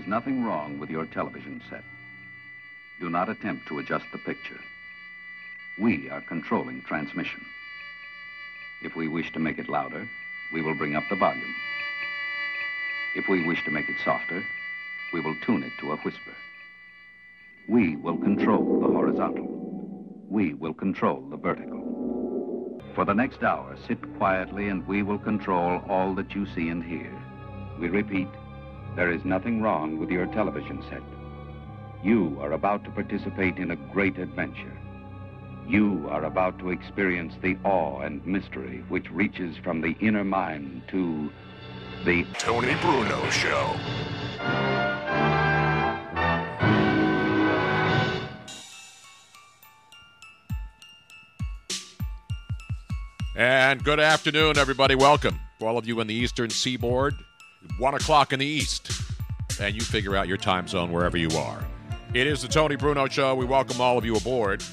Is nothing wrong with your television set. Do not attempt to adjust the picture. We are controlling transmission. If we wish to make it louder, we will bring up the volume. If we wish to make it softer, we will tune it to a whisper. We will control the horizontal. We will control the vertical. For the next hour, sit quietly and we will control all that you see and hear. We repeat, there is nothing wrong with your television set. You are about to participate in a great adventure. You are about to experience the awe and mystery which reaches from the inner mind to the Tony Bruno Show. And good afternoon, everybody. Welcome. For all of you in the eastern seaboard, 1 o'clock in the east. And you figure out your time zone wherever you are. It is the Tony Bruno Show. We welcome all of you aboard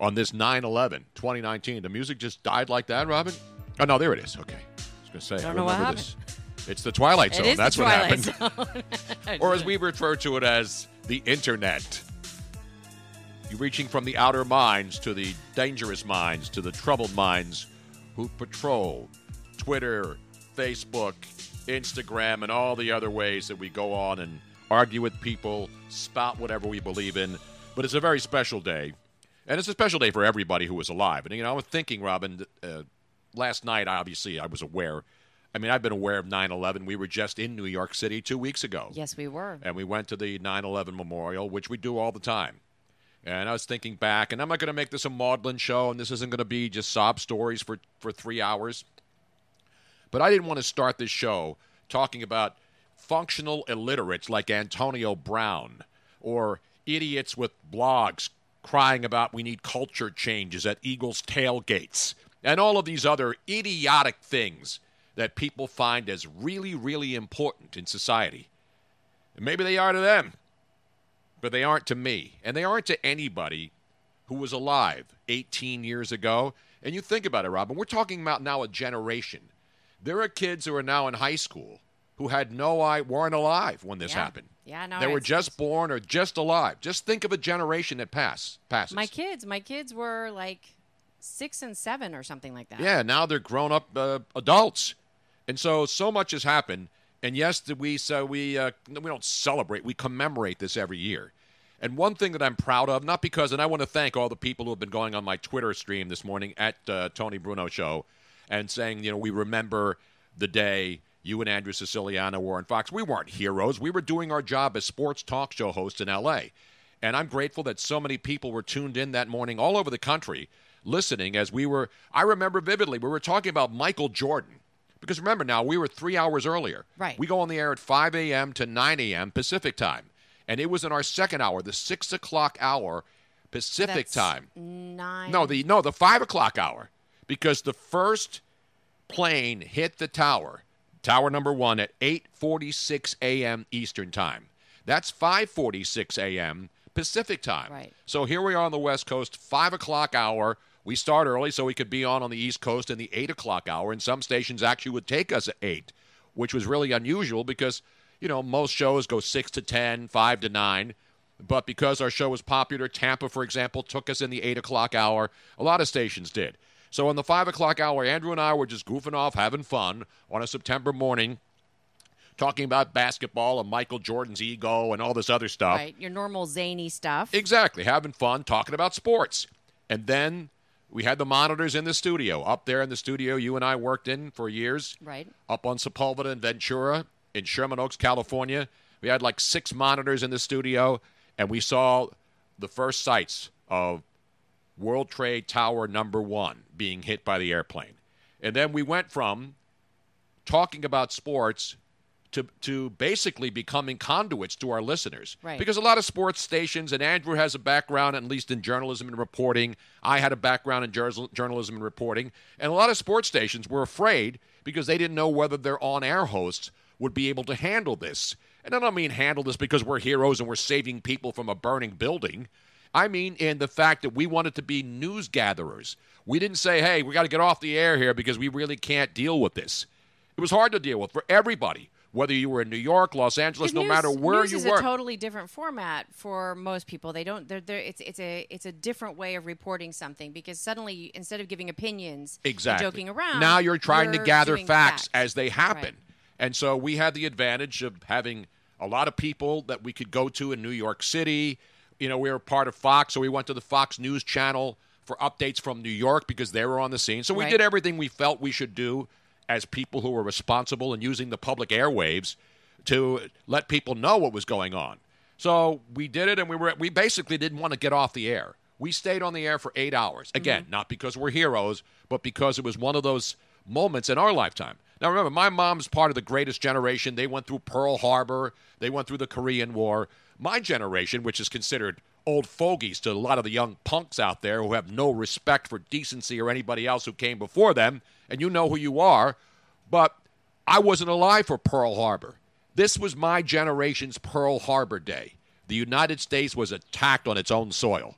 on this 9 11 2019. The music just died like that, Robin? Oh, no, there it is. Okay. I was going to say, I Don't know what remember happened. this. It's the Twilight Zone. That's Twilight what happened. Or as we refer to it as the internet. You reaching from the outer minds to the dangerous minds to the troubled minds who patrol Twitter, Facebook, Instagram, and all the other ways that we go on and argue with people, spout whatever we believe in. But it's a very special day. And it's a special day for everybody who is alive. And, you know, I was thinking, Robin, uh, last night, obviously, I was aware. I mean, I've been aware of 9 11. We were just in New York City two weeks ago. yes, we were. And we went to the 9 11 memorial, which we do all the time. And I was thinking back, and I'm not going to make this a maudlin show, and this isn't going to be just sob stories for, for three hours. But I didn't want to start this show talking about functional illiterates like Antonio Brown or idiots with blogs crying about we need culture changes at Eagles tailgates and all of these other idiotic things that people find as really, really important in society. And maybe they are to them, but they aren't to me. And they aren't to anybody who was alive 18 years ago. And you think about it, Robin, we're talking about now a generation. There are kids who are now in high school who had no eye, weren't alive when this Yeah. happened. Yeah, no, They were just born or just alive. Just think of a generation that pass, passes. My kids, my kids were like six and seven or something like that. Yeah, now they're grown up uh, adults, and so so much has happened. And yes, we so we uh, we don't celebrate, we commemorate this every year. And one thing that I'm proud of, not because, and I want to thank all the people who have been going on my Twitter stream this morning at uh, Tony Bruno Show, and saying, you know, we remember the day you and Andrew Siciliano were on Fox. We weren't heroes. We were doing our job as sports talk show hosts in L.A. And I'm grateful that so many people were tuned in that morning all over the country listening as we were. I remember vividly, we were talking about Michael Jordan. Because remember now, we were three hours earlier. Right. We go on the air at 5 a.m. to 9 a.m. Pacific time. And it was in our second hour, the 6 o'clock hour Pacific That's time. Nine. No, the no, the five o'clock hour, because the first plane hit the tower, tower number one, at 8:46 a.m. Eastern time. That's 5:46 a.m. Pacific time. Right. So here we are on the West Coast, five o'clock hour. We start early so we could be on on the East Coast in the eight o'clock hour, and some stations actually would take us at eight, which was really unusual because you know most shows go six to ten, five to nine. But because our show was popular, Tampa, for example, took us in the 8 o'clock hour. A lot of stations did. So in the 5 o'clock hour, Andrew and I were just goofing off, having fun on a September morning, talking about basketball and Michael Jordan's ego and all this other stuff. Right. Your normal zany stuff. Exactly, having fun, talking about sports. And then we had the monitors in the studio. Up there in the studio you and I worked in for years right. up on Sepulveda and Ventura in Sherman Oaks, California. We had like six monitors in the studio, and we saw the first sights of World Trade Tower number one being hit by the airplane. And then we went from talking about sports to, to basically becoming conduits to our listeners. Right. Because a lot of sports stations, and Andrew has a background, at least in journalism and reporting. I had a background in journal- journalism and reporting. And a lot of sports stations were afraid because they didn't know whether their on air hosts would be able to handle this. And I don't mean handle this because we're heroes and we're saving people from a burning building. I mean in the fact that we wanted to be news gatherers. We didn't say, hey, we got to get off the air here because we really can't deal with this. It was hard to deal with for everybody whether you were in New York, Los Angeles, no news, matter where news you is were. a totally different format for most people. They don't. They're, they're, it's it's a it's a different way of reporting something because suddenly instead of giving opinions, and exactly. joking around, Now you're trying to you're gather doing facts, as they happen. Right. And so we had the advantage of having a lot of people that we could go to in New York City. You know, we were part of Fox, so we went to the Fox News channel for updates from New York because they were on the scene. So we Right. did everything we felt we should do as people who were responsible and using the public airwaves to let people know what was going on. So we did it, and we were we basically didn't want to get off the air. We stayed on the air for eight hours. Mm-hmm. Again, not because we're heroes, but because it was one of those moments in our lifetime. Now remember, my mom's part of the greatest generation. They went through Pearl Harbor, they went through the Korean War. My generation, which is considered old fogies to a lot of the young punks out there who have no respect for decency or anybody else who came before them, and you know who you are, but I wasn't alive for Pearl Harbor. This was my generation's Pearl Harbor Day. The United States was attacked on its own soil.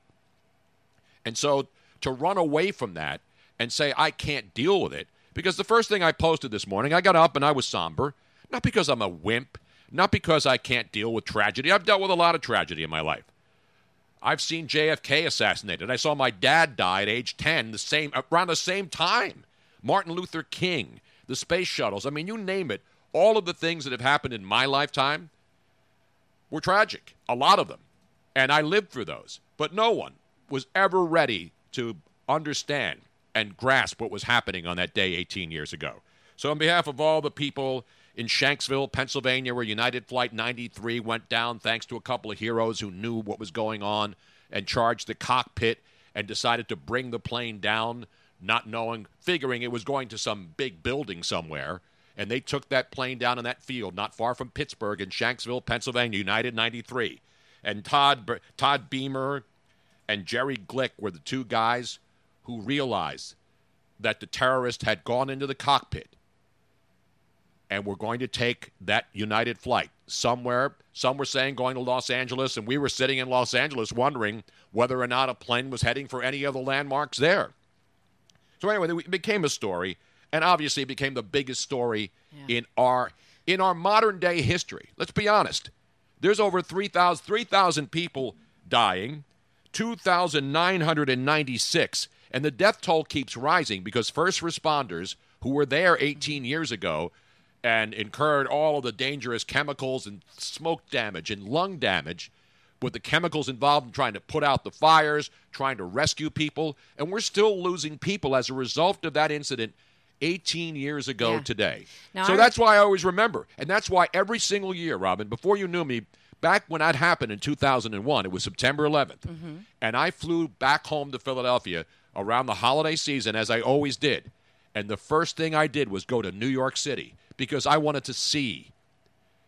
And so to run away from that and say, I can't deal with it, because the first thing I posted this morning, I got up and I was somber, not because I'm a wimp, not because I can't deal with tragedy. I've dealt with a lot of tragedy in my life. I've seen JFK assassinated. I saw my dad die at age 10, the same around the same time. Martin Luther King, the space shuttles. I mean, you name it. All of the things that have happened in my lifetime were tragic, a lot of them. And I lived through those. But no one was ever ready to understand and grasp what was happening on that day 18 years ago. So, on behalf of all the people in Shanksville, Pennsylvania, where United Flight 93 went down, thanks to a couple of heroes who knew what was going on and charged the cockpit and decided to bring the plane down, not knowing, figuring it was going to some big building somewhere. And they took that plane down in that field not far from Pittsburgh in Shanksville, Pennsylvania, United 93. And Todd, Todd Beamer and Jerry Glick were the two guys who realized that the terrorist had gone into the cockpit and we're going to take that United flight somewhere. Some were saying going to Los Angeles, and we were sitting in Los Angeles wondering whether or not a plane was heading for any of the landmarks there. So anyway, it became a story, and obviously it became the biggest story in our in our modern day history. Let's be honest. There's over 3,000 3,000 people dying, 2,996, and the death toll keeps rising because first responders who were there 18 years ago and incurred all of the dangerous chemicals and smoke damage and lung damage with the chemicals involved in trying to put out the fires, trying to rescue people, and we're still losing people as a result of that incident 18 years ago Yeah. today. Now, so I- that's why I always remember. And that's why every single year, Robin, before you knew me, back when that happened in 2001, it was September 11th, mm-hmm. and I flew back home to Philadelphia around the holiday season, as I always did. And the first thing I did was go to New York City because I wanted to see.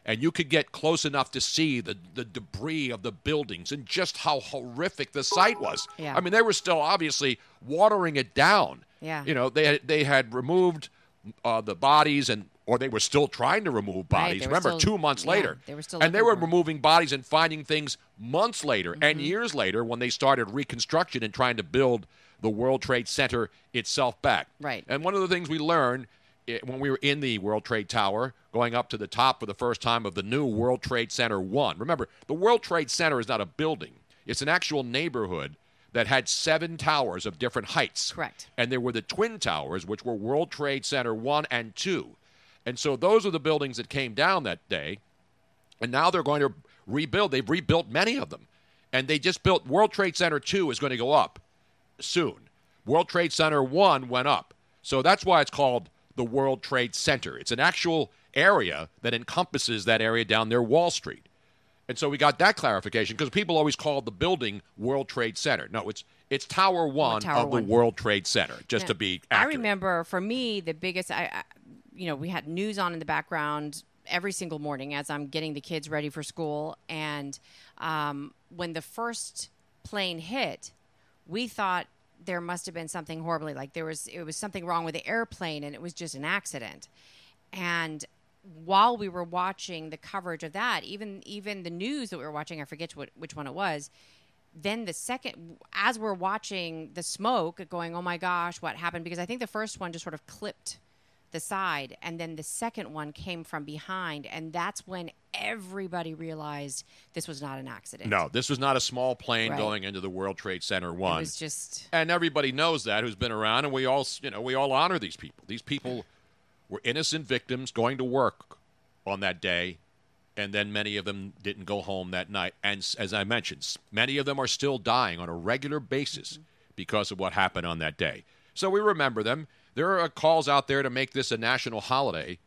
And you could get close enough to see the, the debris of the buildings and just how horrific the site was. Yeah. I mean, they were still obviously watering it down. Yeah. You know, they had, they had removed uh, the bodies and or they were still trying to remove bodies. were Remember, still- two months yeah, later, they were still and they were removing bodies and finding things months later and Mm-hmm. years later when they started reconstruction and trying to build the World Trade Center itself back. Right. And one of the things we learned eh, when we were in the World Trade Tower, going up to the top for the first time of the new World Trade Center 1. Remember, the World Trade Center is not a building, it's an actual neighborhood that had seven towers of different heights. Correct. And there were the Twin Towers, which were World Trade Center 1 and 2. And so those are the buildings that came down that day. And now they're going to rebuild. They've rebuilt many of them. And they just built World Trade Center 2 is going to go up soon. World Trade Center 1 went up. So that's why it's called the World Trade Center. It's an actual area that encompasses that area down there, Wall Street. And so we got that clarification because people always called the building World Trade Center. No, it's it's Tower 1 Tower of the One. World Trade Center, just to be I remember for me the biggest. I, I, you know, we had news on in the background every single morning as I'm getting the kids ready for school, and um, when the first plane hit, we thought there must have been something horribly like there was it was something wrong with the airplane and it was just an accident. And while we were watching the coverage of that even even the news that we were watching i forget what, which one it was then the second as we're watching the smoke going oh my gosh what happened? Because i think the first one just sort of clipped the side, and then the second one came from behind, and that's when everybody realized this was not an accident. No, this was not a small plane Right. going into the World Trade Center it one. was just and everybody knows that who's been around, and we all, you know, we all honor these people. These people were innocent victims going to work on that day, and then many of them didn't go home that night. And as I mentioned, many of them are still dying on a regular basis mm-hmm. because of what happened on that day. So we remember them. There are calls out there to make this a national holiday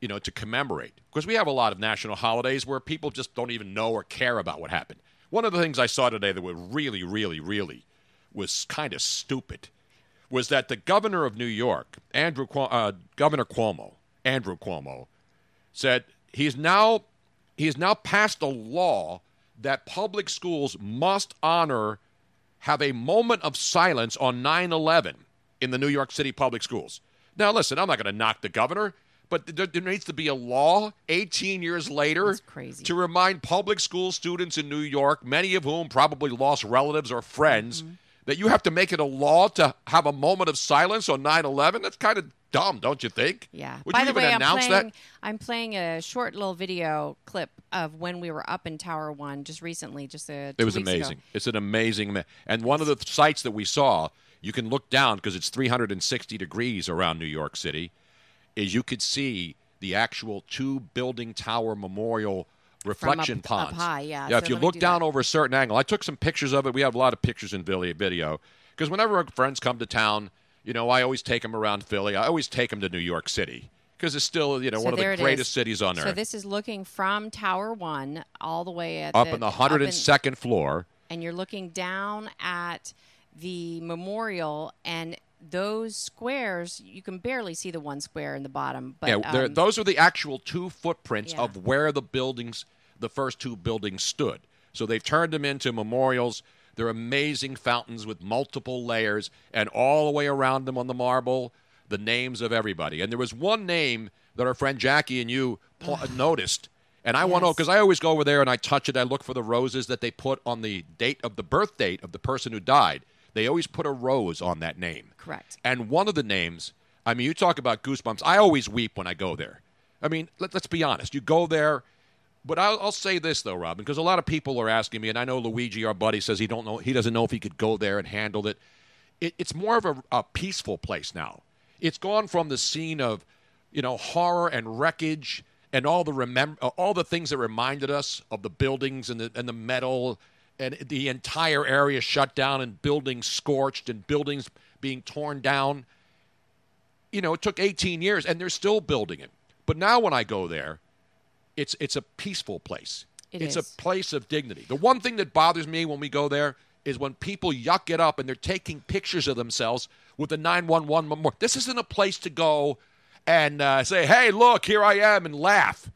you know, to commemorate. Because we have a lot of national holidays where people just don't even know or care about what happened. One of the things I saw today that was really, really, really was kind of stupid was that the governor of New York, Andrew uh, Governor Cuomo, Andrew Cuomo, said he's now he has now passed a law that public schools must honor have a moment of silence on 9/11 in the New York City public schools. Now listen, I'm not going to knock the governor, but there, there needs to be a law 18 years later crazy. to remind public school students in New York, many of whom probably lost relatives or friends, Mm-hmm. that you have to make it a law to have a moment of silence on 9/11. That's kind of dumb, don't you think? Yeah. Would By you the even way, I'm announce playing, that? I'm playing a short little video clip of when we were up in Tower One just recently, just a. It was weeks ago. amazing. It's an amazing, ma- and one of the sites that we saw, you can look down because it's 360 degrees around New York City, is you could see the actual two building tower memorial reflection up- up high, yeah. Yeah, So if you look do down that. over a certain angle, I took some pictures of it. We have a lot of pictures in Philly video because whenever our friends come to town, you know, I always take them around Philly. I always take them to New York City because it's still, you know, So one of the greatest cities on earth. So this is looking from Tower One all the way at up the, in the up in- 102nd floor. and you're looking down at the memorial and those squares you can barely see the one square in the bottom but yeah, um, those are the actual two footprints Yeah. of where the buildings, the first two buildings stood. So they've turned them into memorials. They're amazing fountains with multiple layers, and all the way around them on the marble, the names of everybody. And there was one name that our friend Jackie and you noticed. And I want to, because I always go over there and I touch it. I look for the roses that they put on the date of the birth date of the person who died. They always put a rose on that name. correct And one of the names, I mean, you talk about goosebumps. I always weep when I go there. I mean, let, us be honest. You go there, but I'll, I'll say this though, Robin, because a lot of people are asking me, and I know Luigi, our buddy, says he don't know, he doesn't know if he could go there and handle it. it it's more of a, a peaceful place now. It's gone from the scene of, you know, horror and wreckage and all the remem- uh, all the things that reminded us of the buildings and the and the metal and the entire area shut down and buildings scorched and buildings being torn down. You know, it took 18 years and they're still building it. But now when I go there, it's it's a peaceful place. It it's is. a place of dignity. The one thing that bothers me when we go there is when people yuck it up and they're taking pictures of themselves with the 911 memorial. This isn't a place to go and uh, say, "Hey, look, here I am," and laugh.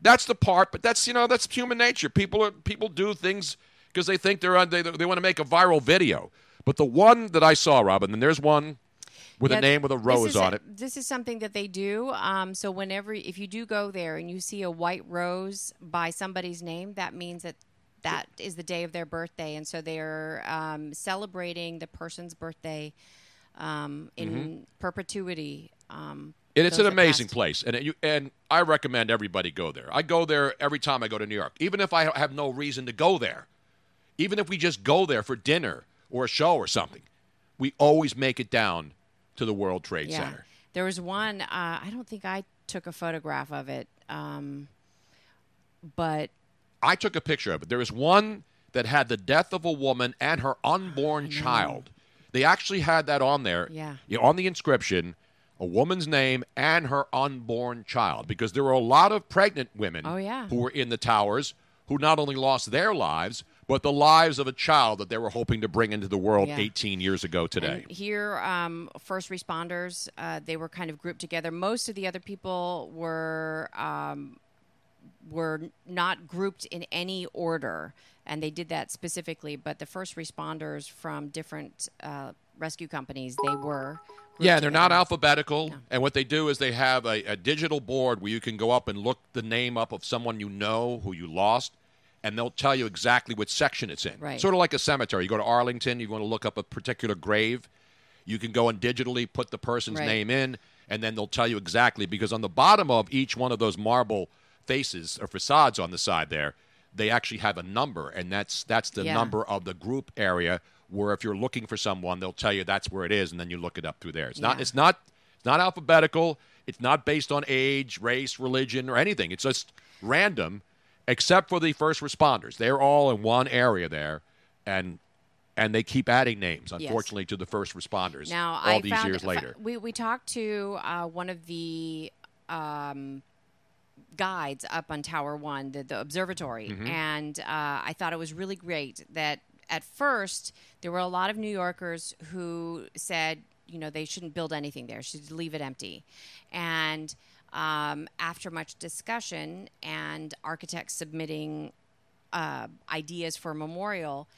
That's the part, but that's you know that's human nature. People are people do things because they think they're on, they they want to make a viral video. But the one that I saw, Robin, and there's one with Yeah, a name with a rose on a- it. This is something that they do. Um, so whenever, if you do go there and you see a white rose by somebody's name, that means that that is the day of their birthday, and so they're um, celebrating the person's birthday um, in perpetuity. Um, And it's an amazing place, and it, you, and I recommend everybody go there. I go there every time I go to New York, even if I have no reason to go there. Even if we just go there for dinner or a show or something, we always make it down to the World Trade Yeah. Center. There was one. Uh, I don't think I took a photograph of it, um, but I took a picture of it. There was one that had the death of a woman and her unborn child. They actually had that on there. Yeah. You know, on the inscription, a woman's name and her unborn child, because there were a lot of pregnant women Oh, yeah. who were in the towers who not only lost their lives, but the lives of a child that they were hoping to bring into the world Yeah. 18 years ago today. And here, um, first responders, uh, they were kind of grouped together. Most of the other people were um, were not grouped in any order, and they did that specifically. But the first responders from different uh, rescue companies, they were. Yeah, they're not alphabetical. And what they do is they have a, a digital board where you can go up and look the name up of someone you know who you lost, and they'll tell you exactly which section it's in. Right. Sort of like a cemetery. You go to Arlington, you want to look up a particular grave, you can go and digitally put the person's Right. name in, and then they'll tell you exactly because on the bottom of each one of those marble faces or facades on the side there, they actually have a number, and that's that's the Yeah. number of the group area. Where if you're looking for someone, they'll tell you that's where it is, and then you look it up through there. It's not it's not it's not alphabetical. It's not based on age, race, religion, or anything. It's just random, except for the first responders. They're all in one area there, and and they keep adding names. Yes. Unfortunately, to the first responders. Now, all I these found, years later. We we talked to uh, one of the um, guides up on Tower One, the, the observatory, Mm-hmm. and uh, I thought it was really great that at first there were a lot of New Yorkers who said, you know, they shouldn't build anything there; should leave it empty, and um, after much discussion and architects submitting uh, ideas for a memorial,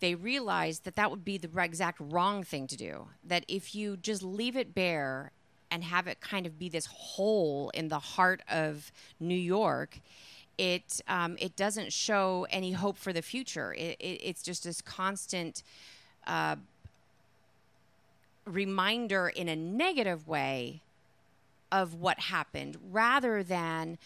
they realized that that would be the exact wrong thing to do. That if you just leave it bare and have it kind of be this hole in the heart of New York, it um, it doesn't show any hope for the future. It, it, it's just this constant uh, reminder in a negative way of what happened, rather than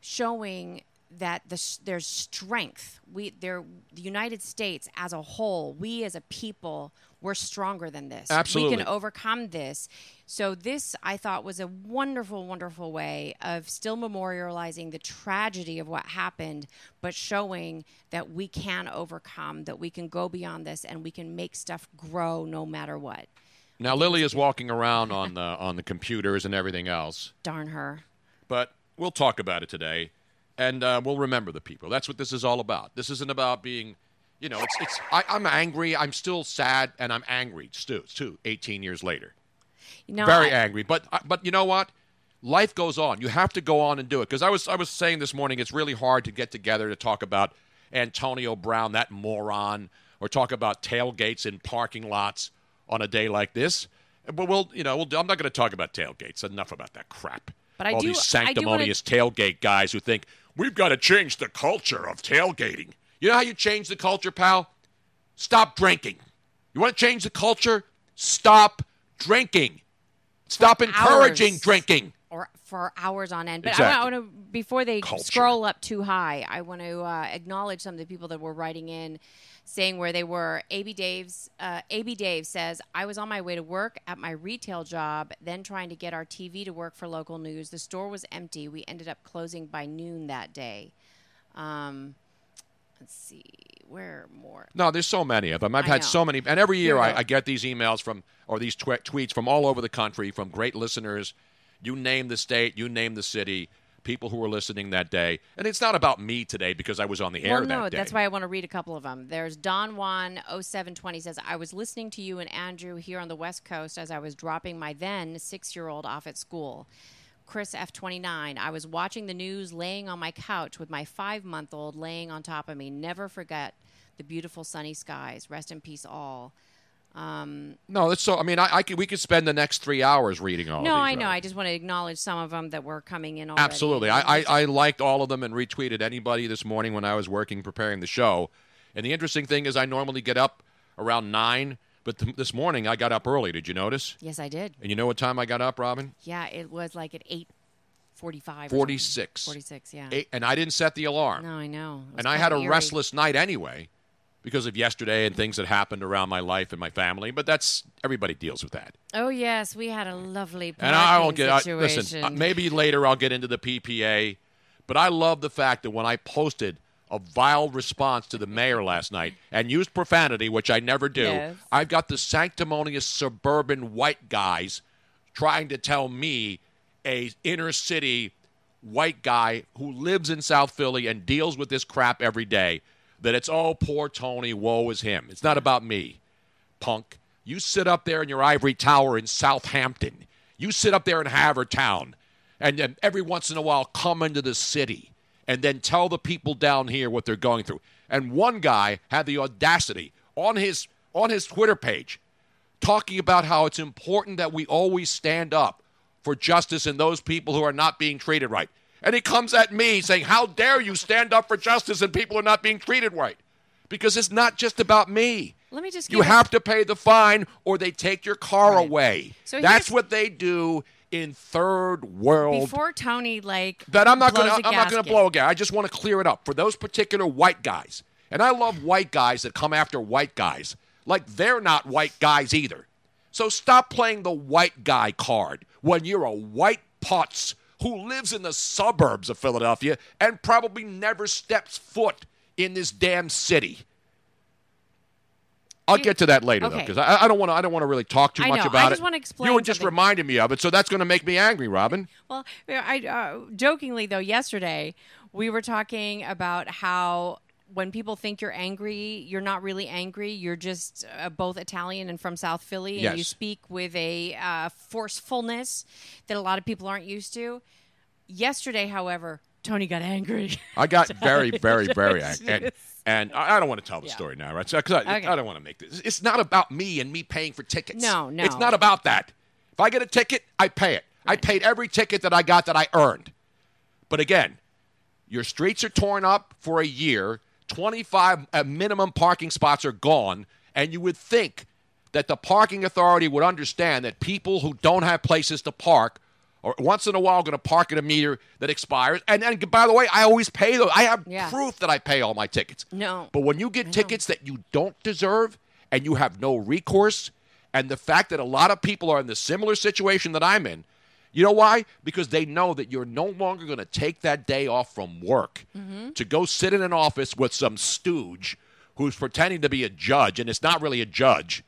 showing that the, there's strength. We there the United States as a whole, we as a people, we're stronger than this. Absolutely, We can overcome this. So this I thought was a wonderful, wonderful way of still memorializing the tragedy of what happened, but showing that we can overcome, that we can go beyond this, and we can make stuff grow no matter what. Now Lily is walking around on the on the computers and everything else, Darn her. but we'll talk about it today, and uh, we'll remember the people. That's what this is all about. This isn't about being, you know, it's it's. I, I'm angry. I'm still sad, and I'm angry too. Too. 18 years later, You know, very I- angry. But uh, but you know what? Life goes on. You have to go on and do it. Because I was I was saying this morning, it's really hard to get together to talk about Antonio Brown, that moron, or talk about tailgates in parking lots on a day like this. But we'll, you know, we'll, I'm not going to talk about tailgates. Enough about that crap. But I All do- these I do wanna- sanctimonious tailgate guys who think we've got to change the culture of tailgating. You know how you change the culture, pal? Stop drinking. You want to change the culture? Stop drinking. Stop encouraging hours. drinking. Or for hours on end. But Exactly. I want to before they Culture. scroll up too high, I want to uh, acknowledge some of the people that were writing in, saying where they were. AB Dave's uh, AB Dave says, "I was on my way to work at my retail job, then trying to get our TV to work for local news. The store was empty. We ended up closing by noon that day." Um, let's see, where more. No, there's so many of them. I've I had know. so many, and every year You're I. I get these emails from or these twe- tweets from all over the country from great listeners. You name the state, you name the city, people who were listening that day, and it's not about me today because I was on the air Well, no, that day. that's why I want to read a couple of them. There's Don Juan 0720 says, I was listening to you and Andrew here on the West Coast as I was dropping my then six year old off at school. Chris F29, I was watching the news laying on my couch with my five month old laying on top of me. Never forget the beautiful sunny skies. Rest in peace, all. No, that's so. I mean, I, I could, we could spend the next three hours reading all. no, of these, I know. right? I just want to acknowledge some of them that were coming in already. Absolutely. I, I, I liked all of them and retweeted anybody this morning when I was working preparing the show. And the interesting thing is, I normally get up around nine, but th- this morning I got up early. Did you notice? yes, I did. And you know what time I got up, Robin? Yeah, it was like at 845. 46. 46, yeah. Eight, and I didn't set the alarm. No, I know. And I had a eerie. restless night anyway because of yesterday and things that happened around my life and my family. But that's everybody deals with that. Oh yes, we had a lovely And I won't get I, listen. maybe later I'll get into the PPA, but I love the fact that when I posted a vile response to the mayor last night and used profanity, which I never do, Yes. I've got the sanctimonious suburban white guys trying to tell me, a inner city white guy who lives in South Philly and deals with this crap every day, that it's oh poor Tony, woe is him. It's not about me punk. You sit up there in your ivory tower in Southampton. You sit up there in Havertown, and then every once in a while come into the city and then tell the people down here what they're going through. And one guy had the audacity on his on his Twitter page talking about how it's important that we always stand up for justice and those people who are not being treated right. And he comes at me saying, How dare you stand up for justice and people are not being treated right? Because it's not just about me. Let me just You have to pay the fine or they take your car Right. away. So That's what they do in third world Before Tony like that I'm not going to I'm not going to blow a gasket. I just want to clear it up for those particular white guys. And I love white guys that come after white guys. Like they're not white guys either. So stop playing the white guy card when you're a white putz who lives in the suburbs of Philadelphia and probably never steps foot in this damn city. I'll get to that later though, because I, I don't want to. I don't want to really talk too I much know. I about just it. wanna explain You were just something. reminding me of it, so that's going to make me angry, Robin. Well, I uh, jokingly though yesterday we were talking about how when people think you're angry, you're not really angry. You're just uh, both Italian and from South Philly, and you speak with a uh, forcefulness that a lot of people aren't used to. Yesterday, however, Tony got angry. I got very, very, very angry. And, and I I don't want to tell the Yeah. story now, right? So, 'cause I, Okay. I don't want to make this. It's not about me and me paying for tickets. No, no. It's not about that. If I get a ticket, I pay it. I paid every ticket that I got that I earned. But again, your streets are torn up for a year. 25 uh, minimum parking spots are gone. And you would think that the parking authority would understand that people who don't have places to park or once in a while going to park at a meter that expires. And then, by the way, I always pay those. I have Yeah. proof that I pay all my tickets. No. But when you get tickets that you don't deserve and you have no recourse, and the fact that a lot of people are in the similar situation that I'm in, you know why? Because they know that you're no longer going to take that day off from work mm-hmm. to go sit in an office with some stooge who's pretending to be a judge and it's not really a judge.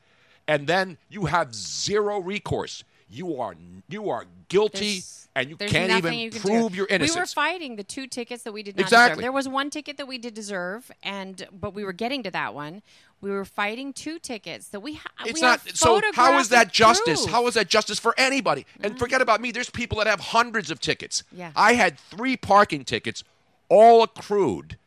And then you have zero recourse. You are you are guilty There's- and you can't even you can prove do. your innocence. We were fighting the two tickets that we did not Exactly. deserve. There was one ticket that we did deserve, and but we were getting to that one. We were fighting two tickets that we ha- It's we not so. How is that justice? proof. How is that justice for anybody? And mm-hmm. forget about me. There's people that have hundreds of tickets. Yeah. I had three parking tickets, all accrued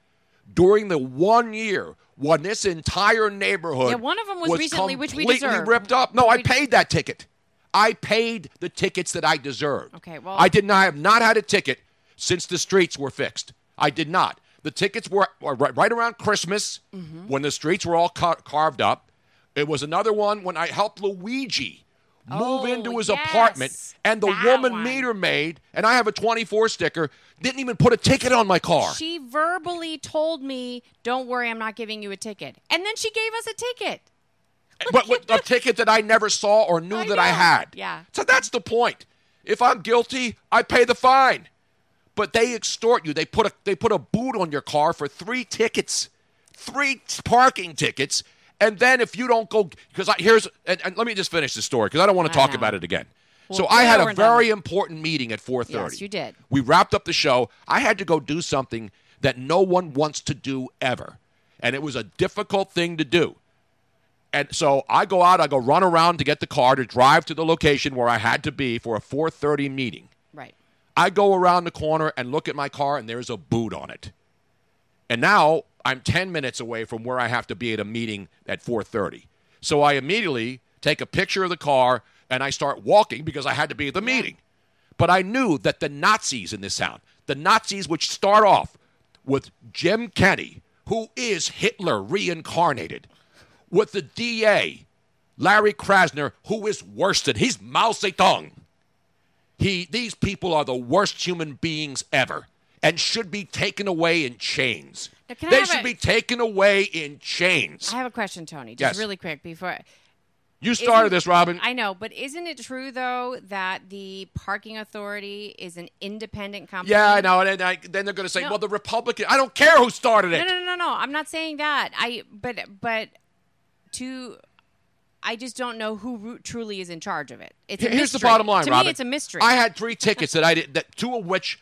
during the one year when this entire neighborhood. Yeah, one of them was recently, which we deserve. ripped up. No, I paid that ticket. I paid the tickets that I deserved. Okay, well- I did not I have not had a ticket since the streets were fixed. I did not. The tickets were, were right, around Christmas Mm-hmm. when the streets were all ca- carved up. It was another one when I helped Luigi move Oh, into his yes, apartment, and the that woman one. meter maid, and I have a 24 sticker, didn't even put a ticket on my car. She verbally told me, "Don't worry, I'm not giving you a ticket," and then she gave us a ticket. but with a ticket that I never saw or knew I that I had. Yeah. So that's the point. If I'm guilty, I pay the fine. But they extort you. They put a they put a boot on your car for three tickets, three parking tickets, and then if you don't go, because here's and, and let me just finish the story because I don't want to talk know. about it again. so I had a we're done. very important meeting at 4:30. Yes, you did. We wrapped up the show. I had to go do something that no one wants to do ever, and it was a difficult thing to do. And so I go out, I go run around to get the car to drive to the location where I had to be for a 4:30 meeting. I go around the corner and look at my car and there's a boot on it. And now I'm 10 minutes away from where I have to be at a meeting at 4:30. So I immediately take a picture of the car and I start walking because I had to be at the meeting. But I knew that the Nazis in this town, the Nazis which start off with Jim Kenney, who is Hitler reincarnated, with the DA, Larry Krasner, who is worse than he's Mao Zedong. He, these people are the worst human beings ever and should be taken away in chains. Now, can I They should a- be taken away in chains. I have a question, Tony. Just Yes. really quick before. You started Isn't- this, Robin. I know, but isn't it true though that the parking authority is an independent company? yeah, I know. And then, I, then they're going to say, No. well, the Republican. I don't care who started No, it. no, no, no, no. I'm not saying that. I but but to I just don't know who ru- truly is in charge of it. It's a Here's the bottom line, to Robin. me, it's a mystery. I had three tickets that I did, that two of which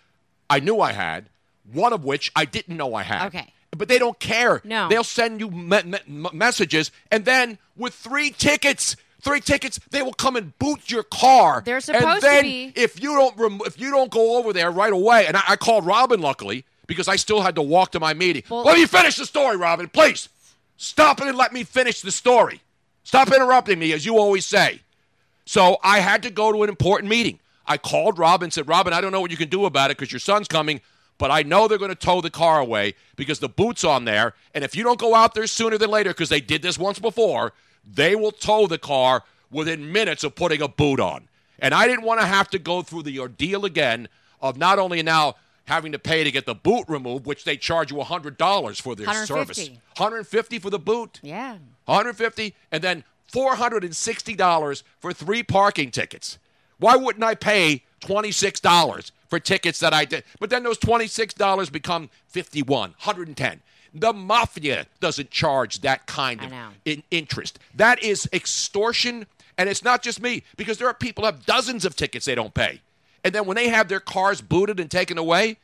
I knew I had, one of which I didn't know I had. Okay. But they don't care. No. They'll send you me- me- messages, and then with three tickets, three tickets, they will come and boot your car. They're and supposed to be. If you don't, rem- if you don't go over there right away, and I, I called Robin luckily because I still had to walk to my meeting. Well- Let me finish the story, Robin, please. Stop it and let me finish the story. Stop interrupting me, as you always say. So I had to go to an important meeting. I called Robin and said, Robin, I don't know what you can do about it because your son's coming, but I know they're going to tow the car away because the boot's on there. And if you don't go out there sooner than later, because they did this once before, they will tow the car within minutes of putting a boot on. And I didn't want to have to go through the ordeal again of not only now having to pay to get the boot removed, which they charge you $100 for their service. 150. 150 for the boot. Yeah. 150 and then $460 for three parking tickets. Why wouldn't I pay $26 for tickets that I did? But then those $26 become 51, 110. The mafia doesn't charge that kind of in- interest. That is extortion, and it's not just me because there are people who have dozens of tickets they don't pay. And then when they have their cars booted and taken away,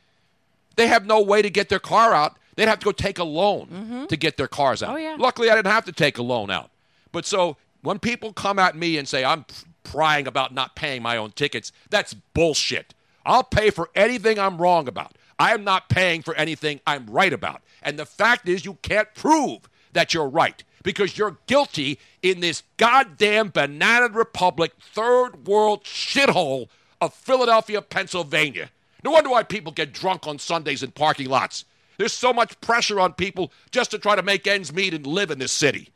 they have no way to get their car out. They'd have to go take a loan to get their cars out. Mm-hmm. Oh, yeah. Luckily, I didn't have to take a loan out. But so when people come at me and say I'm prying about not paying my own tickets, that's bullshit. I'll pay for anything I'm wrong about. I am not paying for anything I'm right about. And the fact is, you can't prove that you're right because you're guilty in this goddamn banana republic, third world shithole of Philadelphia, Pennsylvania. No wonder why people get drunk on Sundays in parking lots. There's so much pressure on people just to try to make ends meet and live in this city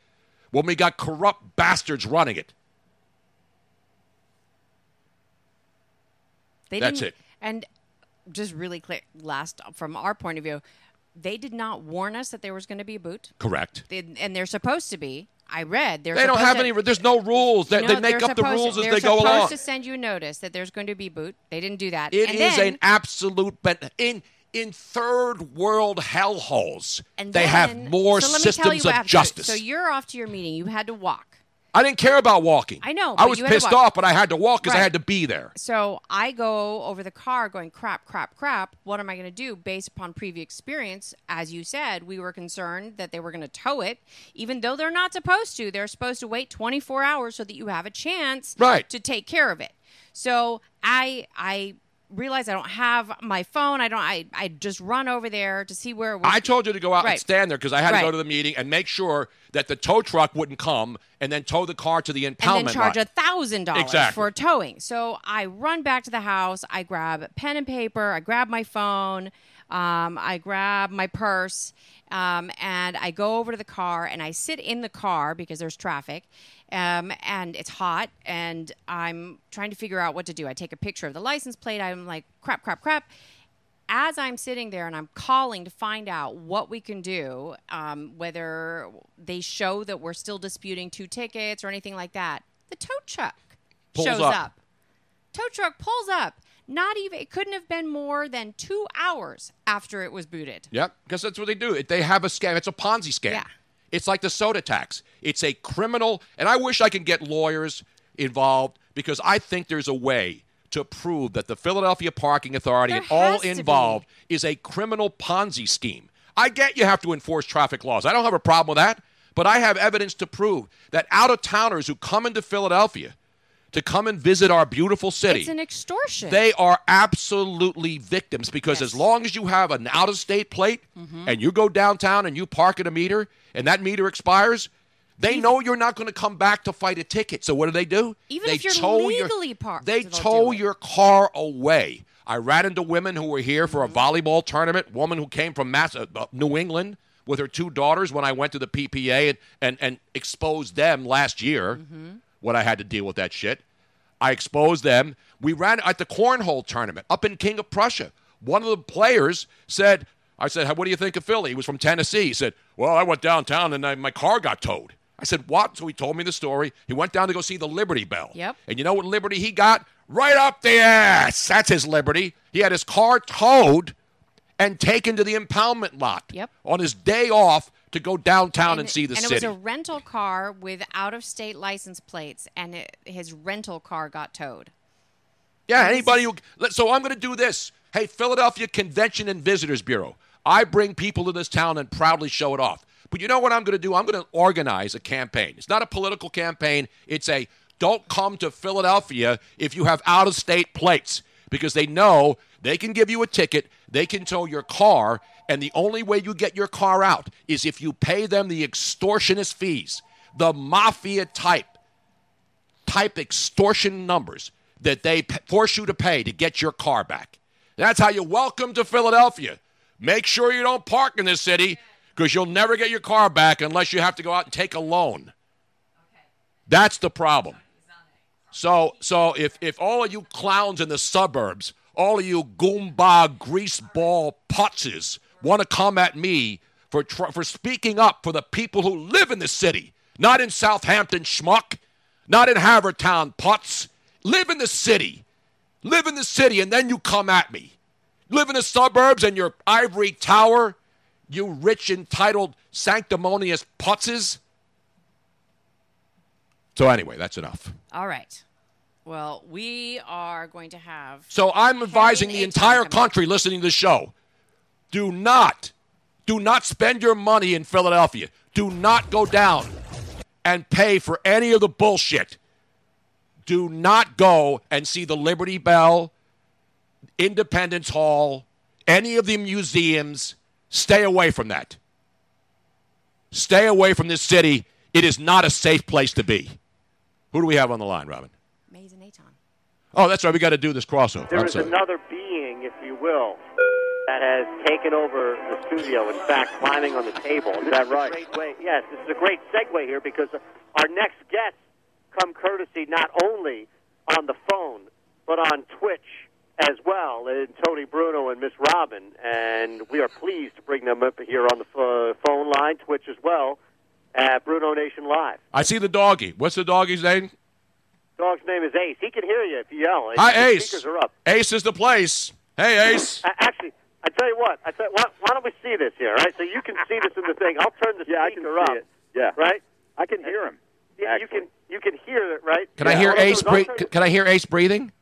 when we got corrupt bastards running it. They That's it. And just really clear, last from our point of view, they did not warn us that there was going to be a boot, Correct. they, and they're supposed to be. I read they're They don't have to- any. There's no rules. They, No, they make they're up the rules as they're they go supposed along. to send you notice that there's going to be boot. They didn't do that. It and is then, an absolute. But in in third world hellholes, and they then- have more so let me tell systems of after- justice. So you're off to your meeting. You had to walk. I didn't care about walking. I know, I was you had to pissed off, but I had to walk because I had to be there. So I go over the car going, crap, crap, crap. What am I going to do? Based upon previous experience, as you said, we were concerned that they were going to tow it, even though they're not supposed to. They're supposed to wait 24 hours so that you have a chance Right. to take care of it. So I, I realized I don't have my phone. I don't. I, I just run over there to see where it was. I told you to go out and stand there because I had to go to the meeting and make sure that the tow truck wouldn't come and then tow the car to the and impoundment then charge a thousand dollars for towing. So I run back to the house. I grab pen and paper. I grab my phone. Um, I grab my purse, um, and I go over to the car and I sit in the car because there's traffic, um, and it's hot, and I'm trying to figure out what to do. I take a picture of the license plate. I'm like, crap, crap, crap as I'm sitting there and I'm calling to find out what we can do, um, whether they show that we're still disputing two tickets or anything like that, the tow truck Pulls shows up. up. Tow truck pulls up. Not even. It couldn't have been more than two hours after it was booted. Yep, because that's what they do. They have a scam. It's a Ponzi scam. Yeah. It's like the soda tax. It's a criminal, and I wish I could get lawyers involved because I think there's a way to prove that the Philadelphia Parking Authority There and all has to be. involved is a criminal Ponzi scheme. I get you have to enforce traffic laws. I don't have a problem with that, but I have evidence to prove that out of towners who come into Philadelphia to come and visit our beautiful city It's an extortion. they are absolutely victims because Yes. as long as you have an out of state plate Mm-hmm. and you go downtown and you park at a meter and that meter expires, they know you're not going to come back to fight a ticket. So what do they do? Even they if you're tow legally your, parked, They tow your car away. I ran into women who were here for a Mm-hmm. volleyball tournament. Woman who came from Mass- uh, uh, New England with her two daughters when I went to the PPA and, and, and exposed them last year. Mm-hmm. When I had to deal with that shit. I exposed them. We ran at the cornhole tournament up in King of Prussia. One of the players said, I said, "What do you think of Philly?" He was from Tennessee. He said, "Well, I went downtown and I, my car got towed." I said, "What?" So he told me the story. He went down to go see the Liberty Bell. Yep. And you know what Liberty he got? Right up the ass. That's his Liberty. He had his car towed and taken to the impoundment lot. Yep. On his day off to go downtown and, see the and city. it was a rental car with out of state license plates, and it, his rental car got towed. Yeah, anybody who. So I'm going to do this. Hey, Philadelphia Convention and Visitors Bureau. I bring people to this town and proudly show it off. But you know what I'm going to do? I'm going to organize a campaign. It's not a political campaign. It's a don't come to Philadelphia if you have out of state plates because they know they can give you a ticket, they can tow your car, and the only way you get your car out is if you pay them the extortionist fees, the mafia type type extortion numbers that they p- force you to pay to get your car back. That's how you welcome to Philadelphia. Make sure you don't park in this city because you'll never get your car back unless you have to go out and take a loan. That's the problem. So, so if if all of you clowns in the suburbs, all of you goomba greaseball putzes want to come at me for tr- for speaking up for the people who live in the city, not in Southampton schmuck, not in Havertown putz, live in the city, live in the city, and then you come at me. Live in the suburbs and your ivory tower, you rich entitled sanctimonious putzes. So anyway, that's enough. All right. Well, we are going to have. So I'm advising the entire country listening to the show do not, do not spend your money in Philadelphia. Do not go down and pay for any of the bullshit. Do not go and see the Liberty Bell, Independence Hall, any of the museums. Stay away from that. Stay away from this city. It is not a safe place to be. Who do we have on the line, Robin? Mayes and Aton. Oh, that's right. We got to do this crossover. There I'm is sorry. another being, if you will, that has taken over the studio. In fact, climbing on the table. Is that right? Great way. Yes, this is a great segue here because our next guests come courtesy not only on the phone but on Twitch as well, and Tony Bruno and Miss Robin, and we are pleased to bring them up here on the ph- phone line, Twitch as well, at Bruno Nation Live. I see the doggy. What's the doggy's name? Dog's name is Ace. He can hear you if you yell. Hi, The Ace. Speakers are up. Ace is the place. Hey, Ace. A- Actually, I tell you what. I tell why, why don't we see this here, right? So you can see this in the thing. I'll turn the Yeah, I can speaker see up. it. Yeah, Right? I can hear him. Yeah, you can you can hear it, right? Can I Yeah. hear I'll do Ace? is I'll turn- Can I hear Ace breathing?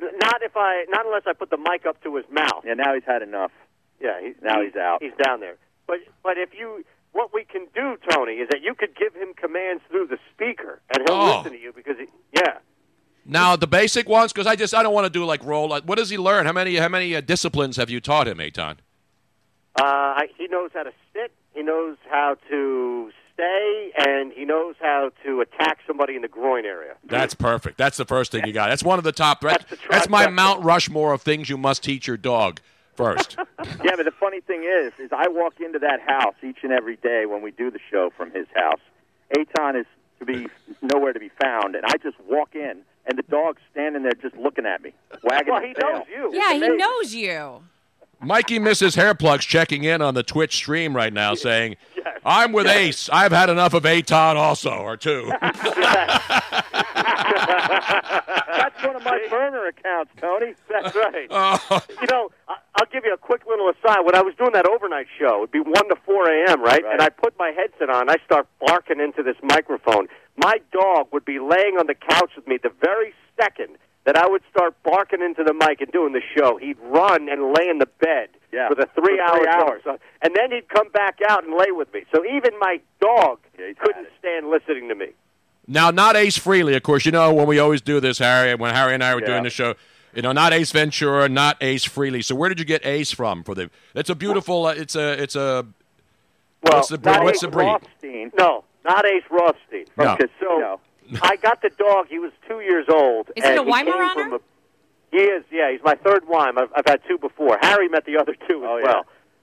Not if I not unless I put the mic up to his mouth. Yeah, now he's had enough. Yeah, he, Now he's out. He's down there. But but if you what we can do, Tony, is that you could give him commands through the speaker, and he'll Oh. listen to you because he, yeah. Now the basic ones, because I just I don't want to do like roll. What does he learn? How many how many uh, disciplines have you taught him, Aton? Uh, he knows how to sit. He knows how to stay, and he knows how to attack somebody in the groin area. That's perfect. That's the first thing you got. That's one of the top. That's, That's that's my. Mount Rushmore of things you must teach your dog first. Yeah, but the funny thing is, is I walk into that house each and every day when we do the show from his house. Aton is to be nowhere to be found, and I just walk in, and the dog's standing there just looking at me, wagging Well, his he tail. knows you. Yeah, he knows you. Mikey Mrs. Hairplugs checking in on the Twitch stream right now, saying, "I'm with Ace. I've had enough of Aton also, or two. That's one of my burner accounts, Tony. That's right. Oh, you know, I- I'll give you a quick little aside. When I was doing that overnight show, it'd be one to four a.m. Right? Right. and I put my headset on. I start barking into this microphone. My dog would be laying on the couch with me the very second that I would start barking into the mic and doing the show. He'd run and lay in the bed Yeah, for the for three-hour three show. hours. And then he'd come back out and lay with me. So even my dog Yeah, couldn't stand listening to me. Now, not Ace Frehley, of course. You know when we always do this, Harry. When Harry and I were Yeah. doing the show, you know, not Ace Ventura, not Ace Frehley. So where did you get Ace from? For the, it's a beautiful. Uh, it's a, it's a. Well, What's the breed? not What's Ace the breed? Rothstein No, not Ace Rothstein. No. from Casino. I got the dog. He was two years old. Is he and a Weimaraner? a- He is. Yeah, he's my third Weim. I've, I've had two before. Harry met the other two as Oh, yeah.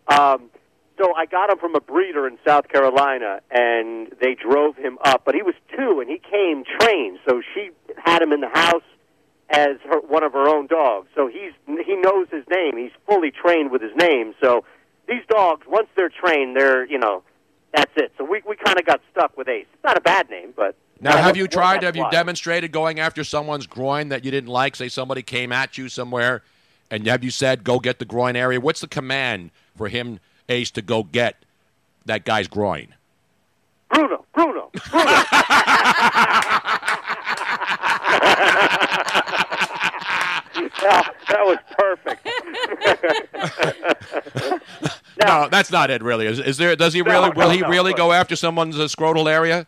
well. Um, so I got him from a breeder in South Carolina, and they drove him up. But he was two, and he came trained. So she had him in the house as her, one of her own dogs. So he's he knows his name. He's fully trained with his name. So these dogs, once they're trained, they're you know that's it. So we we kind of got stuck with Ace. It's not a bad name, but Now, have you tried? Have you demonstrated going after someone's groin that you didn't like? Say somebody came at you somewhere, and have you said, "Go get the groin area"? What's the command for him, Ace, to go get that guy's groin? Bruno, Bruno, Bruno. That was perfect. No, that's not it. Really, is, is there? Does he really? will no, he no, really go after someone's uh, scrotal area?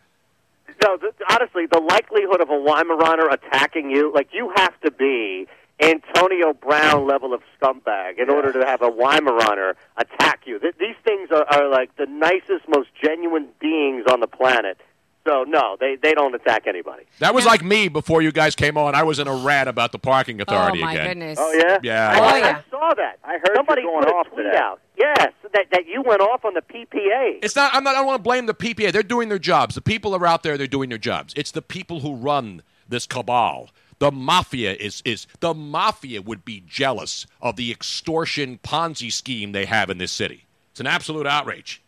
no, th- honestly, the likelihood of a Weimaraner attacking you, like you have to be Antonio Brown level of scumbag in order to have a Weimaraner attack you. Th- these things are, are like the nicest, most genuine beings on the planet. So no, they they don't attack anybody. That was like me before you guys came on. I was in a rant about the parking authority again. Oh authority my again. goodness. Oh yeah, Yeah. I, Oh, I yeah. saw that. I heard somebody you going put a off tweet today. out. Yes, that that you went off on the PPA. It's not. I'm not. I don't want to blame the PPA. They're doing their jobs. The people are out there. They're doing their jobs. It's the people who run this cabal. The mafia is is the mafia would be jealous of the extortion Ponzi scheme they have in this city. It's an absolute outrage.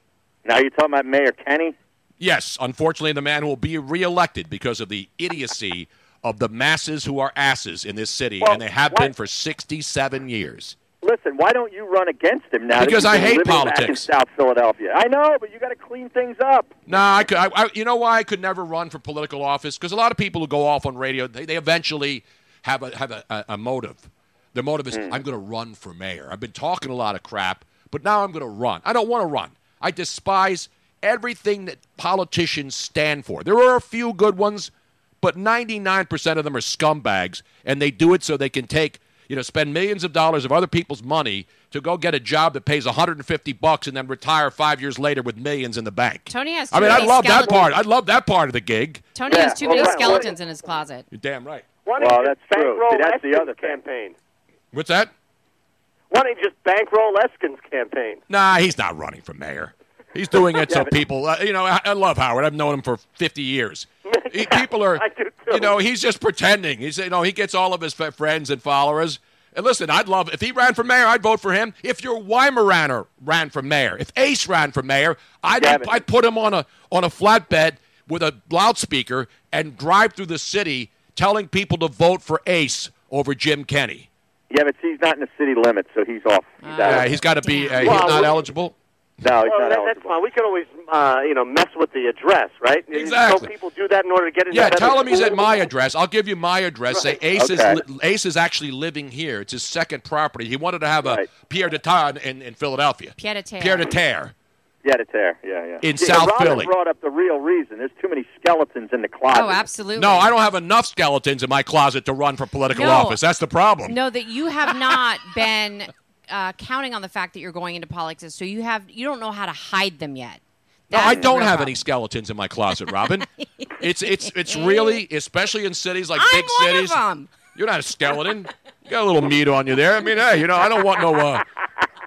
Now you're talking about Mayor Kenney. Yes, unfortunately, the man will be reelected because of the idiocy of the masses who are asses in this city, Well, and they have what- been for 67 years. Listen, why don't you run against him now? Because I hate living back in politics. South Philadelphia. I know, but you got to clean things up. Nah, I could. I, I, you know why I could never run for political office? Because a lot of people who go off on radio, they, they eventually have a have a, a, a motive. Their motive is, hmm. I'm going to run for mayor. I've been talking a lot of crap, but now I'm going to run. I don't want to run. I despise everything that politicians stand for. There are a few good ones, but 99% of them are scumbags, and they do it so they can take, you know, spend millions of dollars of other people's money to go get a job that pays 150 bucks and then retire five years later with millions in the bank. Tony has I too mean, I many love that part. I love that part of the gig. Tony Yeah, has too well, many right, well- skeletons in his closet. You're damn right. Why don't Well, you that's just true. bankroll See, that's the other campaign? What's that? Why don't you just bankroll Eskin's campaign? Nah, he's not running for mayor. He's doing it so people, uh, you know, I, I love Howard. I've known him for 50 years. He- Yeah, people are, I do too. you know, he's just pretending. He's, you know, he gets all of his f- friends and followers. And listen, I'd love if he ran for mayor, I'd vote for him. If your Weimaraner ran for mayor, if Ace ran for mayor, I'd, Gavin. I'd put him on a on a flatbed with a loudspeaker and drive through the city telling people to vote for Ace over Jim Kenney. Yeah, but he's not in the city limits, so he's off. He's out. Yeah, he's got to be. Uh, Damn. he's Well, not eligible. No, Well, not that, that's fine. We can always, uh, you know, mess with the address, right? Exactly. So people do that in order to get into Yeah, better tell him he's at my address. I'll give you my address. Say Ace Okay. is Ace is actually living here. It's his second property. He wanted to have a Right. Pierre de Terre in, in Philadelphia. Pierre de Terre. Pierre de Terre. Yeah, to tear. Yeah, yeah. In See, South Robin Philly. brought up the real reason. There's too many skeletons in the closet. Oh, absolutely. No, I don't have enough skeletons in my closet to run for political No. office. That's the problem. No, that you have not been uh, counting on the fact that you're going into politics, so you have you don't know how to hide them yet. No, I don't have problem. any skeletons in my closet, Robin. it's it's it's really, especially in cities like I'm big cities. You're not a skeleton. You got a little meat on you there. I mean, hey, you know, I don't want no. Uh,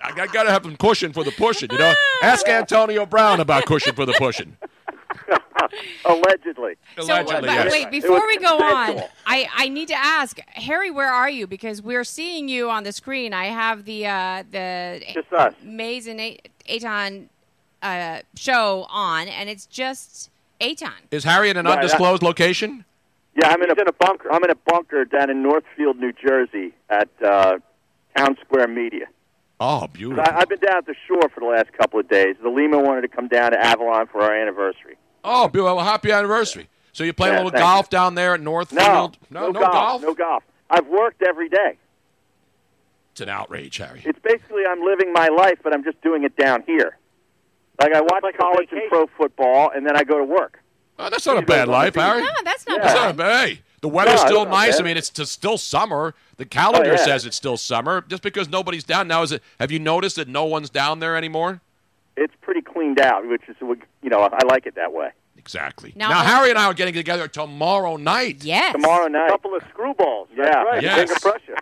I, I got to have some cushion for the pushing. You know, ask Antonio Brown about cushion for the pushing. Allegedly. So, Allegedly, but yes. wait, before we go on. I, I need to ask Harry, where are you? Because we're seeing you on the screen. I have the uh, the Just us. Mayes and A- Aton uh, show on, and it's just Aton. Is Harry in an Right, I- undisclosed location? Yeah, I'm in a, in a bunker. I'm in a bunker down in Northfield, New Jersey, at uh, Town Square Media. Oh, beautiful. I, I've been down at the shore for the last couple of days. The Lima wanted to come down to Avalon for our anniversary. Oh, beautiful. Well, happy anniversary. So you play Yeah, a little thank golf down there at Northfield? No, no, golf, no golf. I've worked every day. It's an outrage, Harry. It's basically I'm living my life, but I'm just doing it down here. Like I watch like college and pro football, and then I go to work. Oh, that's not a bad life, Harry. No, that's not Yeah. That's bad. not bad. Hey, the weather's No, still it's not nice. I mean, it's just still summer. The calendar Oh, yeah. says it's still summer. Just because nobody's down now, is it? Have you noticed that no one's down there anymore? It's pretty cleaned out, which is you know I like it that way. Exactly. Now- Now, Harry and I are getting together tomorrow night. Yes. Tomorrow night. A night. couple of screwballs. That's Yeah. right. Yes. King of Prussia.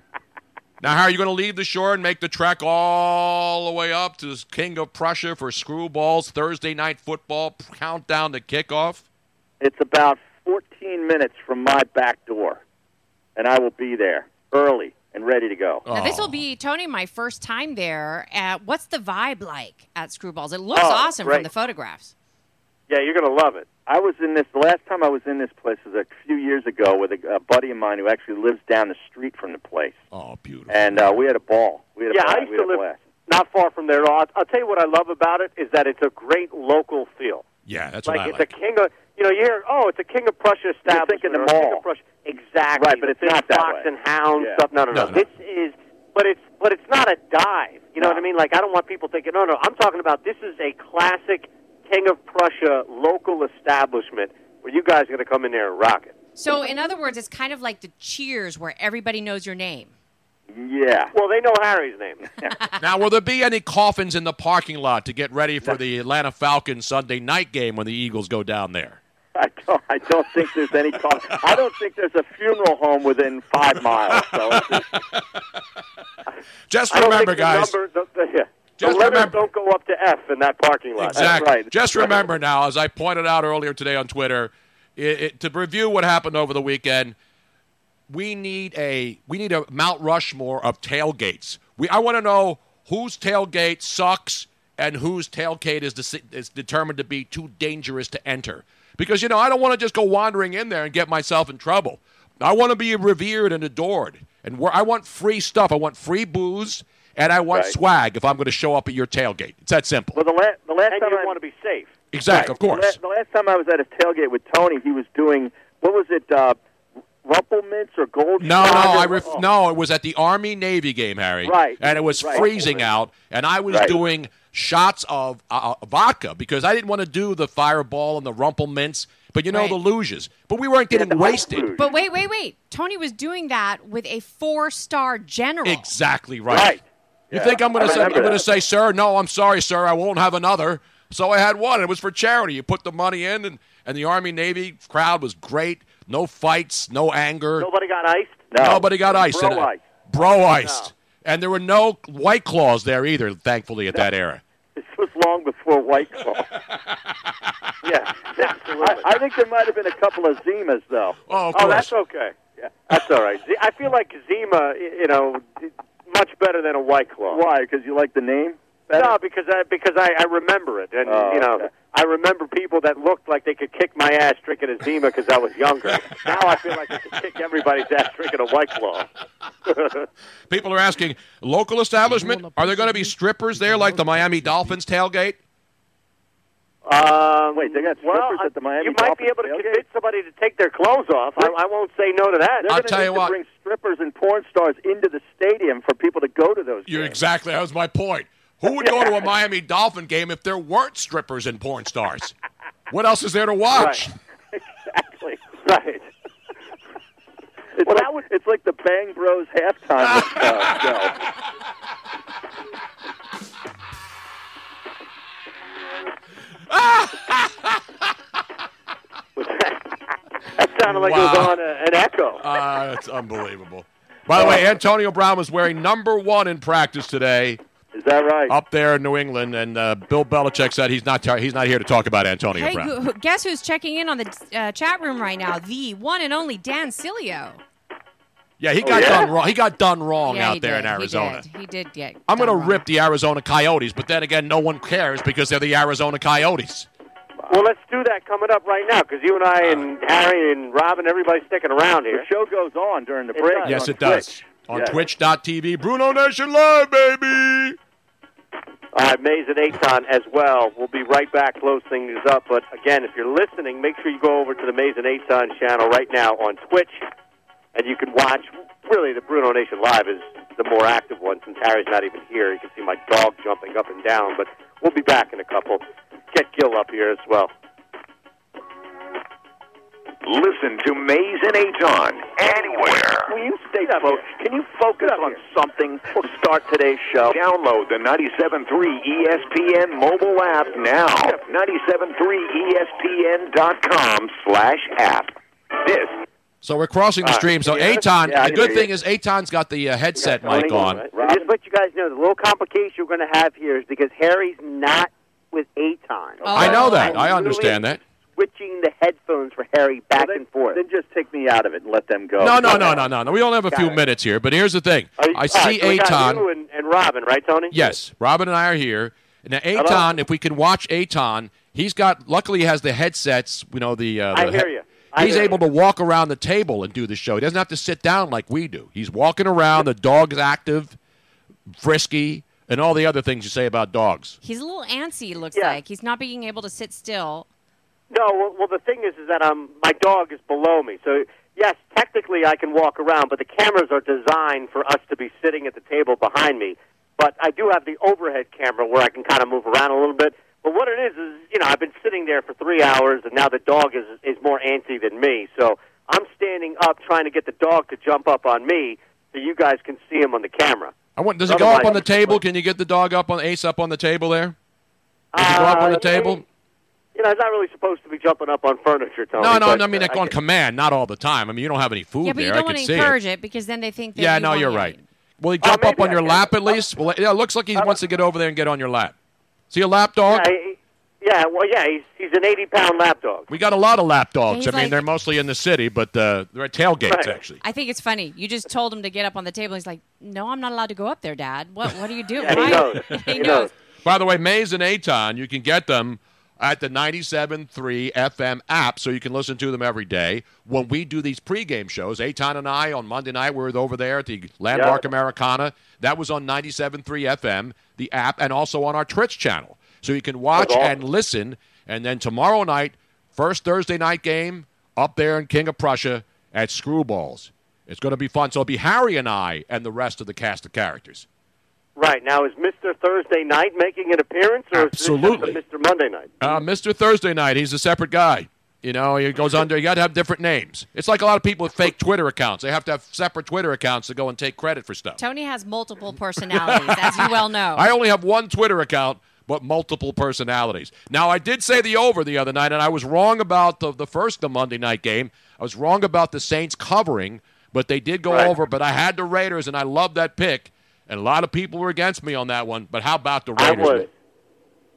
Now, Harry, you going to leave the shore and make the trek all the way up to the King of Prussia for Screwballs Thursday night football countdown to kickoff? It's about 14 minutes from my back door, and I will be there early and ready to go. Now, this will be Tony, my first time there. Uh, what's the vibe like at Screwballs? It looks Oh, awesome great. from the photographs. Yeah, you're going to love it. I was in this the last time I was in this place was a few years ago with a, a buddy of mine who actually lives down the street from the place, Oh, beautiful. and uh, we had a ball. We had a Yeah, blast. I used we to had a live blast. not far from there. I'll, I'll tell you what I love about it is that it's a great local feel. yeah, that's like what I it's like. a king of, you know, you hear, oh, it's a King of Prussia establishment. thinking the or a King of Prussia. Exactly. Right, but it's not that Fox way. and Hound Yeah. stuff. No, no, no, No, no. This is, but it's, but it's not a dive. You know No. what I mean? Like I don't want people thinking, no, no. I'm talking about this is a classic King of Prussia local establishment where you guys are going to come in there and rock it. So, in other words, it's kind of like the Cheers, where everybody knows your name. Yeah. Well, they know Harry's name. Now, will there be any coffins in the parking lot to get ready for the Atlanta Falcons Sunday night game when the Eagles go down there? I don't. I don't think there's any. I don't think there's a funeral home within five miles. So just, Just remember, guys. The, number, the, the, yeah. Just the remember- don't go up to F in that parking lot. Exactly. right. Just remember now, as I pointed out earlier today on Twitter, it, it, to review what happened over the weekend, we need a we need a Mount Rushmore of tailgates. We I want to know whose tailgate sucks and whose tailgate is, deci- is determined to be too dangerous to enter. Because you know I don't want to just go wandering in there and get myself in trouble. I want to be revered and adored, and where I want free stuff. I want free booze. And I want Right. swag if I'm going to show up at your tailgate. It's that simple. Well, the, la- the last And time you I want to be safe. Exactly, of course. The, la- the last time I was at a tailgate with Tony, he was doing what was it? Uh, Rumple Minze or Gold? No, no, I ref- oh. no. It was at the Army Navy game, Harry. Right. And it was Right. freezing out, and I was Right. doing shots of uh, uh, vodka because I didn't want to do the Fireball and the Rumple Minze, but you know Right. the luges. But we weren't getting the wasted. But wait, wait, wait. Tony was doing that with a four-star general. Exactly right. Right. You Yeah, think I'm going to say I'm going to say, sir? No, I'm sorry, sir. I won't have another. So I had one. It was for charity. You put the money in, and, and the Army Navy crowd was great. No fights, no anger. Nobody got iced. No. Nobody got iced. Bro And- ice. Bro iced. And there were no white claws there either, thankfully, at that era. This was long before White Claw. Yeah, absolutely. I, I think there might have been a couple of Zimas though. Oh, of oh, that's okay. Yeah, that's all right. I feel like Zima, you know, much better than a White Claw. Why? Because you like the name? better? No, because I because I, I remember it, and Oh, you know, okay. I remember people that looked like they could kick my ass drinking a Zima because I was younger. now I feel like I can kick everybody's ass drinking a White Claw. People are asking, local establishment, are there going to be strippers there like the Miami Dolphins tailgate? Um, Wait, they got well, strippers at the Miami Dolphins. You might be able to tailgate? convince somebody to take their clothes off. I, I won't say no to that. They're I'll gonna tell need you to what. Bring strippers and porn stars into the stadium for people to go to those. You're games. exactly, that was my point. Who would go to a Miami Dolphin game if there weren't strippers and porn stars? What else is there to watch? exactly. Right. It's, Well, like, that would- it's like the Bang Bros halftime uh, show. that sounded like it was on a, an echo. Ah, that's unbelievable. By the way, Antonio Brown was wearing number one in practice today Is that right? up there in New England, and uh, Bill Belichick said he's not he's not here to talk about Antonio Hey, Brown. who, who- guess who's checking in on the uh, chat room right now? The one and only Dan Sileo. Yeah, he got yeah? done wrong. He got done wrong yeah, out there did. in Arizona. He did. He did get. I'm going to rip the Arizona Coyotes, but then again, no one cares because they're the Arizona Coyotes. Well, let's do that coming up right now because you and I and Harry and Robin, everybody's sticking around here. the show goes on during the break. does. Yes, on it does. Twitch. On Yes. twitch.tv, Bruno Nation Live, baby. All right, Mayes and Aton as well. We'll be right back, close things up. But again, if you're listening, make sure you go over to the Mayes and Aton channel right now on Twitch, and you can watch. Really, the Bruno Nation Live is the more active one since Harry's not even here. You can see my dog jumping up and down. But we'll be back in a couple. Get Gil up here as well. Listen to Mayes and Aton anywhere. Will you stay focused? Can you focus on something to start today's show? Download the 97.3 ESPN mobile app now. 97.3ESPN.com slash app. This So we're crossing the All right. stream. So Can you hear us? Aton, Yeah, the good hear thing is Aton's got the uh, headset Tony, mic on. right? Just let you guys know the little complication we're going to have here is because Harry's not with Aton. Oh. I know that. I'm I understand that. Switching the headphones for Harry back Well, and forth. Then just take me out of it and let them go. No, no, no, no, no, no. We only have a few it. minutes here, but here's the thing. You- I see right, so Aton. you and, and Robin, right, Tony? Yes, Robin and I are here. Now, Aton, if we can watch Aton, he's got. Luckily, he has the headsets. You know the. Uh, I hear you. I He's hear able you. to walk around the table and do the show. He doesn't have to sit down like we do. He's walking around. The dog's active, frisky, and all the other things you say about dogs. He's a little antsy. it Looks Yeah. like he's not being able to sit still. No, well, well, the thing is, is that um, my dog is below me. So yes, technically I can walk around, but the cameras are designed for us to be sitting at the table behind me. But I do have the overhead camera where I can kind of move around a little bit. But what it is is, you know, I've been sitting there for three hours, and now the dog is is more antsy than me. So I'm standing up trying to get the dog to jump up on me, so you guys can see him on the camera. I want. Does he go up on the table? Can you get the dog up on Ace up on the table there? Does he go up on the Uh, table? You know, it's not really supposed to be jumping up on furniture, Tony. No, no, but. I mean, uh, like on command, not all the time. I mean, you don't have any food yeah, but there. you I don't can want to see encourage it. it. because then they think Yeah, you no, want you're it. right. Will he jump up on your lap at least? Well, yeah, it looks like he wants to get over there and get on your lap. See a lap dog? Yeah, he, Yeah, well, yeah, he's he's an 80 pound lap dog. We got a lot of lap dogs. I mean, like- they're mostly in the city, but uh, they're at tailgates Right. actually. I think it's funny. You just told him to get up on the table. He's like, "No, I'm not allowed to go up there, Dad. What What are you doing?" Yeah, he Why?" knows. he He knows. knows. By the way, Mayes and Aton, you can get them at the 97.3 FM app, so you can listen to them every day. When we do these pregame shows, Aton and I on Monday night, we were over there at the Landmark Yeah. Americana. That was on 97.3 FM, the app, and also on our Twitch channel. So you can watch awesome. and listen. And then tomorrow night, first Thursday night game up there in King of Prussia at Screwballs. It's going to be fun. So it'll be Harry and I and the rest of the cast of characters. Right now, is Mr. Thursday Night making an appearance, or Absolutely. is this Mr. Monday Night? Uh, Mr. Thursday Night, he's a separate guy. You know, he goes under. You got to have different names. It's like a lot of people with fake Twitter accounts. They have to have separate Twitter accounts to go and take credit for stuff. Tony has multiple personalities, as you well know. I only have one Twitter account, but multiple personalities. Now, I did say the over the other night, and I was wrong about the, the first the Monday night game. I was wrong about the Saints covering, but they did go Right. over. But I had the Raiders, and I love that pick. And a lot of people were against me on that one. But how about the Raiders? I Raiders? was.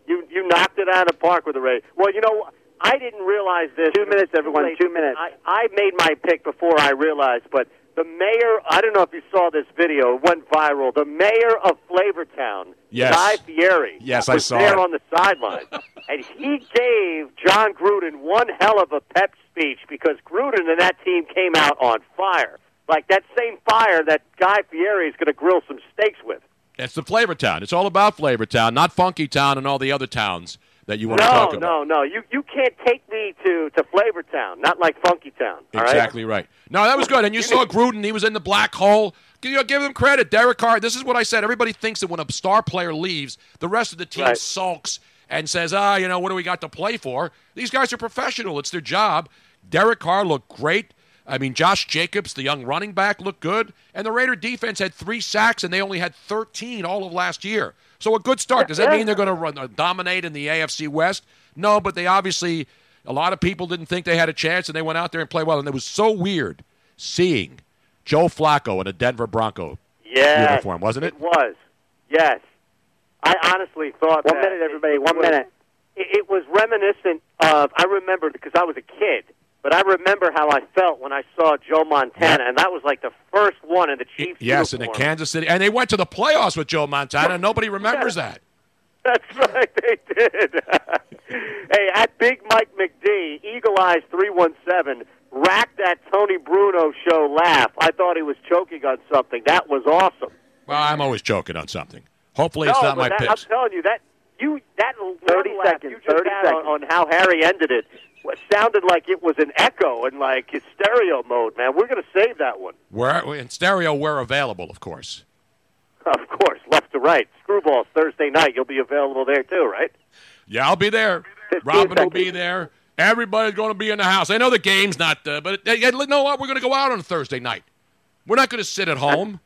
You you knocked it out of the park with the Raiders. Well, you know, I didn't realize this. Two minutes, everyone, two minutes. I, I made my pick before I realized, but the mayor, I don't know if you saw this video, it went viral. The mayor of Flavortown, Yes. Guy Fieri, Yes, I was saw there it. on the sideline. and he gave Jon Gruden one hell of a pep speech because Gruden and that team came out on fire. Like that same fire that Guy Fieri is going to grill some steaks with. It's the Flavor Town. It's all about Flavor Town, not Funky Town and all the other towns that you want to No, talk about. no, no. no. You you can't take me to to Flavor Town, not like Funky Town. all right? Exactly right. No, that was good. And you saw Gruden; he was in the black hole. Give, you know, give him credit, Derek Carr. This is what I said. Everybody thinks that when a star player leaves, the rest of the team Right. sulks and says, "Ah, you know, what do we got to play for?" These guys are professional. It's their job. Derek Carr looked great. I mean, Josh Jacobs, the young running back, looked good. And the Raider defense had three sacks, and they only had 13 all of last year. So a good start. Does that mean they're going to run, uh, dominate in the AFC West? No, but they obviously, a lot of people didn't think they had a chance, and they went out there and played well. And it was so weird seeing Joe Flacco in a Denver Bronco Yes, uniform, wasn't it? It was. Yes. I honestly thought One that minute, everybody, one was- minute. It, it was reminiscent of. I remember because I was a kid, but I remember how I felt when I saw Joe Montana, and that was like the first one in the Chiefs. Yes, in the uniform. Kansas City. And they went to the playoffs with Joe Montana, and nobody remembers that. That's right, they did. hey, at Big Mike McD, Eagle Eyes three one seven, racked that Tony Bruno show laugh. I thought he was choking on something. That was awesome. Well, I'm always choking on something. Hopefully, it's no, not my that, I'm telling you that you that 30 laugh seconds, you just 30 had on, seconds. on how Harry ended it what sounded like it was an echo and like his stereo mode. Man, we're going to save that one. We're, in stereo, we're available, of course. Of course, left to right. Screwballs Thursday night. You'll be available there too, right? Yeah, I'll be there. Robin will be there. Everybody's going to be in the house. I know the game's not, uh, but uh, you know what? We're going to go out on Thursday night. We're not going to sit at home.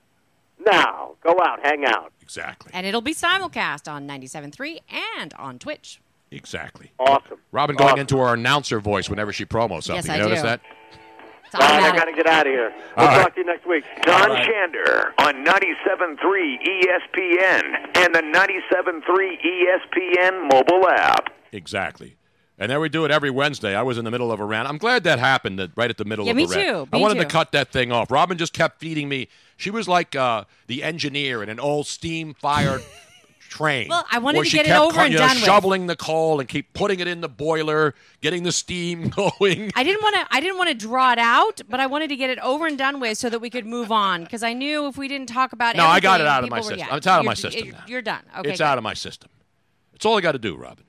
Now, go out, hang out. Exactly. And it'll be simulcast on 97.3 and on Twitch. Exactly. Awesome. Robin going Awesome. into her announcer voice whenever she promos something. Yes, you I notice do. that? It's All right, I got to get out of here. We'll All right. talk to you next week. Don All right. Shander on 97.3 ESPN and the 97.3 ESPN mobile app. Exactly. And then we do it every Wednesday. I was in the middle of a rant. I'm glad that happened at, right at the middle Yeah, of me a rant. too. I Me wanted to cut that thing off. Robin just kept feeding me. She was like uh, the engineer in an old steam-fired train. Well, I wanted to get it over and you know, done with. shoveling the coal and keep putting it in the boiler, getting the steam going. I didn't want to. I didn't want to draw it out, but I wanted to get it over and done with so that we could move on. Because I knew if we didn't talk about No, I got it out of my were- system. yeah, It's out of my system you're- now. You're done. Okay, it's good. out of my system. It's all I got to do, Robin.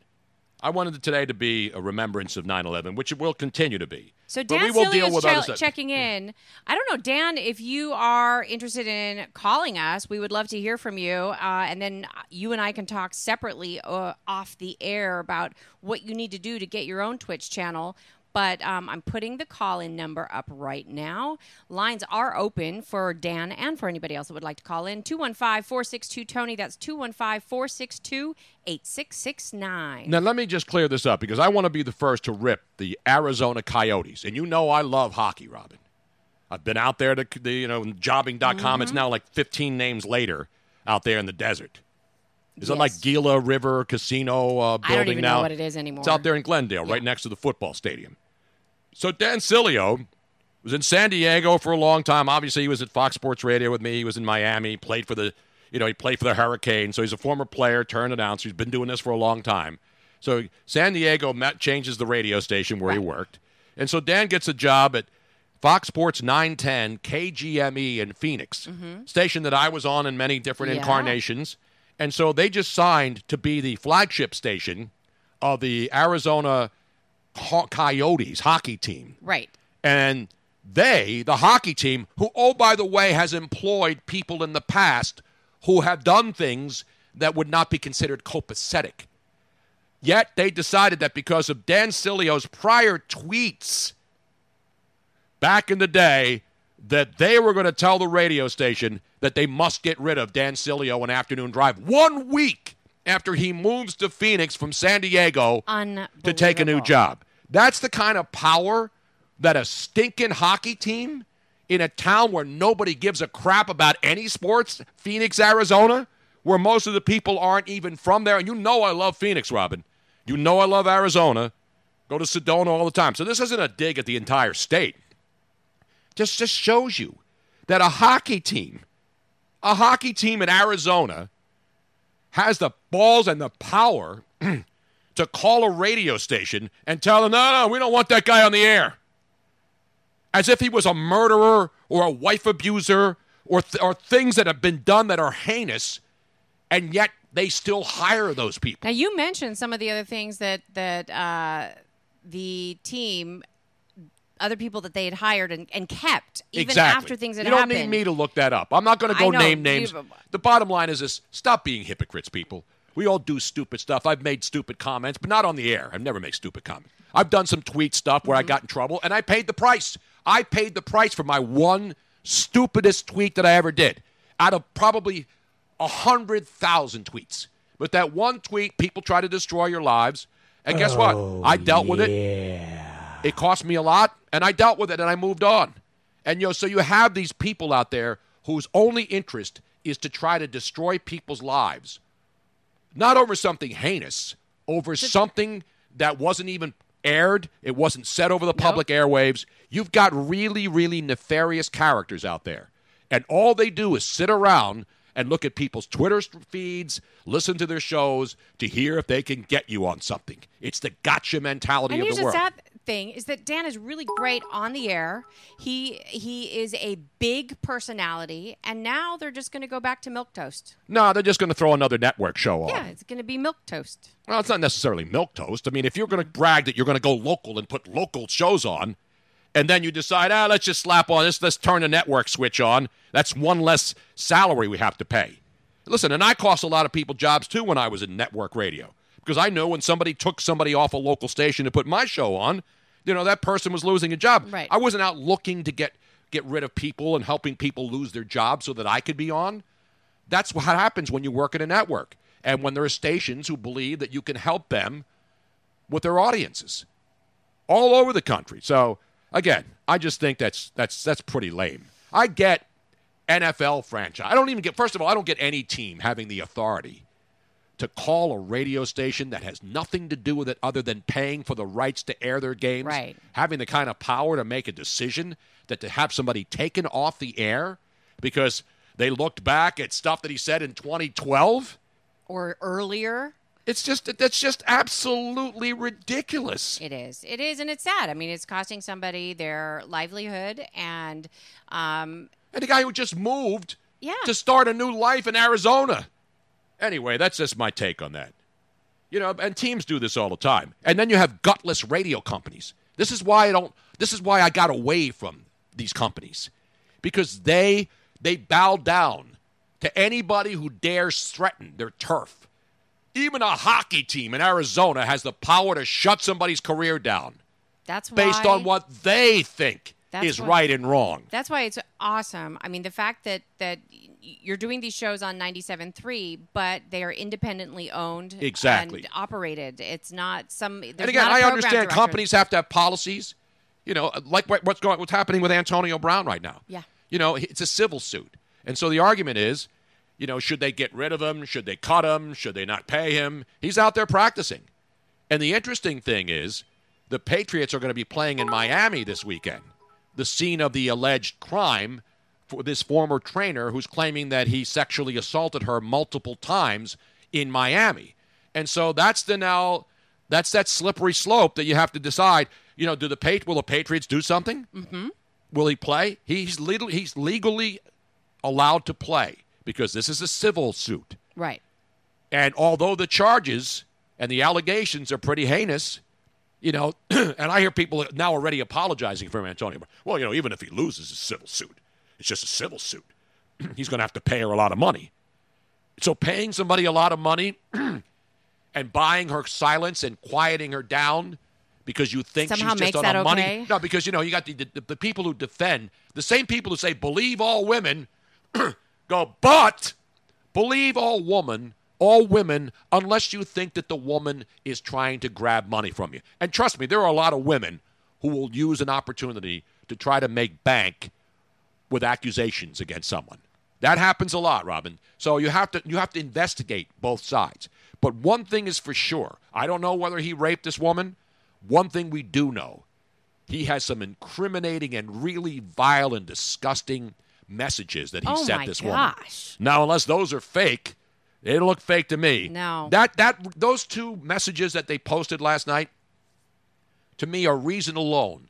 I wanted today to be a remembrance of 9/11, which it will continue to be. So But Dan we will deal is with che- checking in. I don't know, Dan, if you are interested in calling us, we would love to hear from you. Uh, and then you and I can talk separately uh, off the air about what you need to do to get your own Twitch channel. But um, I'm putting the call in number up right now. Lines are open for Dan and for anybody else that would like to call in. 215 462 Tony. That's 215 462 8669. Now let me just clear this up because I want to be the first to rip the Arizona Coyotes, and you know I love hockey, Robin. I've been out there to the you know Jobing.com. Mm-hmm. It's now like 15 names later out there in the desert. Is it like Gila River Casino uh, building I don't even now? know what it is anymore. It's out there in Glendale, right next to the football stadium. So Dan Sileo was in San Diego for a long time. Obviously, he was at Fox Sports Radio with me. He was in Miami. Played for the, you know, he played for the Hurricane. So he's a former player, turned announcer. He's been doing this for a long time. So San Diego met, changes the radio station where he worked, and so Dan gets a job at Fox Sports 910 KGME in Phoenix, mm-hmm. station that I was on in many different Yeah. incarnations. And so they just signed to be the flagship station of the Arizona Coyotes hockey team. Right. And they, the hockey team, who, oh, by the way, has employed people in the past who have done things that would not be considered copacetic. Yet they decided that because of Dan Sileo's prior tweets back in the day, that they were going to tell the radio station that they must get rid of Dan Sileo and Afternoon Drive one week after he moves to Phoenix from San Diego to take a new job. That's the kind of power that a stinking hockey team in a town where nobody gives a crap about any sports, Phoenix, Arizona, where most of the people aren't even from there. And you know I love Phoenix, Robin. You know I love Arizona. Go to Sedona all the time. So this isn't a dig at the entire state. Just just shows you that a hockey team, a hockey team in Arizona, has the balls and the power to call a radio station and tell them, no, no, we don't want that guy on the air. As if he was a murderer or a wife abuser or, th- or things that have been done that are heinous, and yet they still hire those people. Now you mentioned some of the other things that that uh, the team, other people that they had hired and, and kept even exactly. after things had you don't happened. need me to look that up. I'm not going to go know, name names. you- The bottom line is this: stop being hypocrites, people. We all do stupid stuff. I've made stupid comments, but not on the air. I've never made stupid comments. I've done some tweet stuff where I mm-hmm. got in trouble, and I paid the price. I paid the price for my one stupidest tweet that I ever did, out of probably a hundred thousand tweets. But that one tweet, people try to destroy your lives, and guess what? Oh, I dealt with it. It cost me a lot, and I dealt with it, and I moved on. And you know, so you have these people out there whose only interest is to try to destroy people's lives, not over something heinous, over something that wasn't even aired. It wasn't said over the public airwaves. You've got really, really nefarious characters out there, and all they do is sit around and look at people's Twitter feeds, listen to their shows to hear if they can get you on something. It's the gotcha mentality And of the world. sad thing is that Dan is really great on the air. He he is a big personality, and now they're just going to go back to milk toast. No, they're just going to throw another network show on. Yeah, it's going to be milk toast. Well, it's not necessarily milk toast. I mean, if you're going to brag that you're going to go local and put local shows on, and then you decide, ah, let's just slap on this, let's turn the network switch on. That's one less salary we have to pay. Listen, and I cost a lot of people jobs too when I was in network radio because I know when somebody took somebody off a local station to put my show on, you know that person was losing a job. Right. I wasn't out looking to get get rid of people and helping people lose their jobs so that I could be on. That's what happens when you work at a network and when there are stations who believe that you can help them with their audiences all over the country. So again, I just think that's that's that's pretty lame. I get NFL franchise. I don't even get first of all, I don't get any team having the authority to call a radio station that has nothing to do with it other than paying for the rights to air their games. Right. Having the kind of power to make a decision that to have somebody taken off the air because they looked back at stuff that he said in 2012. Or earlier. It's just that's just absolutely ridiculous. It is. It is, and it's sad. I mean, it's costing somebody their livelihood, and um, And the guy who just moved Yeah. to start a new life in Arizona. Anyway, that's just my take on that. You know, and teams do this all the time. And then you have gutless radio companies. This is why I don't this is why I got away from these companies. Because they they bow down to anybody who dares threaten their turf. Even a hockey team in Arizona has the power to shut somebody's career down that's why based on what they think is why- right and wrong. That's why it's awesome. I mean, the fact that that you're doing these shows on 97.3, but they are independently owned Exactly. and operated. It's not some. And again, I understand director. companies have to have policies. You know, like what's going, what's happening with Antonio Brown right now. Yeah. You know, it's a civil suit, and so the argument is, You know, should they get rid of him? Should they cut him? Should they not pay him? He's out there practicing. And the interesting thing is, the Patriots are going to be playing in Miami this weekend, the scene of the alleged crime for this former trainer who's claiming that he sexually assaulted her multiple times in Miami. And so that's the now that's that slippery slope that you have to decide. You know, do the Pat- will the Patriots do something? Mm-hmm. Will he play? He's legal, he's legally allowed to play because this is a civil suit. Right. And although the charges and the allegations are pretty heinous, you know, and I hear people now already apologizing for Antonio. Well, you know, even if he loses a civil suit, it's just a civil suit. He's going to have to pay her a lot of money. So paying somebody a lot of money and buying her silence and quieting her down because you think Somehow she's just on a money. okay? No, because you know you got the, the the people who defend the same people who say believe all women go, but believe all woman, all women, unless you think that the woman is trying to grab money from you. And trust me, there are a lot of women who will use an opportunity to try to make bank with accusations against someone. That happens a lot, Robin. So you have to you have to investigate both sides. But one thing is for sure. I don't know whether he raped this woman. One thing we do know. He has some incriminating and really vile and disgusting messages that he Oh, sent my this gosh. woman. Now, unless those are fake, they don't look fake to me. No. That that those two messages that they posted last night to me are reason alone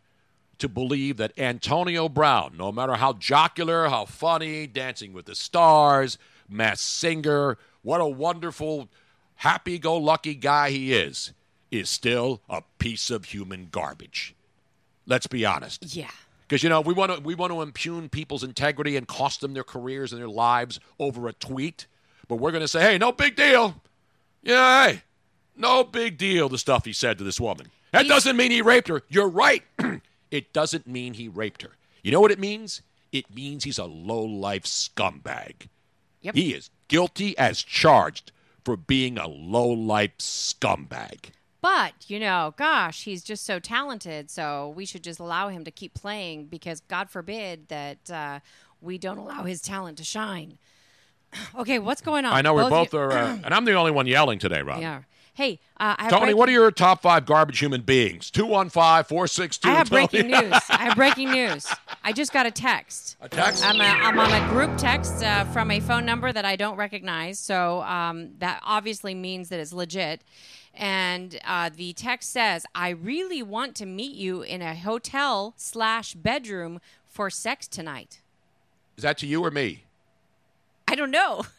to believe that Antonio Brown, no matter how jocular, how funny, Dancing with the Stars, Masked Singer, what a wonderful, happy go lucky guy he is, is still a piece of human garbage. Let's be honest. Yeah. Because you know we want to we want to impugn people's integrity and cost them their careers and their lives over a tweet, but we're going to say, hey, no big deal. Yeah, hey, no big deal. The stuff he said to this woman. That doesn't mean he raped her. You're right. it doesn't mean he raped her. You know what it means? It means he's a low life scumbag. Yep. He is guilty as charged for being a low life scumbag. But, you know, gosh, he's just so talented. So we should just allow him to keep playing because God forbid that uh, we don't allow his talent to shine. okay, what's going on? I know we of both you- are, uh, and I'm the only one yelling today, Rob. Yeah. Hey, uh, Tony, breaking- what are your top five garbage human beings? 215 462 I have breaking news. I have breaking news. I just got a text. A text? I'm, a, I'm on a group text uh, from a phone number that I don't recognize. So um, that obviously means that it's legit. And uh, the text says, "I really want to meet you in a hotel slash bedroom for sex tonight." Is that to you or me? I don't know.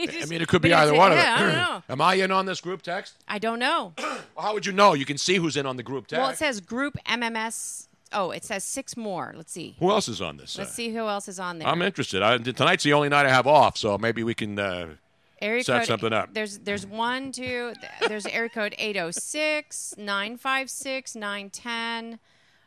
It I mean, it could be either one yeah, of I them. don't know. Am I in on this group text? I don't know. Well, how would you know? You can see who's in on the group text. Well, it says group MMS. Oh, it says six more. Let's see. who else is on this? Let's uh, see who else is on there. I'm interested. I, tonight's the only night I have off, so maybe we can. Uh, Area set code, something up. There's there's one, two. There's area code 806 956 910.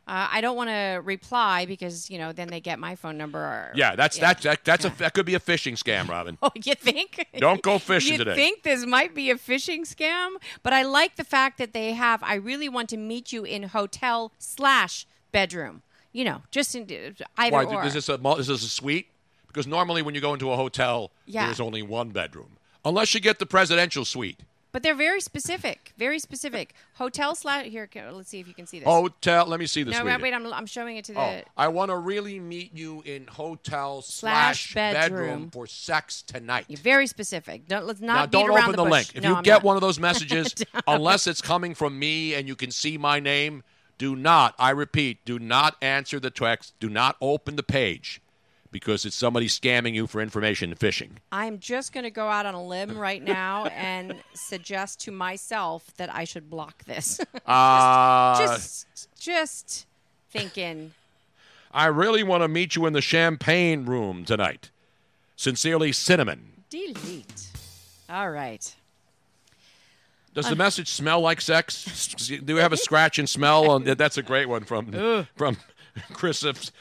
Uh, I don't want to reply because you know then they get my phone number. Or, yeah, that's that, that. That's a that could be a phishing scam, Robin. Oh, you think? Don't go fishing you today. think this might be a phishing scam? But I like the fact that they have. I really want to meet you in hotel slash bedroom. You know, just in either Why? or. Is this a is this a suite? Because normally when you go into a hotel, Yeah. there's only one bedroom, unless you get the presidential suite. but they're very specific. Very specific. Hotel slash. Here, let's see if you can see this. Hotel. Let me see the no, suite. wait, wait. I'm, I'm showing it to oh, the. Oh, I want to really meet you in hotel Slash bedroom. bedroom for sex tonight. You're very specific. Don't, let's not now, beat don't around open the, bush. link. If No, you I'm get not. one of those messages, unless it's coming from me and you can see my name, do not, I repeat, do not answer the text. Do not open the page because it's somebody scamming you for information and phishing. I'm just going to go out on a limb right now and suggest to myself that I should block this. Uh, just, just thinking. I really want to meet you in the champagne room tonight. Sincerely, Cinnamon. Delete. All right. Does the message smell like sex? Do we have a scratch and smell? That's a great one from from Chris F,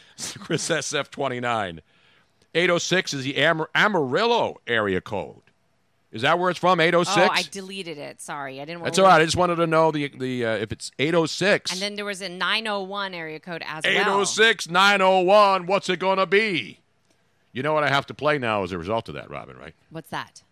Chris SF twenty nine. Eight oh six is the Amar- Amarillo area code. Is that where it's from? Eight oh Oh, I deleted it. Sorry, I didn't. want That's all right. I just wanted to know the the uh, if it's eight oh six. And then there was a 901 area code as Eight well. oh six nine oh one. What's it gonna be? You know what I have to play now as a result of that, Robin, right? What's that?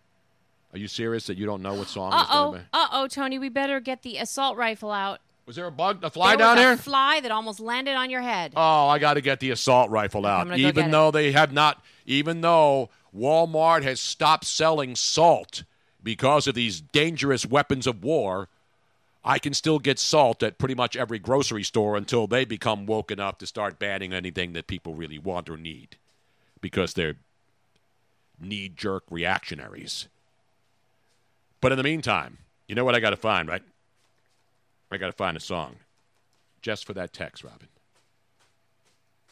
Are you serious that you don't know what song Uh is oh, going to uh oh, Tony. We better get the assault rifle out. Was there a bug, a fly there down here? a fly that almost landed on your head. Oh, I got to get the assault rifle out. gonna go get Even it. though they have not, even though Walmart has stopped selling salt because of these dangerous weapons of war, I can still get salt at pretty much every grocery store until they become woke enough to start banning anything that people really want or need because they're knee jerk reactionaries. But in the meantime, you know what I got to find, right? I got to find a song just for that text, Robin.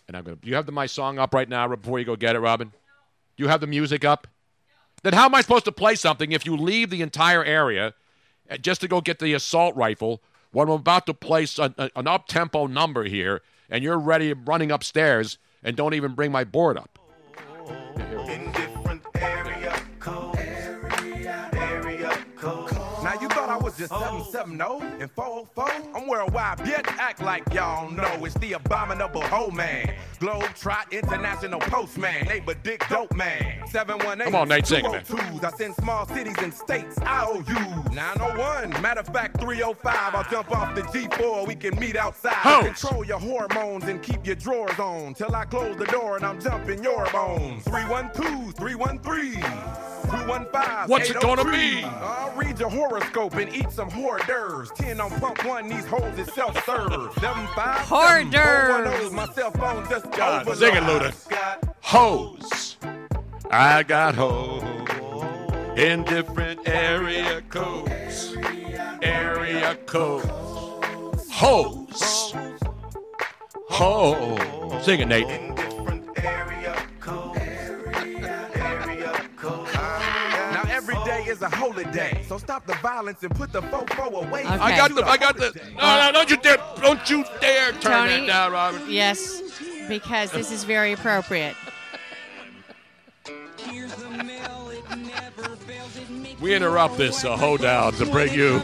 And I'm going to. Do you have the, my song up right now before you go get it, Robin? Do you have the music up? Then how am I supposed to play something if you leave the entire area uh, just to go get the assault rifle when I'm about to place a, a- an up tempo number here and you're ready running upstairs and don't even bring my board up? You thought I was just 770 and 404? I'm worldwide, bitch. Act like y'all know it's the abominable hoe man. Globe Trot International Postman. Neighbor Dick Dope Man. 718. Come on, Nate, sing it, man. 202s. I send small cities and states. I owe you 901. Matter of fact, 305. I'll jump off the G4. We can meet outside. Control your hormones and keep your drawers on. Till I close the door and I'm jumping your bones. 312, 313. 215. What's it gonna be? I'll read your horoscope and eat some hors d'oeuvres. 10 on pump one, these hoes is self-serve. 75 Hors oh, d'oeuvres. oh, My cell phone just God, overload. sing it, Luda. Hose. I got hose in different area codes. Area codes. Hose. Hose. Sing it, Nate. Is a holy day, so stop the violence and put the fofo away. Okay. I got the. I got the. No, no, don't you dare! Don't you dare turn Tony? that down, Robin. Yes, because this is very appropriate. We interrupt this uh, hoedown to bring you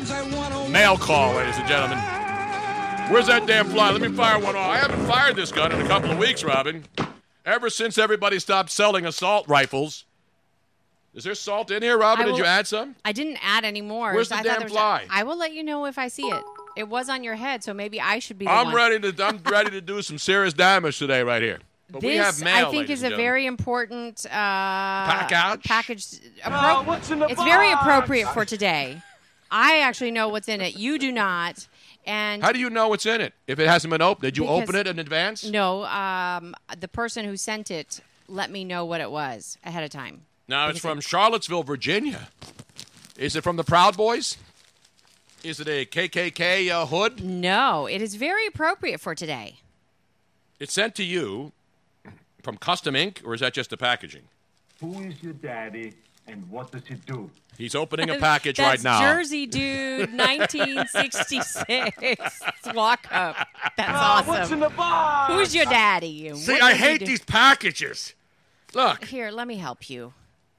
mail call, ladies and gentlemen. Where's that damn fly? Let me fire one off. I haven't fired this gun in a couple of weeks, Robin. Ever since everybody stopped selling assault rifles. Is there salt in here, Robin? I Did you add some? I didn't add any more. Where's the I damn fly? I will let you know if I see it. It was on your head, so maybe I should be the I'm one. ready to. I'm ready to do some serious damage today, right here. But this we have mail. I think ladies is a gentlemen. very important uh, Package? Package. appro- it's very appropriate for today. I actually know what's in it. You do not. And How do you know what's in it? If it hasn't been opened, did you open it in advance? no, um, the person who sent it let me know what it was ahead of time. No, it's Because from Charlottesville, Virginia. Is it from the Proud Boys? Is it a KKK uh, hood? No, it is very appropriate for today. It's sent to you from Custom Ink, or is that just the packaging? Who is your daddy and what does he do? He's opening a package That's right now. Jersey Dude, 1966. Walk up. That's What's awesome. in the box? Who's your daddy? and See, what I does he hate do? these packages. Look, Here, let me help you.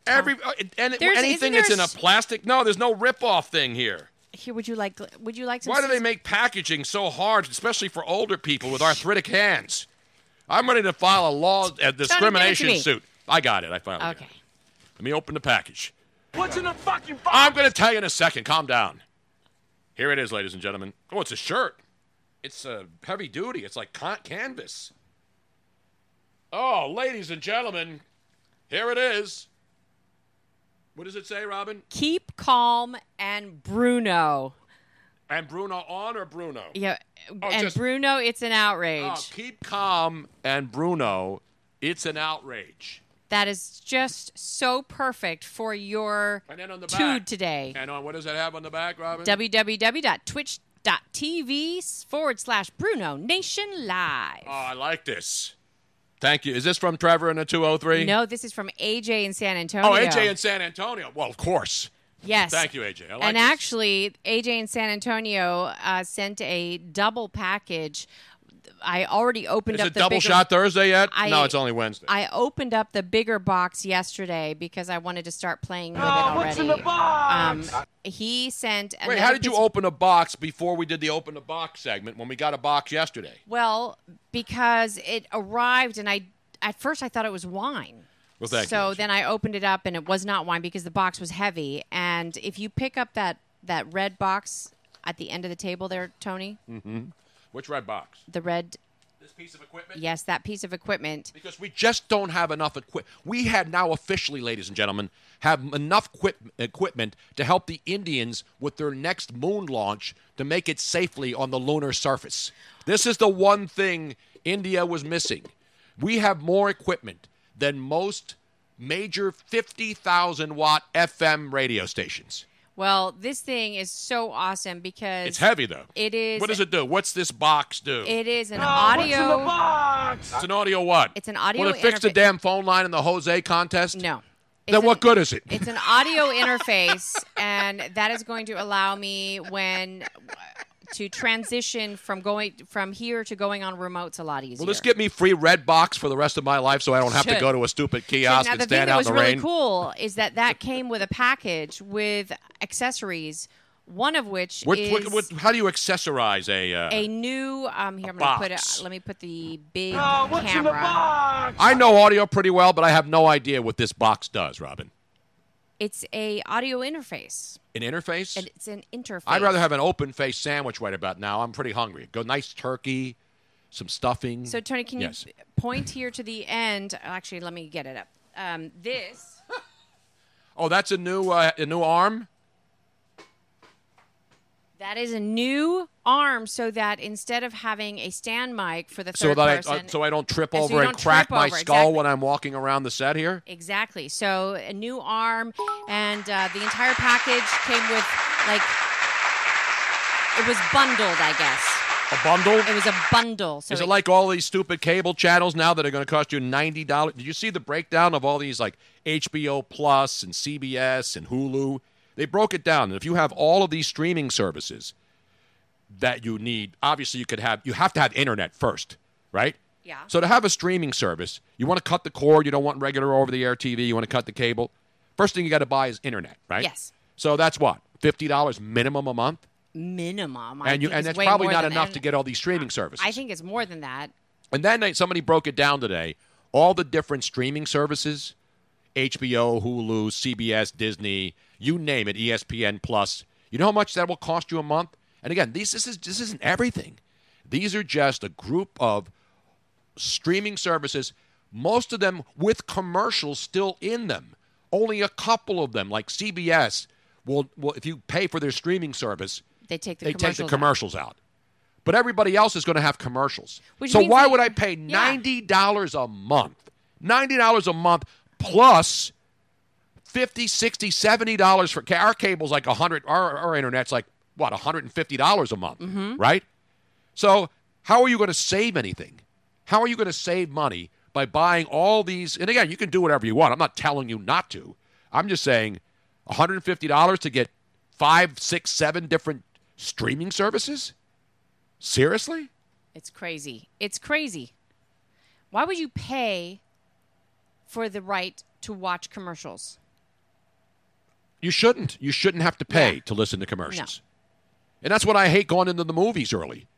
Every uh, and There's- anything isn't that's in there a s- plastic. No, there's no rip-off thing here. Here, would you like? Would you like some? Why do they sis- make packaging so hard, especially for older people with arthritic hands? I'm ready to file a law a discrimination me. suit. I got it. I finally got it. Okay. Let me open the package. What's in the fucking box? I'm going to tell you in a second. Calm down. Here it is, ladies and gentlemen. Oh, it's a shirt. It's uh, heavy duty. It's like con- canvas. Oh, ladies and gentlemen, here it is. What does it say, Robin? Keep calm and Bruno. And Bruno on or Bruno? Yeah, Oh, and just- Bruno, it's an oh, outrage. Oh, keep calm and Bruno. It's an outrage. That is just so perfect for your And then on the tude today. And on what does that have on the back, Robin? www.twitch.tv forward slash Bruno Nation Live. oh, I like this. Thank you. Is this from Trevor in the 203? No, this is from AJ in San Antonio. Oh, AJ in San Antonio. Well, of course. Yes. Thank you, AJ. I like and this. actually, AJ in San Antonio uh, sent a double package. I already opened Is up it the double bigger, shot Thursday yet? I- no, it's only Wednesday. I opened up the bigger box yesterday because I wanted to start playing with it Oh, already. what's in the box? Um, he sent. Wait, how did you open a box before we did the open the box segment when we got a box yesterday? Well, because it arrived, and I at first I thought it was wine. Well, thank so you. then I opened it up and it was not wine because the box was heavy. And if you pick up that that red box at the end of the table there, Tony, Mm-hmm. Which red box? the red. This piece of equipment. Yes, that piece of equipment. Because we just don't have enough equipment. We had now officially, ladies and gentlemen, have enough equip- equipment to help the Indians with their next moon launch to make it safely on the lunar surface. This is the one thing India was missing. We have more equipment than most major 50,000 watt FM radio stations. Well, this thing is so awesome because It's heavy though. It is. What does it do? What's this box do? It is an audio. Box. It's an audio what? It's an audio Will it fix the damn phone line in the Jose contest? No. Then what good is it? It's an audio interface, and that is going to allow me when to transition from going from here to going on remotes a lot easier. Will this get me free red box for the rest of my life so I don't have to go to a stupid kiosk now and the thing stand that out was in the really rain? cool is that that came with a package with accessories, one of which What, is what, what, how do you accessorize a? Uh, a new. Um, here I'm going to put box. it. Let me put the big Oh, camera. I know audio pretty well, but I have no idea what this box does, Robin. It's a audio interface. An interface? And it's an interface. I'd rather have an open faced sandwich right about now. I'm pretty hungry. Go nice turkey, some stuffing. So Tony, can yes. you point here to the end? Actually, let me get it up. Um, this Oh, that's a new uh, a new arm. That is a new arm, so that instead of having a stand mic for the third So that I, uh, so I don't trip so over and don't crack my over, skull exactly. when I'm walking around the set here. Exactly. So a new arm, and uh, the entire package came with like it was bundled, I guess. A bundle. It was a bundle. So Is it like all these stupid cable channels now that are going to cost you ninety dollars? Did you see the breakdown of all these like HBO Plus and CBS and Hulu? They broke it down, and if you have all of these streaming services that you need, obviously you could have you have to have internet first, right? Yeah. So to have a streaming service, you want to cut the cord. You don't want regular over-the-air TV. You want to cut the cable. First thing you got to buy is internet, right? Yes. So that's what fifty dollars minimum a month, minimum. I and you and that's probably not enough to get all these streaming services. I think it's more than that. And then somebody broke it down today. All the different streaming services HBO, Hulu, CBS, Disney, you name it, ESPN Plus. You know how much that will cost you a month? And again, these, this, is, this isn't everything. These are just a group of streaming services, most of them with commercials still in them. Only a couple of them, like CBS, will, will if you pay for their streaming service, They take the they take commercials the out. commercials out. But everybody else is going to have commercials. Which so why would I pay ninety dollars a month? Ninety dollars a month plus 50 60 70 dollars for ca- our cable's like 100 our, our internet's like what 150 dollars a month Mhm. right so how are you going to save anything how are you going to save money by buying all these and again you can do whatever you want i'm not telling you not to i'm just saying $150 to get five six seven different streaming services seriously It's crazy. It's crazy. Why would you pay for the right to watch commercials? You shouldn't. You shouldn't have to pay to listen to commercials. And that's what I hate going into the movies early.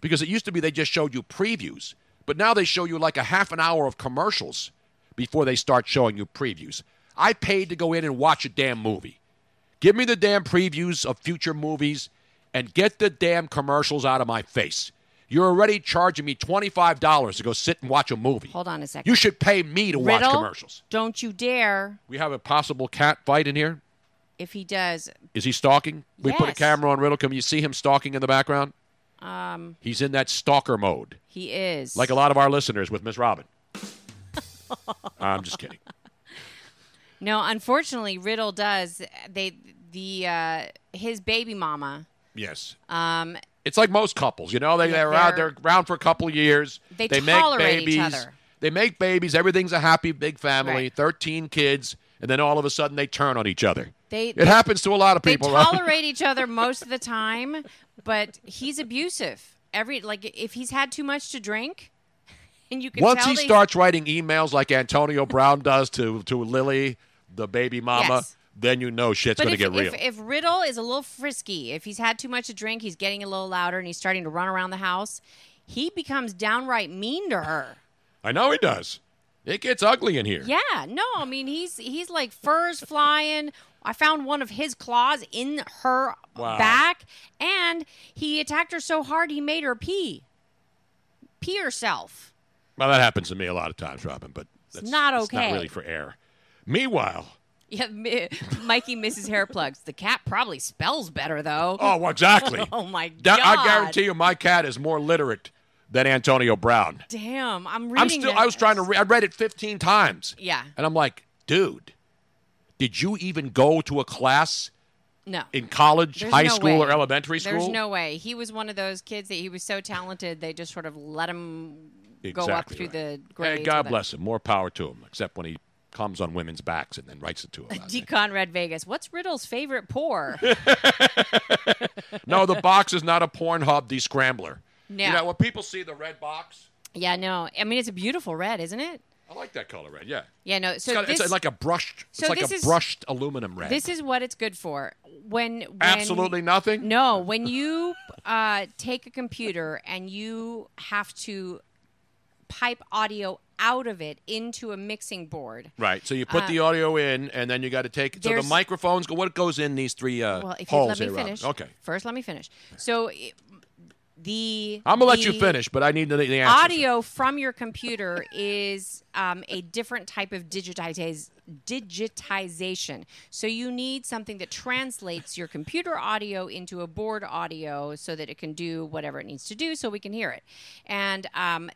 Because it used to be they just showed you previews, but now they show you like a half an hour of commercials before they start showing you previews. I paid to go in and watch a damn movie. Give me the damn previews of future movies and get the damn commercials out of my face. You're already charging me $25 to go sit and watch a movie. Hold on a second. You should pay me to watch commercials. Don't you dare. We have a possible cat fight in here. If he does, Is he stalking? We put a camera on Riddle. Can you see him stalking in the background? um, He's in that stalker mode, he is. like a lot of our listeners with Miss Robin. I'm just kidding. No, unfortunately, Riddle does. They the uh, his baby mama. Yes. Um, It's like most couples, you know. They, Yeah, they're, around, they're- they're around for a couple of years. They make tolerate each babies. other. They make babies. Everything's a happy big family. Right. 13 kids. And then all of a sudden they turn on each other. They it happens to a lot of they people. right? tolerate each other most of the time, but he's abusive. Every like if he's had too much to drink, and you can Once he starts writing emails like Antonio Brown does to, to Lily, the baby mama, Yes. Then you know shit's going to get real. if, if Riddle is a little frisky, if he's had too much to drink, he's getting a little louder and he's starting to run around the house, he becomes downright mean to her. I know he does. It gets ugly in here. Yeah, no, I mean he's he's like furs flying. I found one of his claws in her Wow. back, and he attacked her so hard he made her pee, pee herself. Well, that happens to me a lot of times, Robin, but that's not It's not okay. really for air. Meanwhile, Yeah, Mi- Mikey misses hair plugs. The cat probably spells better though. oh, well, exactly. oh my god! I guarantee you, my cat is more literate than Antonio Brown. Damn, I'm reading. I'm still. this. I was trying to. Re- I read it 15 times. Yeah. And I'm like, dude, did you even go to a class No. in college, There's high no school, way. or elementary school? There's no way. He was one of those kids that he was so talented they just sort of let him go up Exactly through right. the Hey. God bless him. More power to him. Except when he comes on women's backs and then writes it to him. D. Conrad Vegas. What's Riddle's favorite pour? no, the box is not a Pornhub descrambler. No. You know, when people see the red box, yeah, no. I mean, it's a beautiful red, isn't it? I like that color red. Yeah. Yeah, no. So it's, got, this, it's like a brushed. so it's like this a is- brushed aluminum red. this is what it's good for. When, when Absolutely nothing. No, when you uh, take a computer and you have to pipe audio out of it into a mixing board. Right. So you put Uh, the audio in, and then you got to take it. So the microphones go. What goes in these three uh, Well, if holes let me finish. Okay. First, let me finish. So the I'm gonna let you finish, but I need the, the answer. Audio from your computer is um, a different type of digitize, digitization. So you need something that translates your computer audio into a board audio so that it can do whatever it needs to do so we can hear it. And um,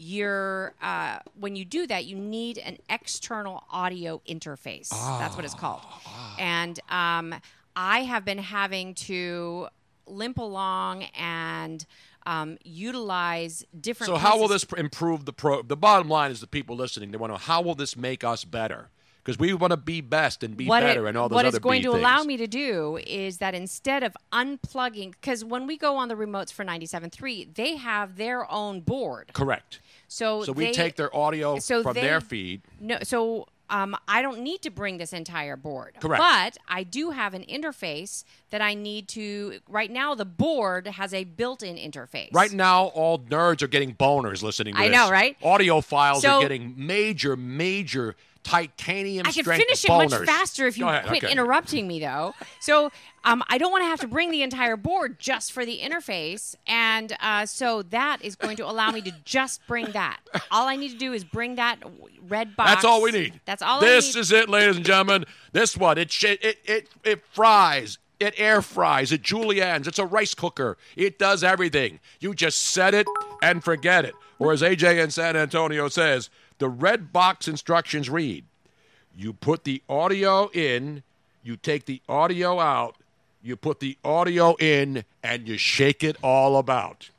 your uh, when you do that, you need an external audio interface. That's what it's called. And um, I have been having to limp along and um, utilize different. So how will this pr- improve the pro? The bottom line is the people listening. They want to know how will this make us better? Because we want to be best and be what better it, and all those what other it's going to things. allow me to do is that instead of unplugging, because when we go on the remotes for 97.3, they have their own board. Correct. So So we they- take their audio so from they- their feed. No, so um, I don't need to bring this entire board. Correct. But I do have an interface that I need to. Right now, the board has a built-in interface. Right now, all nerds are getting boners listening to I this. know, right? Audio files So- are getting major, major titanium I can strength finish it boners. much faster if you ahead, quit okay. interrupting me, though. So um, I don't want to have to bring the entire board just for the interface, and uh, so that is going to allow me to just bring that. All I need to do is bring that red box. That's all we need. That's all. This is it, ladies and gentlemen. This one, it sh- it it it fries. It air fries. It juliennes. It's a rice cooker. It does everything. You just set it and forget it. Or as AJ in San Antonio says, the red box instructions read: You put the audio in, you take the audio out, you put the audio in, and you shake it all about.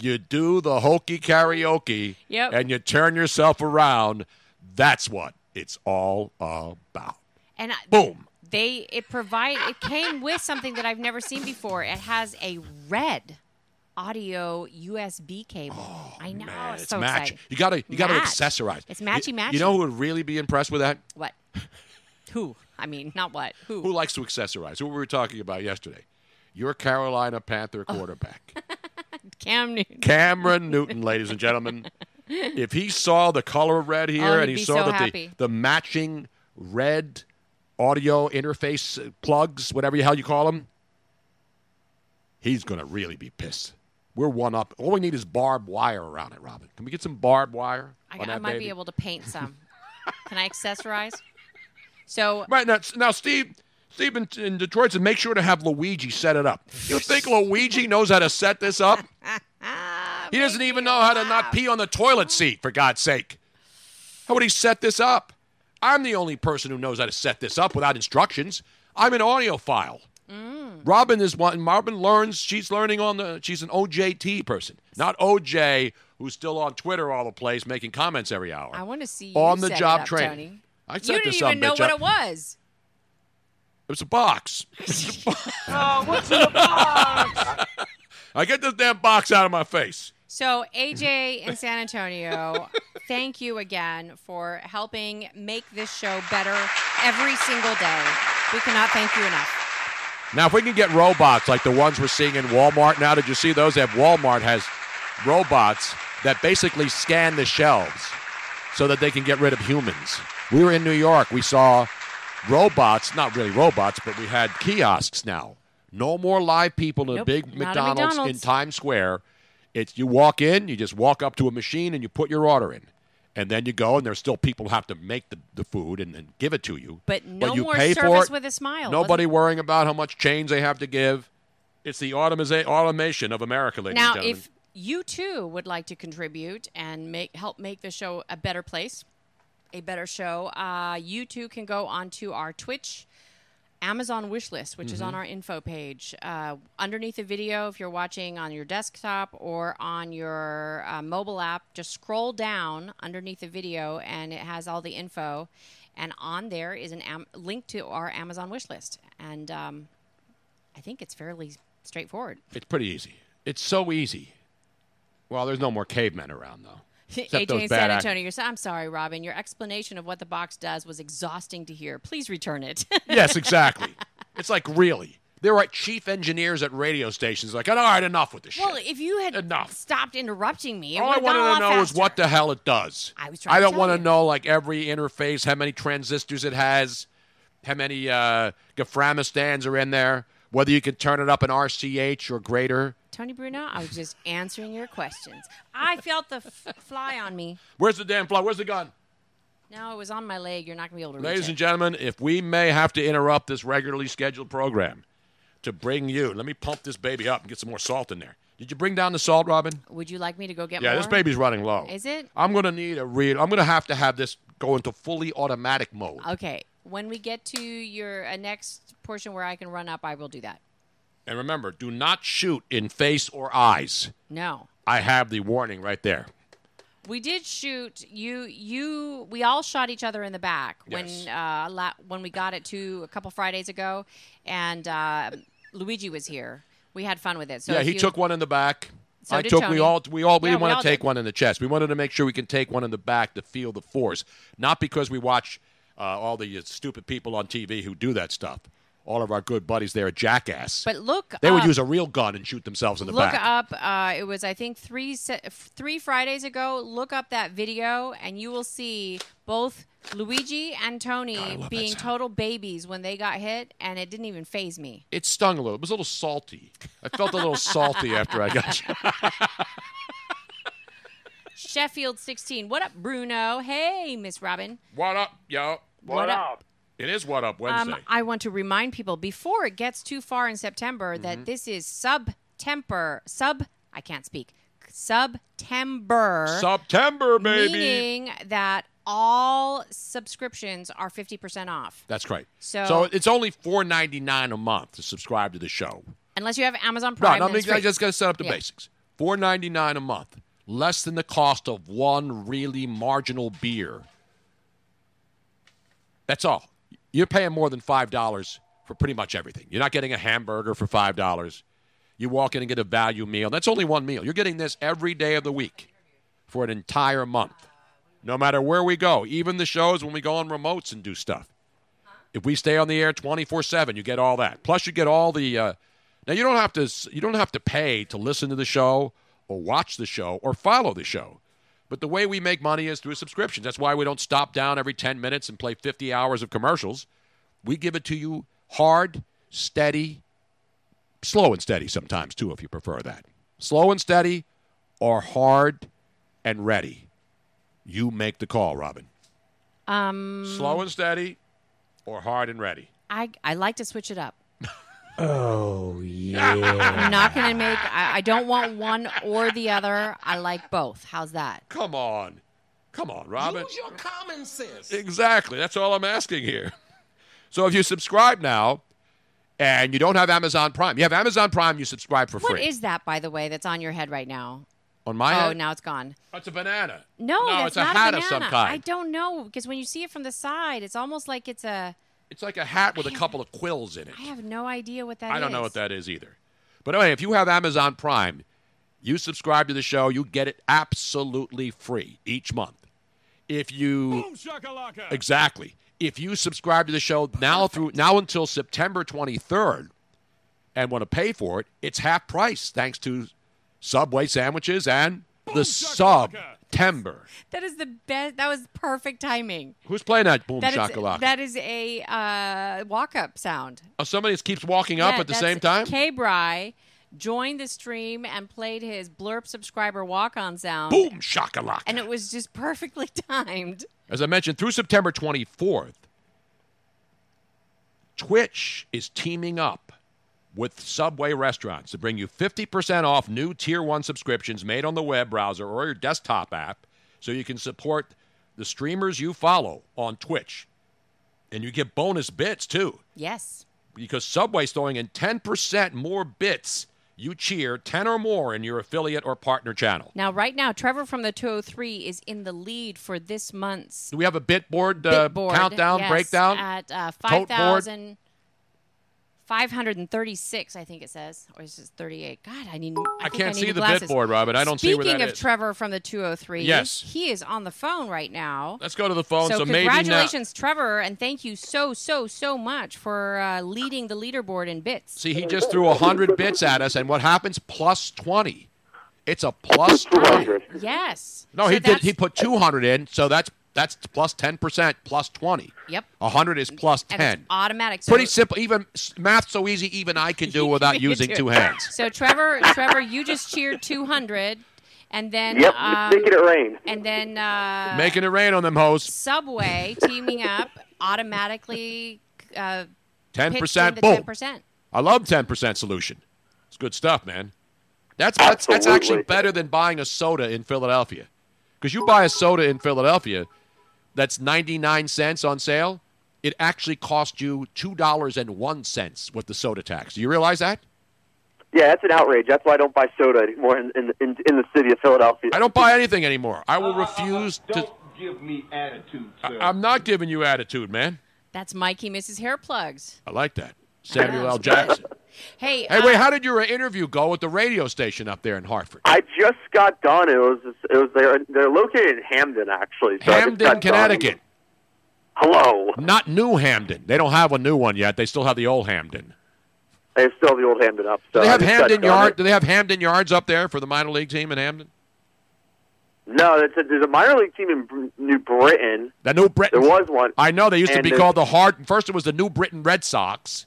You do the hokey karaoke, Yep. and you turn yourself around. That's what it's all about. and I, Boom. They it provide it came with something that I've never seen before. It has a red audio USB cable. Oh, I know. Man, it's so match. exciting. You got to you got to accessorize. It's matchy matchy. You know who would really be impressed with that? What? Who? I mean, not what. Who? Who likes to accessorize? Who we were talking about yesterday? Your Carolina Panther Oh. quarterback, Cam Newton. Cameron Newton, ladies and gentlemen. If he saw the color of red here Oh, and he saw so that happy. the, the matching red audio interface plugs, whatever the hell you call them, he's going to really be pissed. We're one up. All we need is barbed wire around it, Robin. Can we get some barbed wire? I, I might baby? be able to paint some. Can I accessorize? So Right now, now Steve, Steve in, in Detroit said, make sure to have Luigi set it up. You think Luigi knows how to set this up? he doesn't even know how to not pee on the toilet seat, for God's sake. How would he set this up? I'm the only person who knows how to set this up without instructions. I'm an audiophile. Mm. Robin is one. Robin learns. She's learning on the. She's an OJT person, not OJ, who's still on Twitter all the place making comments every hour. I want to see you on the set it job up, training. Tony. I set You didn't this even some know bitch what up. it was. It was a box. Oh, what's in the box? I get this damn box out of my face. So AJ in San Antonio, thank you again for helping make this show better every single day. We cannot thank you enough. Now, if we can get robots like the ones we're seeing in Walmart now, did you see those? Have Walmart has robots that basically scan the shelves. so that they can get rid of humans. We were in New York. We saw robots, not really robots, but we had kiosks now. No more live people in Nope, a big a McDonald's, in Times Square. It's you walk in, you just walk up to a machine and you put your order in. And then you go, and there's still people who have to make the, the food and, and give it to you. But no you more pay for it. with a smile. Nobody worrying about how much change they have to give. It's the automiza- automation of America, ladies now, and gentlemen. Now, if you too would like to contribute and make help make the show a better place, a better show, uh, you too can go onto our Twitch. Amazon wish list, which is on Mhm. our info page. Uh, underneath the video, if you're watching on your desktop or on your uh, mobile app, just scroll down underneath the video and it has all the info. And on there is a am- link to our Amazon wish list. And um, I think it's fairly straightforward. It's pretty easy. It's so easy. Well, there's no more cavemen around, though. AJ in San Antonio, you're, I'm sorry, Robin. Your explanation of what the box does was exhausting to hear. Please return it. yes, exactly. It's like, really? There are chief engineers at radio stations like, all right, enough with this shit. well, if you had enough. stopped interrupting me, All I would have gone a wanted to know is what the hell it does. I was trying I don't tell want to know like every interface, how many transistors it has, how many uh, Gaframistans are in there, whether you can turn it up in RCH or greater. Tony Bruno, I was just answering your questions. I felt the f- fly on me. Where's the damn fly? Where's the gun? No, it was on my leg. You're not going to be able to reach Ladies it. and gentlemen, if we may have to interrupt this regularly scheduled program to bring you, let me pump this baby up and get some more salt in there. Did you bring down the salt, Robin? Would you like me to go get yeah, more? Yeah, this baby's running low. Is it? I'm going to need a read. I'm going to have to have this go into fully automatic mode. Okay. When we get to your uh, next portion where I can run up, I will do that. And remember, do not shoot in face or eyes. No. I have the warning right there. We did shoot you. You. We all shot each other in the back Yes. when uh, la- when we got it to a couple Fridays ago, and uh, Luigi was here. We had fun with it. So yeah, he you- took one in the back. So I took. Tony. We all. We all. We Yeah, didn't we want to take did. one in the chest. We wanted to make sure we can take one in the back to feel the force, not because we watch uh, all the stupid people on TV who do that stuff. All of our good buddies there at Jackass. But look, they would up- use a real gun and shoot themselves in the look back. Look up. Uh, it was I think three se- three Fridays ago. Look up that video, and you will see both Luigi and Tony being total babies when they got hit, and it didn't even phase me. It stung a little. It was a little salty. I felt a little salty after I got. Sheffield 16. What up, Bruno? Hey, Miss Robin. What up, yo? What up? It is what up Wednesday. Um, I want to remind people before it gets too far in September Mm-hmm. that this is sub-temper, sub, I can't speak, sub temper September. September, baby. Meaning that all subscriptions are 50% off. That's right. So- so it's only four ninety nine a month to subscribe to the show. Unless you have Amazon No, Prime. no, then I it's free. just got to set up the Yeah. basics. Four ninety nine a month, less than the cost of one really marginal beer. That's all. You're paying more than five dollars for pretty much everything. You're not getting a hamburger for five dollars. You walk in and get a value meal. That's only one meal. You're getting this every day of the week for an entire month. No matter where we go, even the shows when we go on remotes and do stuff. If we stay on the air 24/7, you get all that. Plus you get all the uh, Now you don't have to you don't have to pay to listen to the show or watch the show or follow the show. But the way we make money is through subscriptions. That's why we don't stop down every 10 minutes and play 50 hours of commercials. We give it to you hard, steady, slow and steady sometimes too if you prefer that. Slow and steady or hard and ready. You make the call, Robin. Um, Slow and steady or hard and ready. I, I like to switch it up. Oh yeah. I'm not going to make, I, I don't want one or the other. I like both. How's that? Come on. Come on, Robin. Use your common sense. Exactly. That's all I'm asking here. So if you subscribe now and you don't have Amazon Prime, you have Amazon Prime, you subscribe for What free. is that, by the way, that's on your head right now? On my oh, head? now it's gone. That's a banana. No, No, that's it's a not hat a of banana. some kind. I don't know because when you see it from the side, it's almost like it's a. It's like a hat with a couple of quills in it. I have no idea what that is. I don't know what that is either. But anyway, if you have Amazon Prime, you subscribe to the show, you get it absolutely free each month. If you Boom, shakalaka. Exactly. If you subscribe to the show now through now until September 23rd and want to pay for it, it's half price thanks to Subway sandwiches and the sub September. That is the best. That was perfect timing. Who's playing that boom That is shakalaka? that is a uh, walk-up sound. oh, somebody just keeps walking up Yeah, at the same time. K. Bry joined the stream and played his blurb subscriber walk-on sound. boom shakalaka. And it was just perfectly timed. As I mentioned, through September 24th, Twitch is teaming up with Subway restaurants to bring you 50% off new Tier 1 subscriptions made on the web browser or your desktop app so you can support the streamers you follow on Twitch. And you get bonus bits too Yes. because Subway's throwing in 10% more bits. You cheer 10 or more in your affiliate or partner channel. Now, right now, Trevor from the 203 is in the lead for this month's Do we have a bit board, uh, bit board, countdown, yes, breakdown? at uh, Tote board? 5,536, I think it says, or is it 38? God, I need. I, I can't need see the glasses. bit board, Robin. I don't see where Speaking of is. Trevor from the 203, Yes. he is on the phone right now. Let's go to the phone. So, So, congratulations, Trevor, and thank you so, so, so much for uh, leading the leaderboard in bits. See, he just threw 100 bits at us, and what happens? Plus 20. It's a plus 200. Yes. No, So he did. He put 200 in, so that's that's plus 10%, plus 20. Yep. 100 is plus And it's 10. automatic. So, Pretty simple. Even math so easy, even I can do without using two hands. So Trevor, Trevor, you just cheered 200, and then Yep, um, making it rain. and then uh, Making it rain on them hoes. Subway teaming up automatically uh, 10%, pitched in the boom. 10%. I love 10% solution. It's good stuff, man. That's that's, that's actually better than buying a soda in Philadelphia. Because you buy a soda in Philadelphia that's 99 cents on sale, it actually cost you $2.01 with the soda tax. Do you realize that? Yeah, that's an outrage. That's why I don't buy soda anymore in, in, in, in the city of Philadelphia. I don't buy anything anymore. I will refuse uh, to. Don't give me attitude, sir. I'm not giving you attitude, man. That's Mikey Mrs. Hair Plugs. I like that. Samuel L. Jackson. Hey, Hey, uh, wait, how did your interview go with the radio station up there in Hartford? I just got done. It was it was they're they're located in Hamden actually. So Hamden, got done. Connecticut. Hello. Not New Hamden. They don't have a new one yet. They still have the old Hamden. They still have the old Hamden up. So Do they have Hamden. Yard? Do they have Hamden Yards up there for the minor league team in Hamden? No, it's a, there's a minor league team in New Britain. The New Britain. There was one. I know they used to be called the Hard. First, it was the New Britain Red Sox.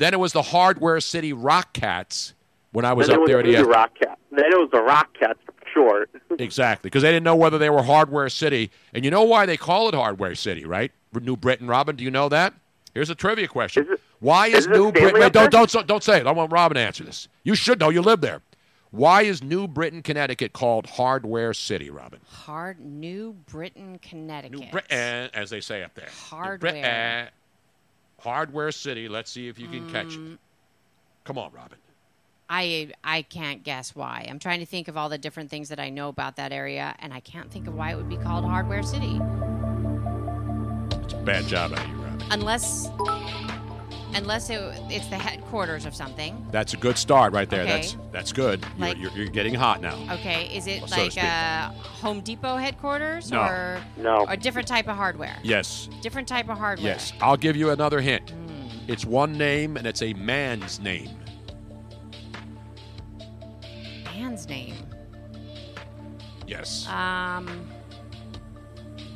Then it was the Hardware City Rock Cats. When I was then up there at the ES- Rock Cat. Then it was the Rock Cats for short. Exactly, because they didn't know whether they were Hardware City, and you know why they call it Hardware City, right? New Britain, Robin. Do you know that? Here's a trivia question. Is it- why is, is it New Stanley Britain? Wait, up don't there? don't don't say it. I want Robin to answer this. You should know. You live there. Why is New Britain, Connecticut called Hardware City, Robin? Hard New Britain, Connecticut. New Britain, eh, as they say up there. New Hardware. Eh, Hardware City. Let's see if you can catch Mm. it. Come on, Robin. I I can't guess why. I'm trying to think of all the different things that I know about that area, and I can't think of why it would be called Hardware City, It's a bad job out of you, Robin. unless unless it, it's the headquarters of something. That's a good start right there. Okay. That's that's good. You're, Like- you're, you're getting hot now. Okay, is it So like speak. uh, Home Depot headquarters No. or No. a different type of hardware? Yes. Different type of hardware. Yes, I'll give you another hint. Hmm. It's one name and it's a man's name. Man's name. Yes. Um,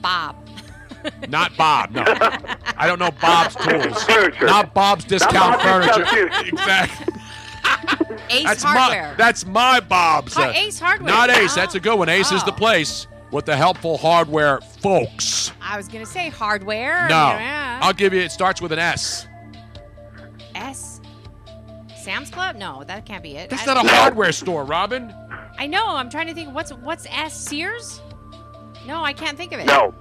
Bob. Not Bob, no. I don't know Bob's tools. Furniture. Not Bob's discount Not Bob's furniture. Discount, too. exactly. Ace That's Hardware. my that's my Bob's. Har- Ace Hardware. Not Ace. Oh. That's a good one. Ace is oh. the Oh. place with the helpful hardware folks. I was gonna say hardware. No. Yeah. I'll give you it starts with an S. S. Sam's Club? No, that can't be it. That's I, not a hardware store, Robin. I know. I'm trying to think. What's what's S? Sears? No, I can't think of it. No.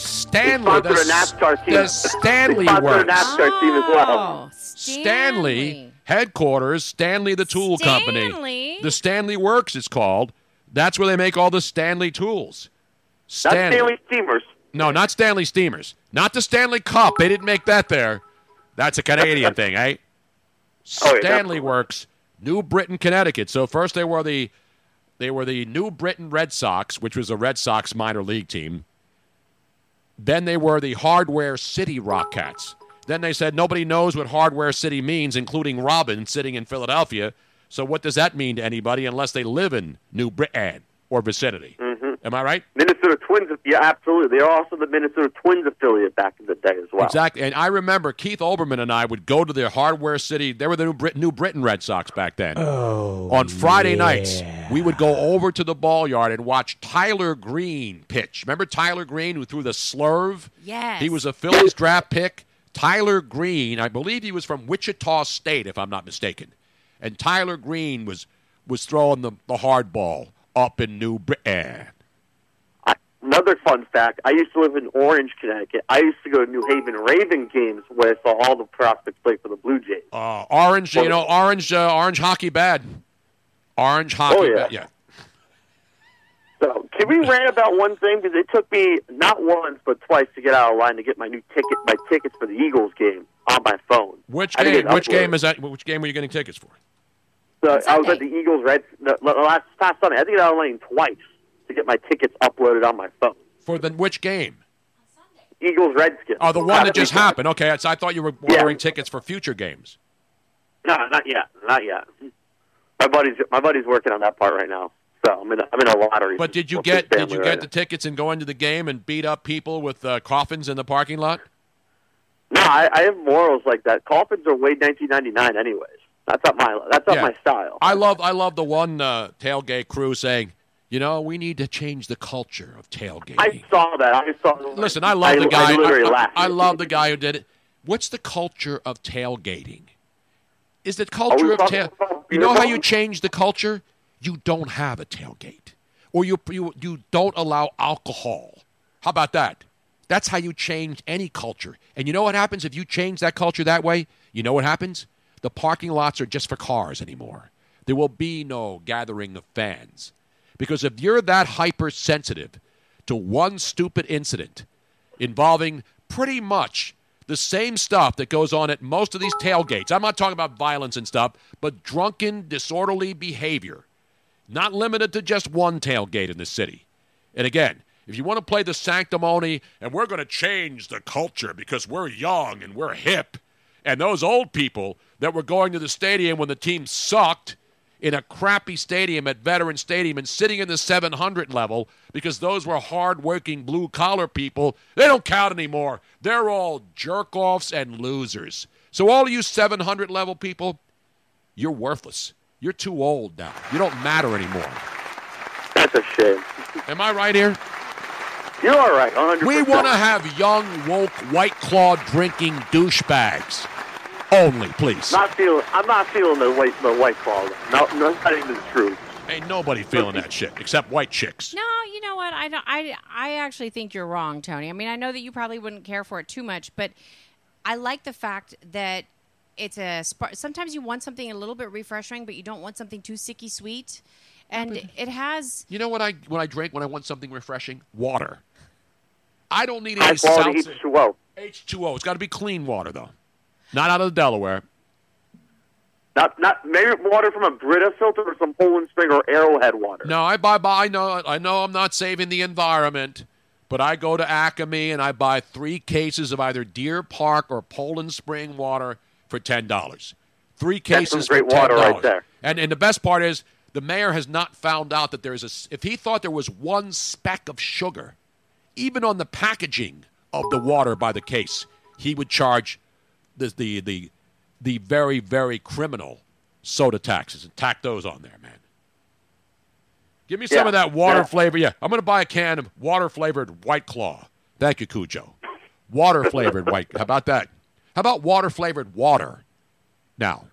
Stanley. They The, a NASCAR team. the Stanley They sponsor a works. NASCAR team as well. Oh, Stanley Stanley. headquarters, Stanley the Tool Company. The Stanley Works it's called. That's where they make all the Stanley tools. Not Stanley Steamers. No, not Stanley Steamers. Not the Stanley Cup. They didn't make that there. That's a Canadian thing, eh? Oh, yeah, Stanley definitely. Works, New Britain, Connecticut. So first they were the they were the New Britain Red Sox, which was a Red Sox minor league team. Then they were the Hardware City Rockcats. Then they said nobody knows what Hardware City means, including Robin sitting in Philadelphia. So what does that mean to anybody unless they live in New Britain or vicinity? Mm-hmm. Am I right? Minnesota Twins. Yeah, absolutely. They are also the Minnesota Twins affiliate back in the day as well. Exactly. And I remember Keith Olbermann and I would go to the Hardware City. They were the New, Brit- New Britain Red Sox back then. Oh, On Friday nights, we would go over to the ball yard and watch Tyler Green pitch. Remember Tyler Green who threw the slurve? Yes. He was a Phillies draft pick. Tyler Green, I believe he was from Wichita State, if I'm not mistaken. And Tyler Green was was throwing the, the hard ball up in New Britain. Eh, Another fun fact: I used to live in Orange, Connecticut. I used to go to New Haven Raven games where I saw all the prospects play for the Blue Jays. Uh, orange, you know, orange, uh, orange hockey bad. Orange hockey Oh, yeah. bad. Yeah. So, can we rant about one thing? Because it took me not once but twice to get out of line to get my new ticket, my tickets for the Eagles game on my phone. Which game? Which uploaded. game is that? Which game were you getting tickets for? So I was at the Eagles Red the, the last past Sunday. I had to get out of line twice to get my tickets uploaded on my phone. For the which game? Eagles Redskins. Oh, the one that just happened. Okay, so I thought you were ordering tickets for future games. No, not yet, not yet. My buddy's my buddy's working on that part right now. So I'm in a, I'm in a lottery. But did you get did you right get the tickets and go into the game and beat up people with uh, coffins in the parking lot? No, I, I have morals like that. Coffins are way 1999, anyways. That's not my that's not Yeah. my style. I love I love the one uh, tailgate crew saying, you know, we need to change the culture of tailgating. I saw that. I saw. Listen, I love the guy. I I. I love the guy who did it. What's the culture of tailgating? Is the culture of tail? You know how you change the culture? You don't have a tailgate, or you you you don't allow alcohol. How about that? That's how you change any culture. And you know what happens if you change that culture that way? You know what happens? The parking lots are just for cars anymore. There will be no gathering of fans. Because if you're that hypersensitive to one stupid incident involving pretty much the same stuff that goes on at most of these tailgates, I'm not talking about violence and stuff, but drunken, disorderly behavior, not limited to just one tailgate in the city. And again, if you want to play the sanctimony and we're going to change the culture because we're young and we're hip, and those old people that were going to the stadium when the team sucked in a crappy stadium at Veteran Stadium and sitting in the 700 level because those were hard-working blue-collar people, they don't count anymore. They're all jerk-offs and losers. So all of you 700 level people, you're worthless. You're too old now. You don't matter anymore. That's a shame. Am I right here? You're all right. 100%. We want to have young, woke, white claw drinking douchebags. Only, please. Not feeling. I'm not feeling the white the white claw. No, no, not even the truth. Ain't nobody feeling that shit except white chicks. No, you know what? I, don't, I, I actually think you're wrong, Tony. I mean, I know that you probably wouldn't care for it too much, but I like the fact that it's a. sp- Sometimes you want something a little bit refreshing, but you don't want something too sicky sweet, and it has. You know what I when I drink when I want something refreshing? Water. I don't need High any quality seltzer. H2O. H2O. It's got to be clean water though, not out of the Delaware. Not not maybe water from a Brita filter or some Poland Spring or Arrowhead water. No, I buy. buy I know. I know. I'm not saving the environment, but I go to Acme and I buy three cases of either Deer Park or Poland Spring water for ten dollars. Three That's cases great for $10. water right there. And and the best part is the mayor has not found out that there's a. If he thought there was one speck of sugar, even on the packaging of the water by the case, he would charge the the the, the very very criminal soda taxes and tack those on there, man. Give me some Yeah. of that water Yeah. flavor. Yeah, I'm going to buy a can of water flavored White Claw. Thank you, Cujo. Water flavored White. How about that? How about water flavored water? Now,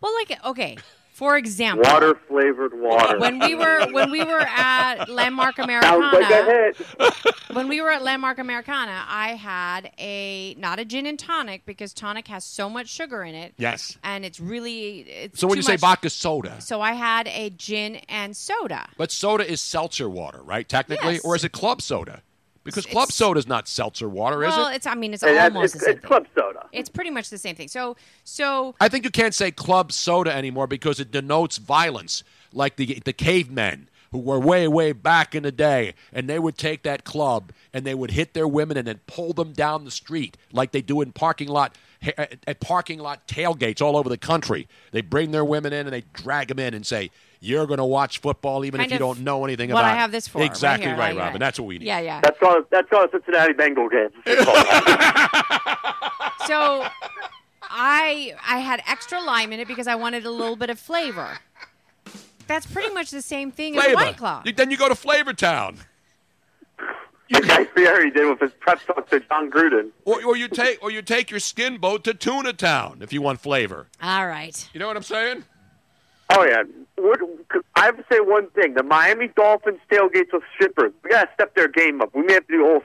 Well, like okay, for example, Water flavored water. when we were when we were at Landmark Sounds like a Americana, hit. when we were at Landmark Americana, I had a not a gin and tonic because tonic has so much sugar in it. Yes. and it's really it's so when too you say much. vodka soda, So I had a gin and soda. but soda is seltzer water, right? Technically, Yes. or is it club soda? Because club soda is not seltzer water, is it? well, it's I mean it's Hey, almost it's, the same it's thing. club soda. It's pretty much the same thing. So so I think you can't say club soda anymore because it denotes violence, like the the cavemen who were way way back in the day, and they would take that club and they would hit their women and then pull them down the street like they do in parking lot at at parking lot tailgates all over the country. They bring their women in and they drag them in and say, you're going to watch football even Kind if you don't know anything about. what about I have this for, right Exactly here, right, like, Robin. right. That's what we need. Yeah, yeah. That's called that's called Cincinnati Bengal game. So I I had extra lime in it because I wanted a little bit of flavor. That's pretty much the same thing as White Claw. You- then you go to Flavor Town. Like Guy Fieri did with his prep talk to Jon Gruden. Or, or you take or you take your skin boat to Tuna Town if you want flavor. All right. You know what I'm saying? Oh yeah. I have to say one thing: the Miami Dolphins tailgates with strippers. We gotta step their game up. We may have to do whole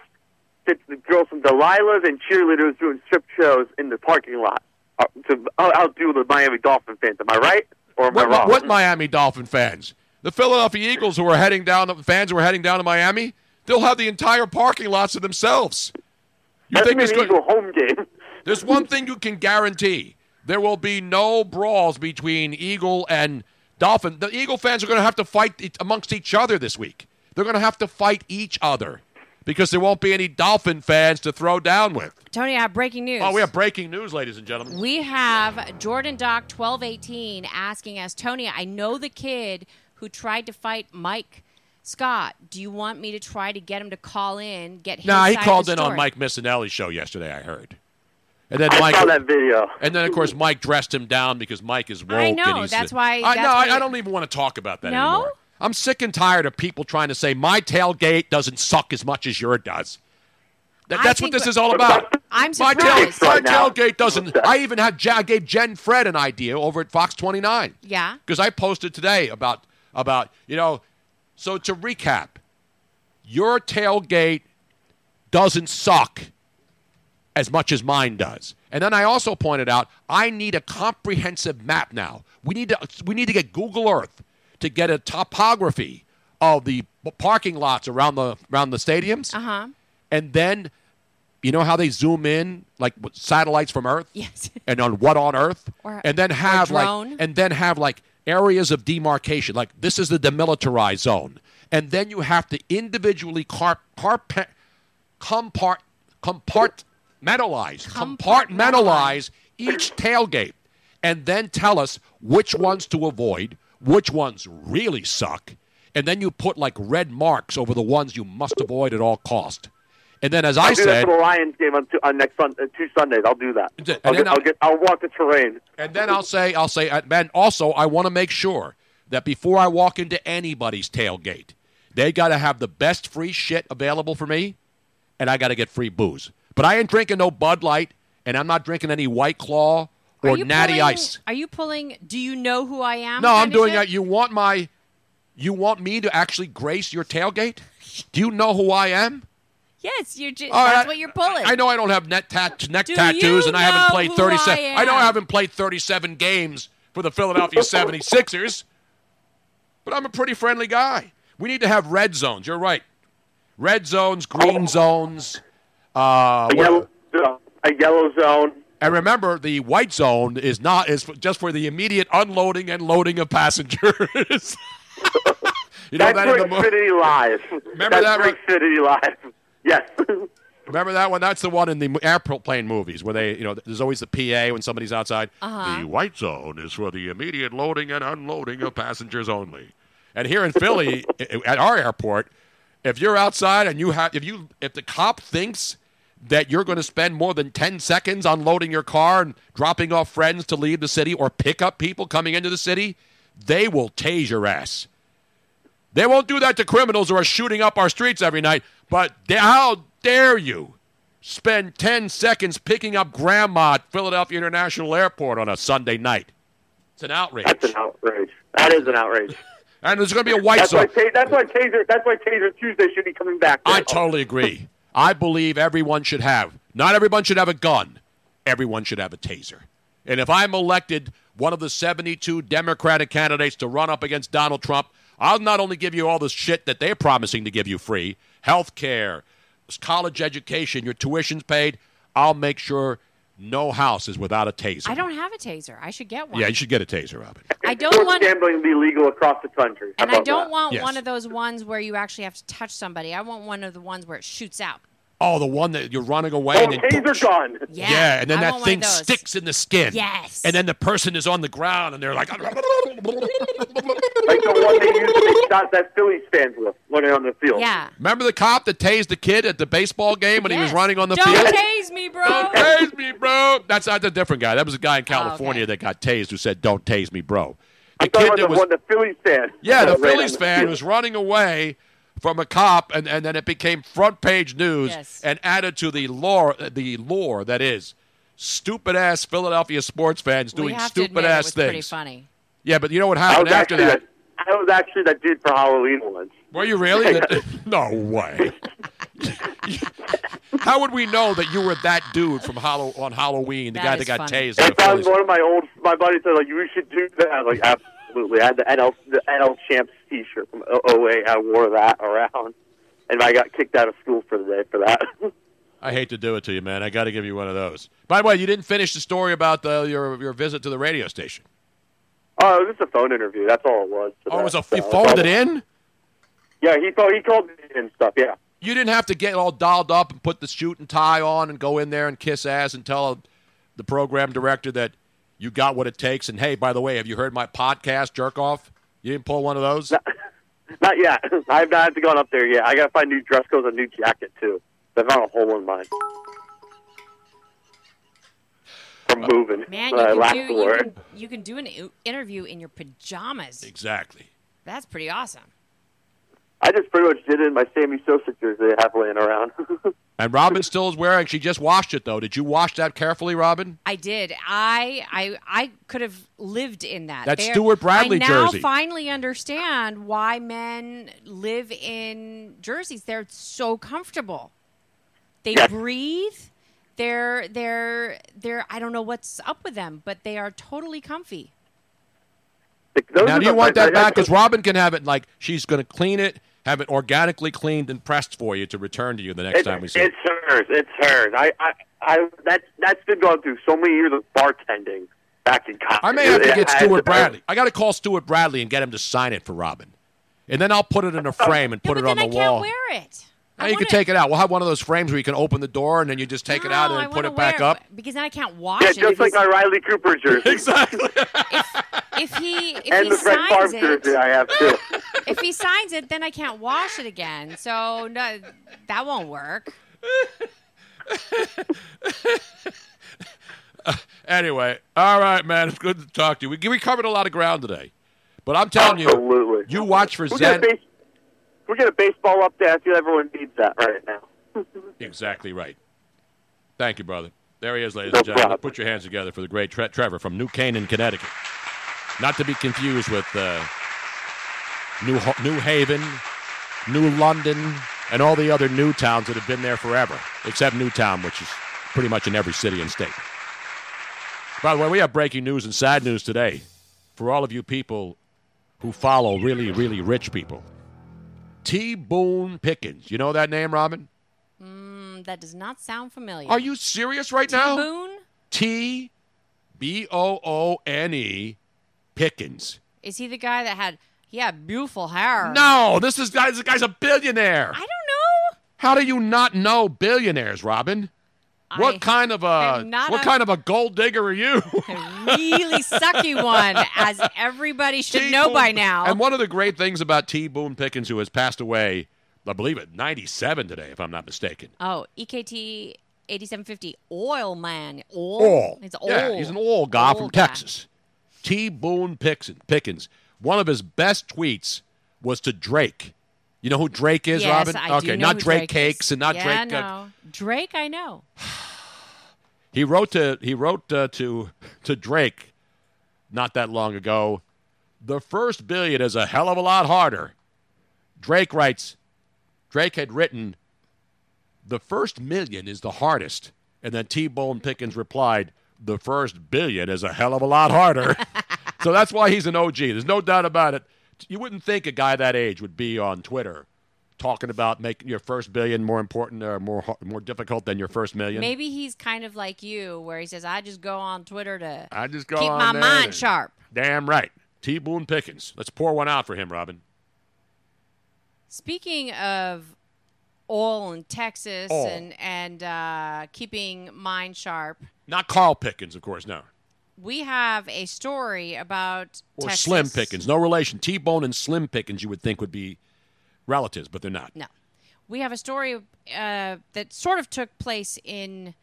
girls from Delilah's and cheerleaders doing strip shows in the parking lot uh, to out- outdo the Miami Dolphin fans. Am I right or am What, I wrong? what Miami Dolphin fans? The Philadelphia Eagles who are heading down, the fans who are heading down to Miami, they'll have the entire parking lot to themselves. You That's think it's going? Eagle home game. There's one thing you can guarantee: there will be no brawls between Eagle and Dolphin. The Eagle fans are going to have to fight amongst each other this week. They're going to have to fight each other because there won't be any Dolphin fans to throw down with. Tony, I have breaking news. Oh, we have breaking news, ladies and gentlemen. We have Jordan Doc twelve eighteen asking us, Tony, I know the kid who tried to fight Mike Scott. Do you want me to try to get him to call in, get his Nah, he called in on? Mike Missanelli's show yesterday. I heard. And then I Mike, saw that video. and then of course Mike dressed him down because Mike is woke. I and know, he's, that's why- I that's no, why I, I don't even want to talk about that No? anymore. I'm sick and tired of people trying to say my tailgate doesn't suck as much as yours does. That, that's what this is all about. I'm My, tail, surprised. my tailgate doesn't. I even had Ja- I gave Jen Fred an idea over at Fox 29 Yeah. because I posted today about about you know. So to recap, your tailgate doesn't suck as much as mine does. And then I also pointed out I need a comprehensive map now. We need to we need to get Google Earth to get a topography of the parking lots around the around the stadiums, Uh huh. and then you know how they zoom in like satellites from Earth Yes. and on what on Earth, Or- and then have like and then have like areas of demarcation. Like this is the demilitarized zone, and then you have to individually car, carpe, compart, compartmentalize, compartmentalize each tailgate, and then tell us which ones to avoid, which ones really suck, and then you put like red marks over the ones you must avoid at all cost. And then, as I I'll do that said, for the Lions game on, two, on next sun, uh, two Sundays. I'll do that. And I'll then get, I'll- I'll get. I'll walk the terrain. And then I'll say, I'll say, man. also, I want to make sure that before I walk into anybody's tailgate, they got to have the best free shit available for me, and I got to get free booze. But I ain't drinking no Bud Light, and I'm not drinking any White Claw or Natty pulling, Ice. Are you pulling? Do you know who I am? No, I'm doing that. You want my, you want me to actually grace your tailgate? Do you know who I am? Yes, you're. Just, that's right. what you're pulling. I know I don't have neck, tat- neck Do tattoos, and I haven't played who 37. I know I haven't played 37 games for the Philadelphia 76ers, but I'm a pretty friendly guy. We need to have red zones. You're right. Red zones, green oh. zones. Uh, A yellow, a yellow zone. and remember, the white zone is not is just for the immediate unloading and loading of passengers. you know That's that for in the mo- Xfinity Live. Remember That's that for one? Xfinity Live. Yes. Remember that one? That's the one in the airplane movies where they, you know, there's always the PA when somebody's outside. Uh-huh. The white zone is for the immediate loading and unloading of passengers only. And here in Philly, at our airport, if you're outside and you have, if you, if the cop thinks that you're going to spend more than 10 seconds unloading your car and dropping off friends to leave the city or pick up people coming into the city, they will tase your ass. They won't do that to criminals who are shooting up our streets every night. But da- how dare you spend 10 seconds picking up grandma at Philadelphia International Airport on a Sunday night? It's an outrage. That's an outrage. That is an outrage. And there's going to be a white That's why, zone. ta- that's why Taser. That's why Taser Tuesday should be coming back. I totally agree. I believe everyone should have. Not everyone should have a gun. Everyone should have a taser. And if I'm elected one of the 72 Democratic candidates to run up against Donald Trump, I'll not only give you all the shit that they're promising to give you free health care, college education, your tuition's paid. I'll make sure no house is without a taser. I don't have a taser. I should get one. yeah, you should get a taser, Robin. I don't Sports want. gambling to be legal across the country. How And I don't that? want Yes. one of those ones where you actually have to touch somebody. I want one of the ones where it shoots out. Oh, the one that you're running away Oh, and then taser gun. Yeah. and then I that want one thing those. sticks in the skin. Yes. And then the person is on the ground and they're like, Like the one they used they shot that Phillies fans with when they're on the field. Yeah. Remember the cop that tased the kid at the baseball game when he was Yes. running on the field? Don't field? tase me, bro. Don't tase me, bro. That's not a different guy. That was a guy in oh, California Oh, okay. that got tased who said, "Don't tase me, bro." The I'm talking kid about that the was one the Phillies fan. yeah, the Phillies fan field. was running away from a cop, and, and then it became front page news Yes. and added to the lore the lore that is stupid ass Philadelphia sports fans doing stupid ass was pretty things. funny. Yeah, but you know what happened after that? that. I was actually that dude for Halloween once. Were you really? no way. How would we know that you were that dude from Hallow- on Halloween, the That guy that got funny. tased? in I found one of my old my buddies said like you should do that. I was like absolutely. I had the NL the NL champs T-shirt from 08. I wore that around, and I got kicked out of school for the day for that. I hate to do it to you, man. I got to give you one of those. By the way, you didn't finish the story about the, your your visit to the radio station. oh, it was just a phone interview. That's all it was. Oh, it was a, So, you phoned it in? Yeah, he called. He called me and stuff. Yeah. You didn't have to get all dolled up and put the suit and tie on and go in there and kiss ass and tell the program director that you got what it takes. And hey, by the way, have you heard my podcast, Jerk Off? You didn't pull one of those? Not yet. I've not had to gone up there yet. I got to find new dress codes and new jacket too. I found a hole in mine from moving. Man, you uh, can, do, you, can, you can do an interview in your pajamas. Exactly. That's pretty awesome. I just pretty much did it in my Sammy Sosa jersey I have laying around. And Robin still is wearing. She just washed it though. Did you wash that carefully, Robin? I did. I I I could have lived in that. That There- Stewart Bradley jersey. I now jersey. finally understand why men live in jerseys. They're so comfortable. They Yes. breathe. They're they're they're I don't know what's up with them, but they are totally comfy. Those now, do you want that I- I- back? Because Robin can have it like she's going to clean it, have it organically cleaned and pressed for you to return to you the next It's, time we see. it. it's hers. It's hers. I, I, I, that's that's been going through so many years of bartending back in college. I may have to get Stewart Bradley. I got to call Stewart Bradley and get him to sign it for Robin, and then I'll put it in a oh, frame and put but it on then the I can't wall. wear it. Now I you can wanna- take it out. We'll have one of those frames where you can open the door and then you just take it out and then put it back wear up. because then I can't wash Yeah, it. just if like he's- my Riley Cooper jersey. Exactly. if he if and he the Fred Farm signs jersey it, I have too. if he signs it, then I can't wash it again. So no, that won't work. Uh, anyway, all right, man. It's good to talk to you. We, we covered a lot of ground today, but I'm telling you, Absolutely. you watch for We're Zen. Base, we're gonna baseball up there. I feel everyone needs that right now. Exactly right. Thank you, brother. There he is, ladies No and gentlemen. problem. Put your hands together for the great Tre- Trevor from New Canaan, Connecticut. Not to be confused with uh, New Ho- New Haven, New London, and all the other new towns that have been there forever, except Newtown, which is pretty much in every city and state. By the way, we have breaking news and sad news today for all of you people who follow really, really rich people. T. Boone Pickens. You know that name, Robin? Mm, that does not sound familiar. Are you serious right now? T Boone? T B O O N E Pickens. Is he the guy that had he had beautiful hair? No, this is guy. This guy's a billionaire. I don't know. How do you not know billionaires, Robin? What I kind of a what a- kind of a gold digger are you? A really sucky one, as everybody should T. know Boone- by now. And one of the great things about T. Boone Pickens, who has passed away, I believe it, 97 today, if I'm not mistaken. oh, EKT 8750 oil man. Oil. Oil. It's oil. Yeah, he's an oil guy Oil from guy. Texas. T. Boone Pickens. Pickens. One of his best tweets was to Drake. You know who Drake is, yes, Robin? I okay, not Drake, Drake Cakes and not yeah, Drake. uh, no. Drake, I know. He wrote to he wrote uh, to to Drake not that long ago. The first billion is a hell of a lot harder. Drake writes. Drake had written, "The first million is the hardest," and then T Bone Pickens replied, "The first billion is a hell of a lot harder." so that's why he's an OG. There's no doubt about it. You wouldn't think a guy that age would be on Twitter talking about making your first billion more important or more more difficult than your first million. Maybe he's kind of like you, where he says, "I just go on Twitter to I just go keep my mind sharp." Damn right. T. Boone Pickens. Let's pour one out for him, Robin. Speaking of oil in Texas Oil. and and uh, keeping mind sharp, Not Carl Pickens, of course, no. We have a story about Or Texas. Slim Pickens. No relation. T Bone and Slim Pickens you would think would be relatives, but they're not. No. We have a story uh, that sort of took place in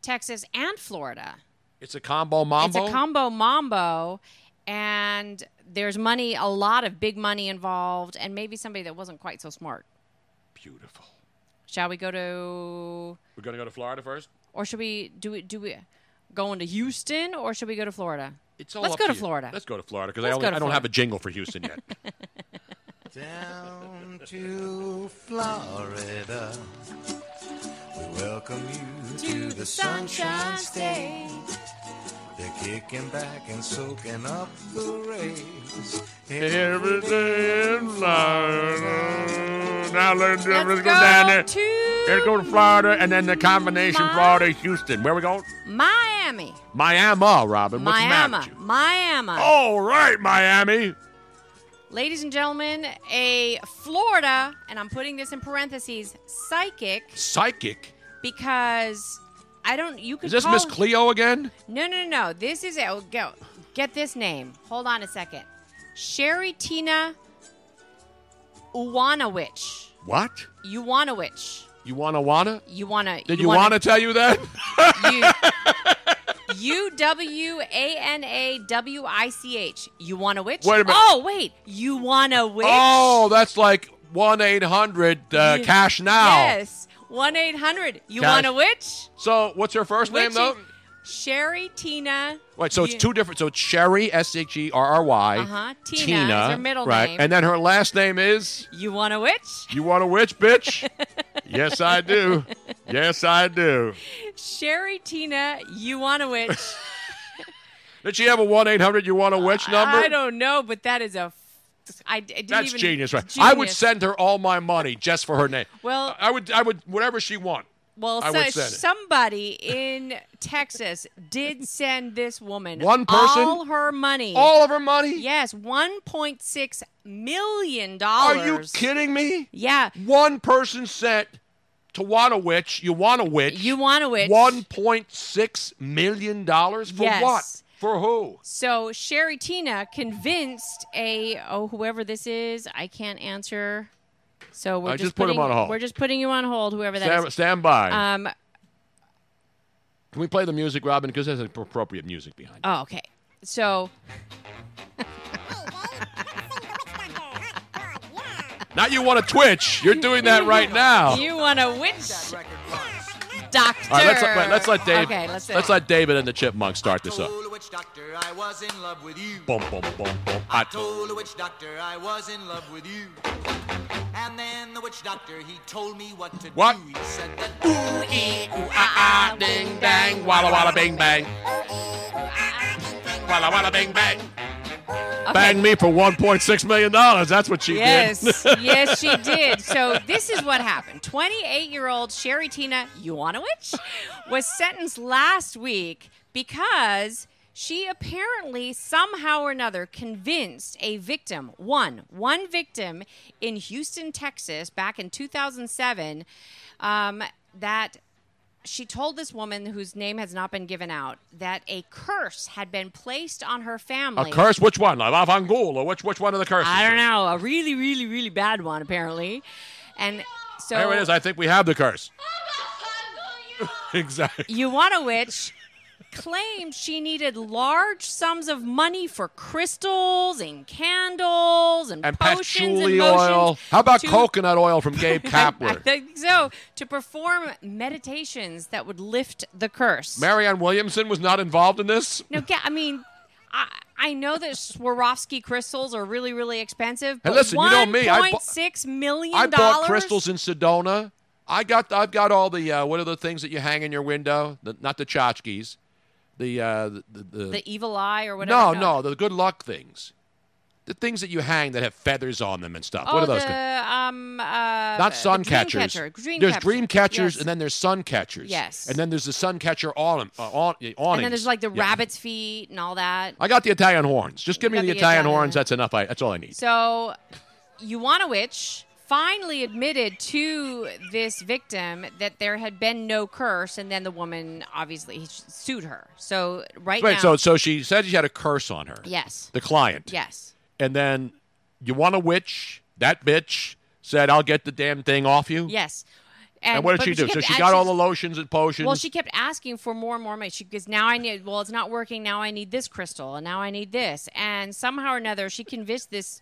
Texas and Florida. It's a combo mambo. It's a combo mambo, and there's money, a lot of big money involved, and maybe somebody that wasn't quite so smart. Beautiful. Shall we go to, We're going to go to Florida first? or should we do we do we going to Houston, or should we go to Florida? It's all Let's go to you. Florida. Let's go to Florida because I, only- I don't have a jingle for Houston yet. Down to Florida. We welcome you to, the Sunshine State. They're kicking back and soaking up the rays. Every day in Florida. Now let's, let's go, go down there. to Let's go to Florida and then the combination Mi- Florida Houston. Where we going? Miami, Miami, Robin. What's the matter Miami, with? Miami. All right, Miami. Ladies and gentlemen, a Florida, and I'm putting this in parentheses, psychic, Psychic. because I don't. You could Is this Miss Cleo again? No, no, no. This is it. Oh, go. Get this name. Hold on a second. Sherry Tina Uwanawich. What? Uwanawich. You wanna wanna? You wanna? Did you, wanna tell you that? U W A N A W I C H. You wanna witch? Wait a minute. Oh wait, you wanna witch? oh, that's like one eight hundred uh, cash now. Yes. One eight hundred. You Cash. want a witch? So what's her first name though? Sherry Tina. Wait, so it's two different. So it's Sherry S H E R R Y. Uh-huh. Tina is her middle right? name. And then her last name is. You want a witch? You want a witch, bitch? yes, I do. Yes, I do. Sherry Tina. You want a witch? Did she have a one eight hundred? You want a witch number? I don't know, but that is a. I, I didn't That's even, genius, right? I would send her all my money just for her name. Well- I would. I would whatever she want. Well, so, would send it. somebody in Texas did send this woman One person? all her money. All of her money? Yes, one point six million dollars. Are you kidding me? Yeah. One person sent to want a witch. You want a witch. You want a witch. One point six million dollars for Yes. what? For who? So Sherry Tina convinced a oh whoever this is, I can't answer. So we're I just, just put him on hold. We're just putting you on hold, whoever that is. Stand, stand by. Um. Can we play the music, Robin? Because there's appropriate music behind. it. Oh, okay. So Now you want to twitch. You're doing that right now. you want to witch doctor? All right, let's let, wait, let's let Dave. Okay, let's. let's let David and the Chipmunks start this up. Told the doctor I was in love with you. Boom, boom, boom, boom. I told the witch doctor I was in love with you. And then the witch doctor, he told me what to What? do. He said that ooh, ee, ooh, Ah, ah, ding, dang, walla, walla, bing, bang. Walla, walla, bing, bang. Bang me for $1.6 million. That's what she Yes, did. yes, yes, she did. So this is what happened. 28-year-old Sherry Tina Uwanawich was sentenced last week because she apparently somehow or another convinced a victim, one, one victim in Houston, Texas, back in 2007, um, that she told this woman whose name has not been given out that a curse had been placed on her family. A curse? Which one? La Vangul? Or which, which one of the curses? I don't know. A really, really, really bad one, apparently. And so There it is. I think we have the curse. exactly. Uwanawich claimed she needed large sums of money for crystals and candles and, And potions patchouli and motions oil. How about to- coconut oil from Gabe I Kapler? think so. To perform meditations that would lift the curse. Marianne Williamson was not involved in this? No, I mean, I, I know that Swarovski crystals are really, really expensive. Hey, But listen, you know me, I bu- $1.6 million I bought crystals in Sedona. I got I've got all the uh, what are the things that you hang in your window? The, not the tchotchkes. The uh, the, the, the evil eye or whatever. no, no, the good luck things. The things that you hang that have feathers on them and stuff. Oh, what are those? the, um, uh, Not sun dream catchers. Catcher. There's catcher. dream catchers Yes. and then there's sun catchers. Yes. And then there's the sun catcher on, uh, on, awnings. And then there's like the Yeah. rabbit's feet and all that. I got the Italian horns. Just give me the, the Italian Italian- horns. That's enough. I, that's all I need. So, you want a witch finally admitted to this victim that there had been no curse, and then the woman obviously sued her. So right Wait, now, so so she said she had a curse on her. Yes. The client. yes, And then you want a witch? That bitch said, "I'll get the damn thing off you." yes. And, what did but she do? so she got all the lotions and potions. Well, she kept asking for more and more money. She goes, now I need. Well, it's not working. Now I need this crystal, and now I need this. And somehow or another, she convinced this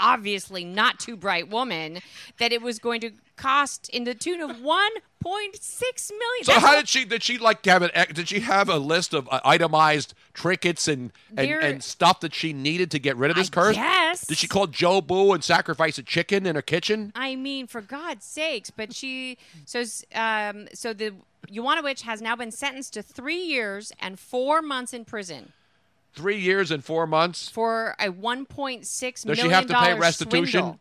obviously not too bright woman that it was going to cost in the tune of one point six million. So That's how what- did she? Did she like have an? Did she have a list of uh, itemized trinkets and and, There- and stuff that she needed to get rid of this I curse? guess. Did she call Joe Boo and sacrifice a chicken in her kitchen? I mean, for God's sakes! But she so um so the Yuana witch has now been sentenced to three years and four months in prison Three years and four months. for a one point six Does million she have to pay restitution? swindle.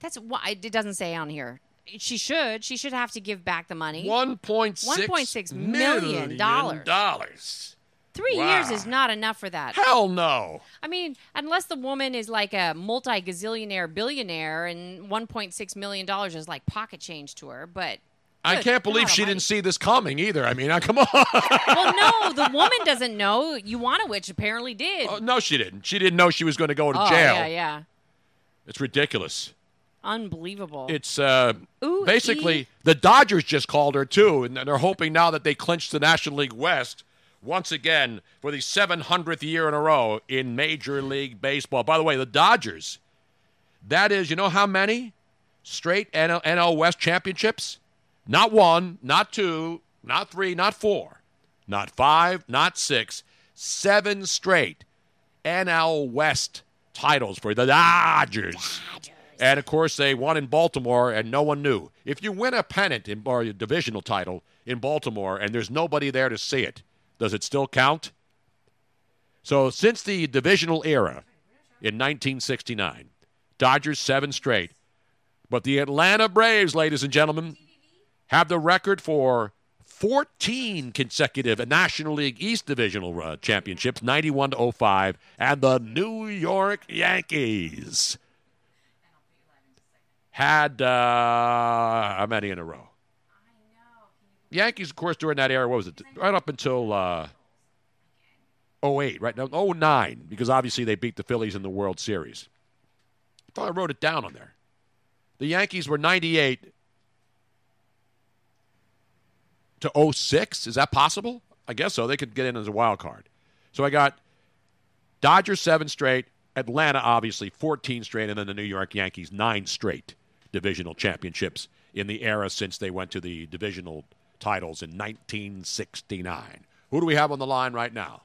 That's why it doesn't say on here. She should. She should have to give back the money. One point One point six million dollars. dollars. Three Wow. years is not enough for that. Hell no. I mean, unless the woman is like a multi gazillionaire billionaire and one point six million dollars is like pocket change to her, but I Good can't believe she didn't see this coming either. I mean, come on. well, no, the woman doesn't know. You want a witch apparently did. Oh, no, she didn't. She didn't know she was going to go to Oh, jail. yeah, yeah. It's ridiculous. Unbelievable. It's uh, Ooh, basically ee. the Dodgers just called her too, and they're hoping now that they clinched the National League West once again for the 700th year in a row in Major League Baseball. By the way, the Dodgers, that is, you know how many straight NL, NL West championships? Not one, not two, not three, not four, not five, not six, seven straight NL West titles for the Dodgers. And of course, they won in Baltimore, and no one knew. If you win a pennant in, or a divisional title in Baltimore, and there's nobody there to see it, does it still count? So, since the divisional era in 1969, Dodgers seven straight, but the Atlanta Braves, ladies and gentlemen, have the record for 14 consecutive National League East Divisional uh, championships, 91 to 05, and the New York Yankees had uh, how many in a row? Yankees, of course, during that era, what was it? Right up until uh, 08, right? No, 09, because obviously they beat the Phillies in the World Series. I thought I wrote it down on there. The Yankees were 98 to 06. Is that possible? I guess so. They could get in as a wild card. So I got Dodgers seven straight, Atlanta obviously 14 straight, and then the New York Yankees nine straight divisional championships in the era since they went to the divisional titles in 1969. Who do we have on the line right now?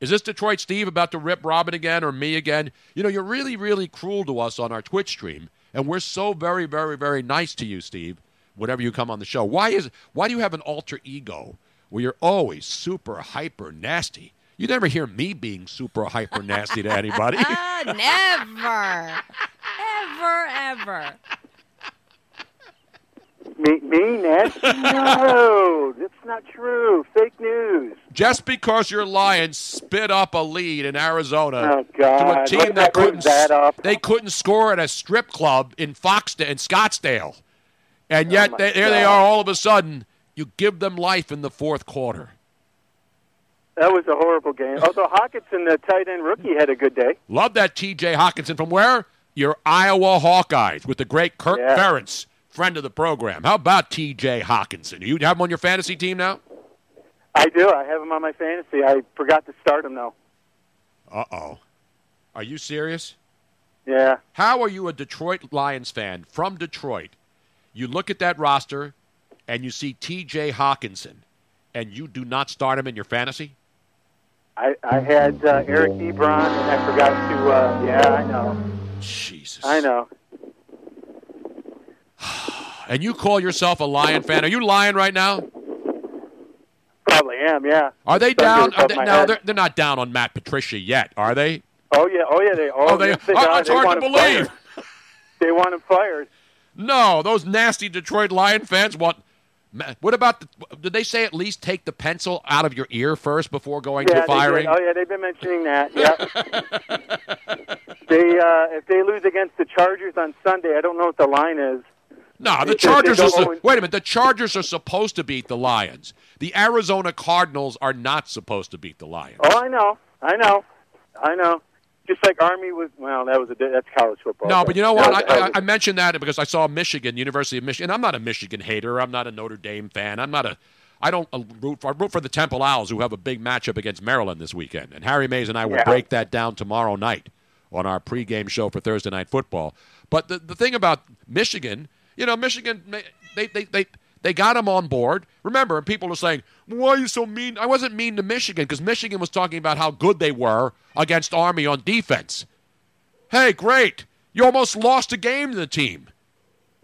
Is this Detroit Steve about to rip Robin again or me again? You know, you're really, really cruel to us on our Twitch stream, and we're so very, very, very nice to you, Steve, whenever you come on the show. Why is why do you have an alter ego where you're always super hyper nasty? You never hear me being super hyper nasty to anybody. never, ever, ever. Me, me, nasty? No, that's not true. Fake news. Just because your Lions spit up a lead in Arizona Oh, God. to a team that that couldn't that up. they couldn't score at a strip club in Foxdale in Scottsdale, and yet Oh, they, there they are all of a sudden. You give them life in the fourth quarter. That was a horrible game. Although Hockenson, the tight end rookie, had a good day. Love that T.J. Hockenson from where? Your Iowa Hawkeyes with the great Kirk Yeah. Ferentz, friend of the program. How about T.J. Hockenson? You have him on your fantasy team now? I do. I have him on my fantasy. I forgot to start him though. Uh oh. Are you serious? Yeah. How are you a Detroit Lions fan from Detroit? You look at that roster and you see T.J. Hockenson, and you do not start him in your fantasy? I, I had uh, Eric Ebron, and I forgot to. Uh, yeah, I know. Jesus. I know. And you call yourself a Lion fan? Are you lying right now? Probably am. Yeah. Are they down? do Are they, no, they're, they're not down on Matt Patricia yet, are they? Oh yeah. Oh yeah. They. Oh, Oh, they- yes, they oh, it's They hard to believe. fired. They want him fired. No, those nasty Detroit Lion fans want. What about? The, did they say at least take the pencil out of your ear first before going yeah. to firing? Oh yeah. They've been mentioning that. Yeah. they uh, if they lose against the Chargers on Sunday, I don't know what the line is. No, the If Chargers are. su- wait a minute. The Chargers are supposed to beat the Lions. The Arizona Cardinals are not supposed to beat the Lions. Oh, I know, I know, I know. Just like Army was. Well, that was a that's college football. No, but you know what? was- I, I, I mentioned that because I saw Michigan, University of Michigan. I'm not a Michigan hater. I'm not a Notre Dame fan. I'm not a. I don't uh, root for. I root for the Temple Owls, who have a big matchup against Maryland this weekend. And Harry Mayes and I will Yeah. break that down tomorrow night on our pregame show for Thursday Night Football. But the the thing about Michigan, you know, Michigan, they they they. They got him on board. Remember, and people are saying, "Why are you so mean?" I wasn't mean to Michigan because Michigan was talking about how good they were against Army on defense. Hey, great! You almost lost a game to the team,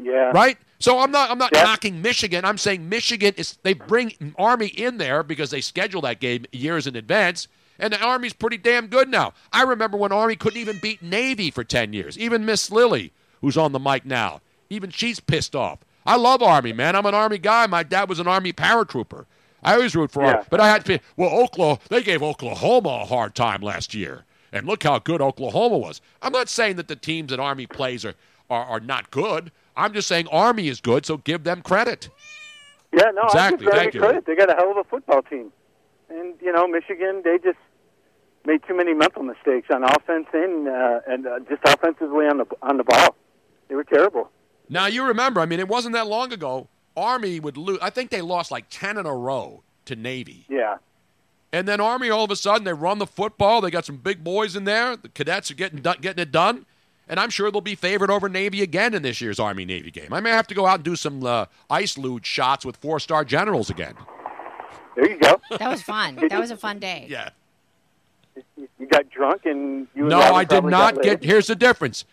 yeah. right? So I'm not I'm not knocking Michigan. I'm saying Michigan is they bring Army in there because they schedule that game years in advance, and the Army's pretty damn good now. I remember when Army couldn't even beat Navy for ten years. Even Miss Lily, who's on the mic now, even she's pissed off. I love Army, man. I'm an Army guy. My dad was an Army paratrooper. I always root for Yeah. Army, but I had to. Be, well, Oklahoma, they gave Oklahoma a hard time last year, and look how good Oklahoma was. I'm not saying that the teams that Army plays are are, are not good. I'm just saying Army is good, so give them credit. Yeah, no, Exactly, I give thank Army you. credit. They got a hell of a football team, and you know, Michigan, they just made too many mental mistakes on offense and uh, and uh, just offensively on the on the ball. They were terrible. Now you remember, I mean, it wasn't that long ago. Army would lose. I think they lost like ten in a row to Navy. Yeah. And then Army, all of a sudden, they run the football. They got some big boys in there. The cadets are getting done, getting it done. And I'm sure they'll be favored over Navy again in this year's Army Navy game. I may have to go out and do some uh, ice luge shots with four star generals again. There you go. That was fun. That was a fun day. Yeah. You got drunk and you. No, Robin I did not get. Here's the difference.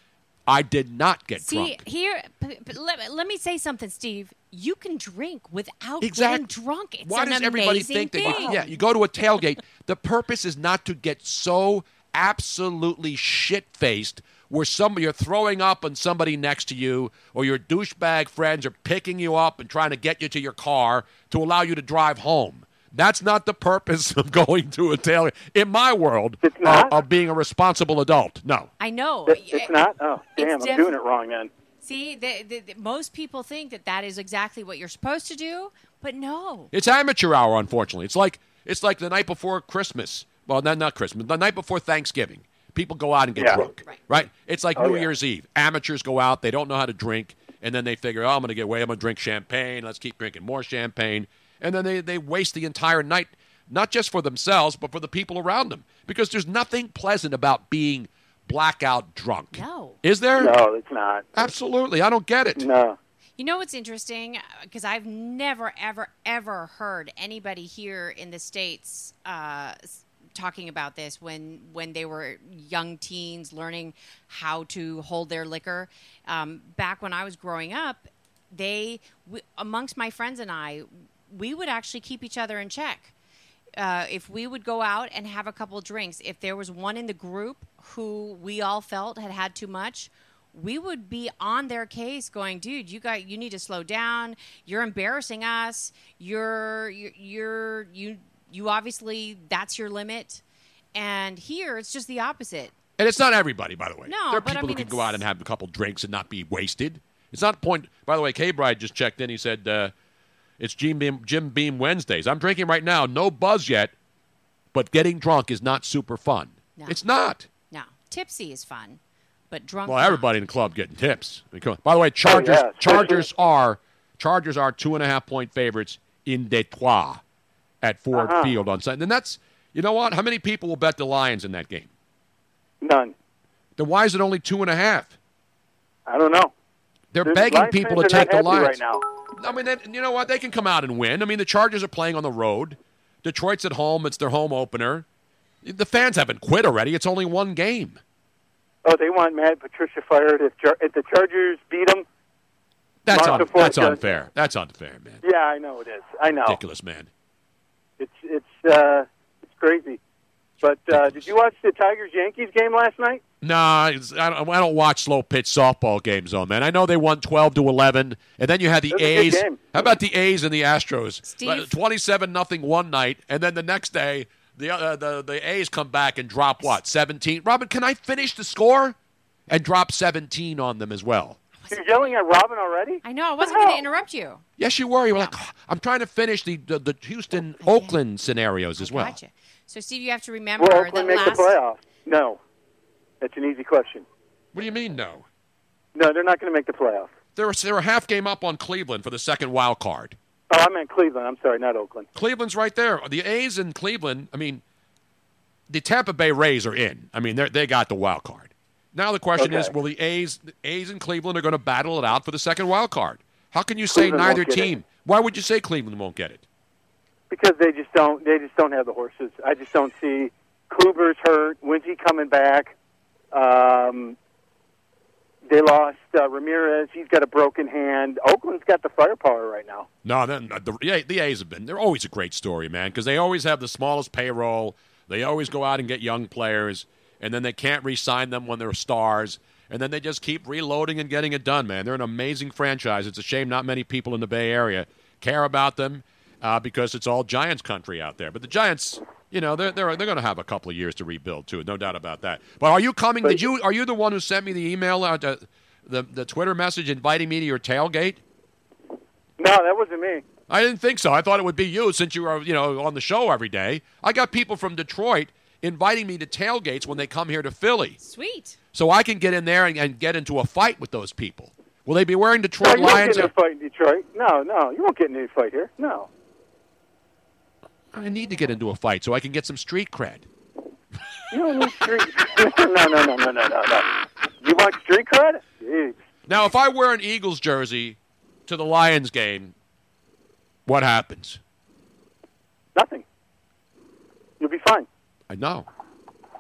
I did not get drunk. See drunk. here, p- p- let, let me say something, Steve. You can drink without Exact- getting drunk. It's Why an does everybody amazing think that? You, yeah, you go to a tailgate. the purpose is not to get so absolutely shit faced where somebody you're throwing up on somebody next to you, or your douchebag friends are picking you up and trying to get you to your car to allow you to drive home. That's not the purpose of going to a tailgate. In my world, uh, of being a responsible adult. No. I know. It's not. Oh, damn! It's I'm doing it wrong then. See, the, the, the, most people think that that is exactly what you're supposed to do, but no. It's amateur hour, unfortunately. It's like it's like the night before Christmas. Well, not not Christmas. The night before Thanksgiving. People go out and get Yeah. drunk. Right. It's like Oh, New yeah. Year's Eve. Amateurs go out. They don't know how to drink, and then they figure, oh, I'm going to get away. I'm going to drink champagne. Let's keep drinking more champagne, and then they they waste the entire night, not just for themselves, but for the people around them, because there's nothing pleasant about being blackout drunk. No. Is there? No, it's not. Absolutely. I don't get it. No. You know what's interesting? Because I've never, ever, ever heard anybody here in the states uh, talking about this when when they were young teens learning how to hold their liquor. Um, back when I was growing up, they we, amongst my friends and I, we would actually keep each other in check. Uh, if we would go out and have a couple drinks, if there was one in the group who we all felt had had too much, we would be on their case going dude you got you need to slow down you're embarrassing us you're you're, you're you you obviously that's your limit and here it's just the opposite And it's not everybody, by the way. No, there are but I people mean, who can go out and have a couple drinks and not be wasted. It's not point. By the way, K Bride just checked in. He said uh, it's Jim Beam, Jim Beam Wednesdays. I'm drinking right now. No buzz yet, but getting drunk is not super fun. No. It's not. no tipsy is fun but drunk Well, everybody in the club getting tips. I mean, come on. By the way, Chargers yeah, Chargers are Chargers are two and a half point favorites in Detroit at Ford Uh-huh. Field on Sunday. And that's you know what? How many people will bet the Lions in that game? None. Then why is it only two and a half? I don't know. They're The begging people to take the not Lions. right now. I mean, they, you know what? They can come out and win. I mean, the Chargers are playing on the road. Detroit's at home. It's their home opener. The fans haven't quit already. It's only one game. Oh, they want Matt Patricia fired if Char- if the Chargers beat them. That's un- that's unfair. That's unfair, man. Yeah, I know it is. I know. Ridiculous, man. It's it's uh it's crazy. But uh, did you watch the Tigers Yankees game last night? Nah, I, don't, I don't watch slow pitch softball games, though, man. I know they won twelve to eleven, and then you had the That was a good A's. How about the A's and the Astros? Steve? Twenty-seven nothing one night, and then the next day, the uh, the the A's come back and drop what seventeen. Robin, can I finish the score? and drop 17 on them as well. You're yelling at Robin already? I know. I wasn't going to interrupt you. Yes, you were. You were like, "Oh, I'm trying to finish the the, the Houston Oakland scenarios as well. Gotcha. So, Steve, you have to remember Will that Oakland make last. the playoffs? No. That's an easy question. What do you mean, no? No, they're not going to make the playoffs. They're they're a half game up on Cleveland for the second wild card. Oh, I meant Cleveland. I'm sorry, not Oakland. Cleveland's right there. The A's in Cleveland. I mean, the Tampa Bay Rays are in. I mean, they they got the wild card. Now the question is, Okay. will the A's the A's in Cleveland are going to battle it out for the second wild card? How can you say neither won't it. team? Why would you say Cleveland won't get it? Because they just don't. They just don't have the horses. I just don't see. Kluber's hurt. When's he coming back? Um, they lost uh, Ramirez. He's got a broken hand. Oakland's got the firepower right now. No, then the, the, A's have been. They're always a great story, man, because they always have the smallest payroll. They always go out and get young players, and then they can't re-sign them when they're stars, and then they just keep reloading and getting it done, man. They're an amazing franchise. It's a shame not many people in the Bay Area care about them uh, because it's all Giants country out there. But the Giants, you know, they're they're, they're going to have a couple of years to rebuild too, no doubt about that. But are you coming? Did you are you the one who sent me the email, uh, the, the the Twitter message inviting me to your tailgate? No, that wasn't me. I didn't think so. I thought it would be you since you are, you know, on the show every day. I got people from Detroit inviting me to tailgates when they come here to Philly. Sweet. So I can get in there and, and get into a fight with those people. Will they be wearing No, Detroit you won't Lions? get in a fight in Detroit. No, no, you won't get in any fight here. No. I need to get into a fight so I can get some street cred. You don't need street. no, no, no, no, no, no, no. You want street cred? Jeez. Now, if I wear an Eagles jersey to the Lions game, what happens? Nothing. You'll be fine. I know.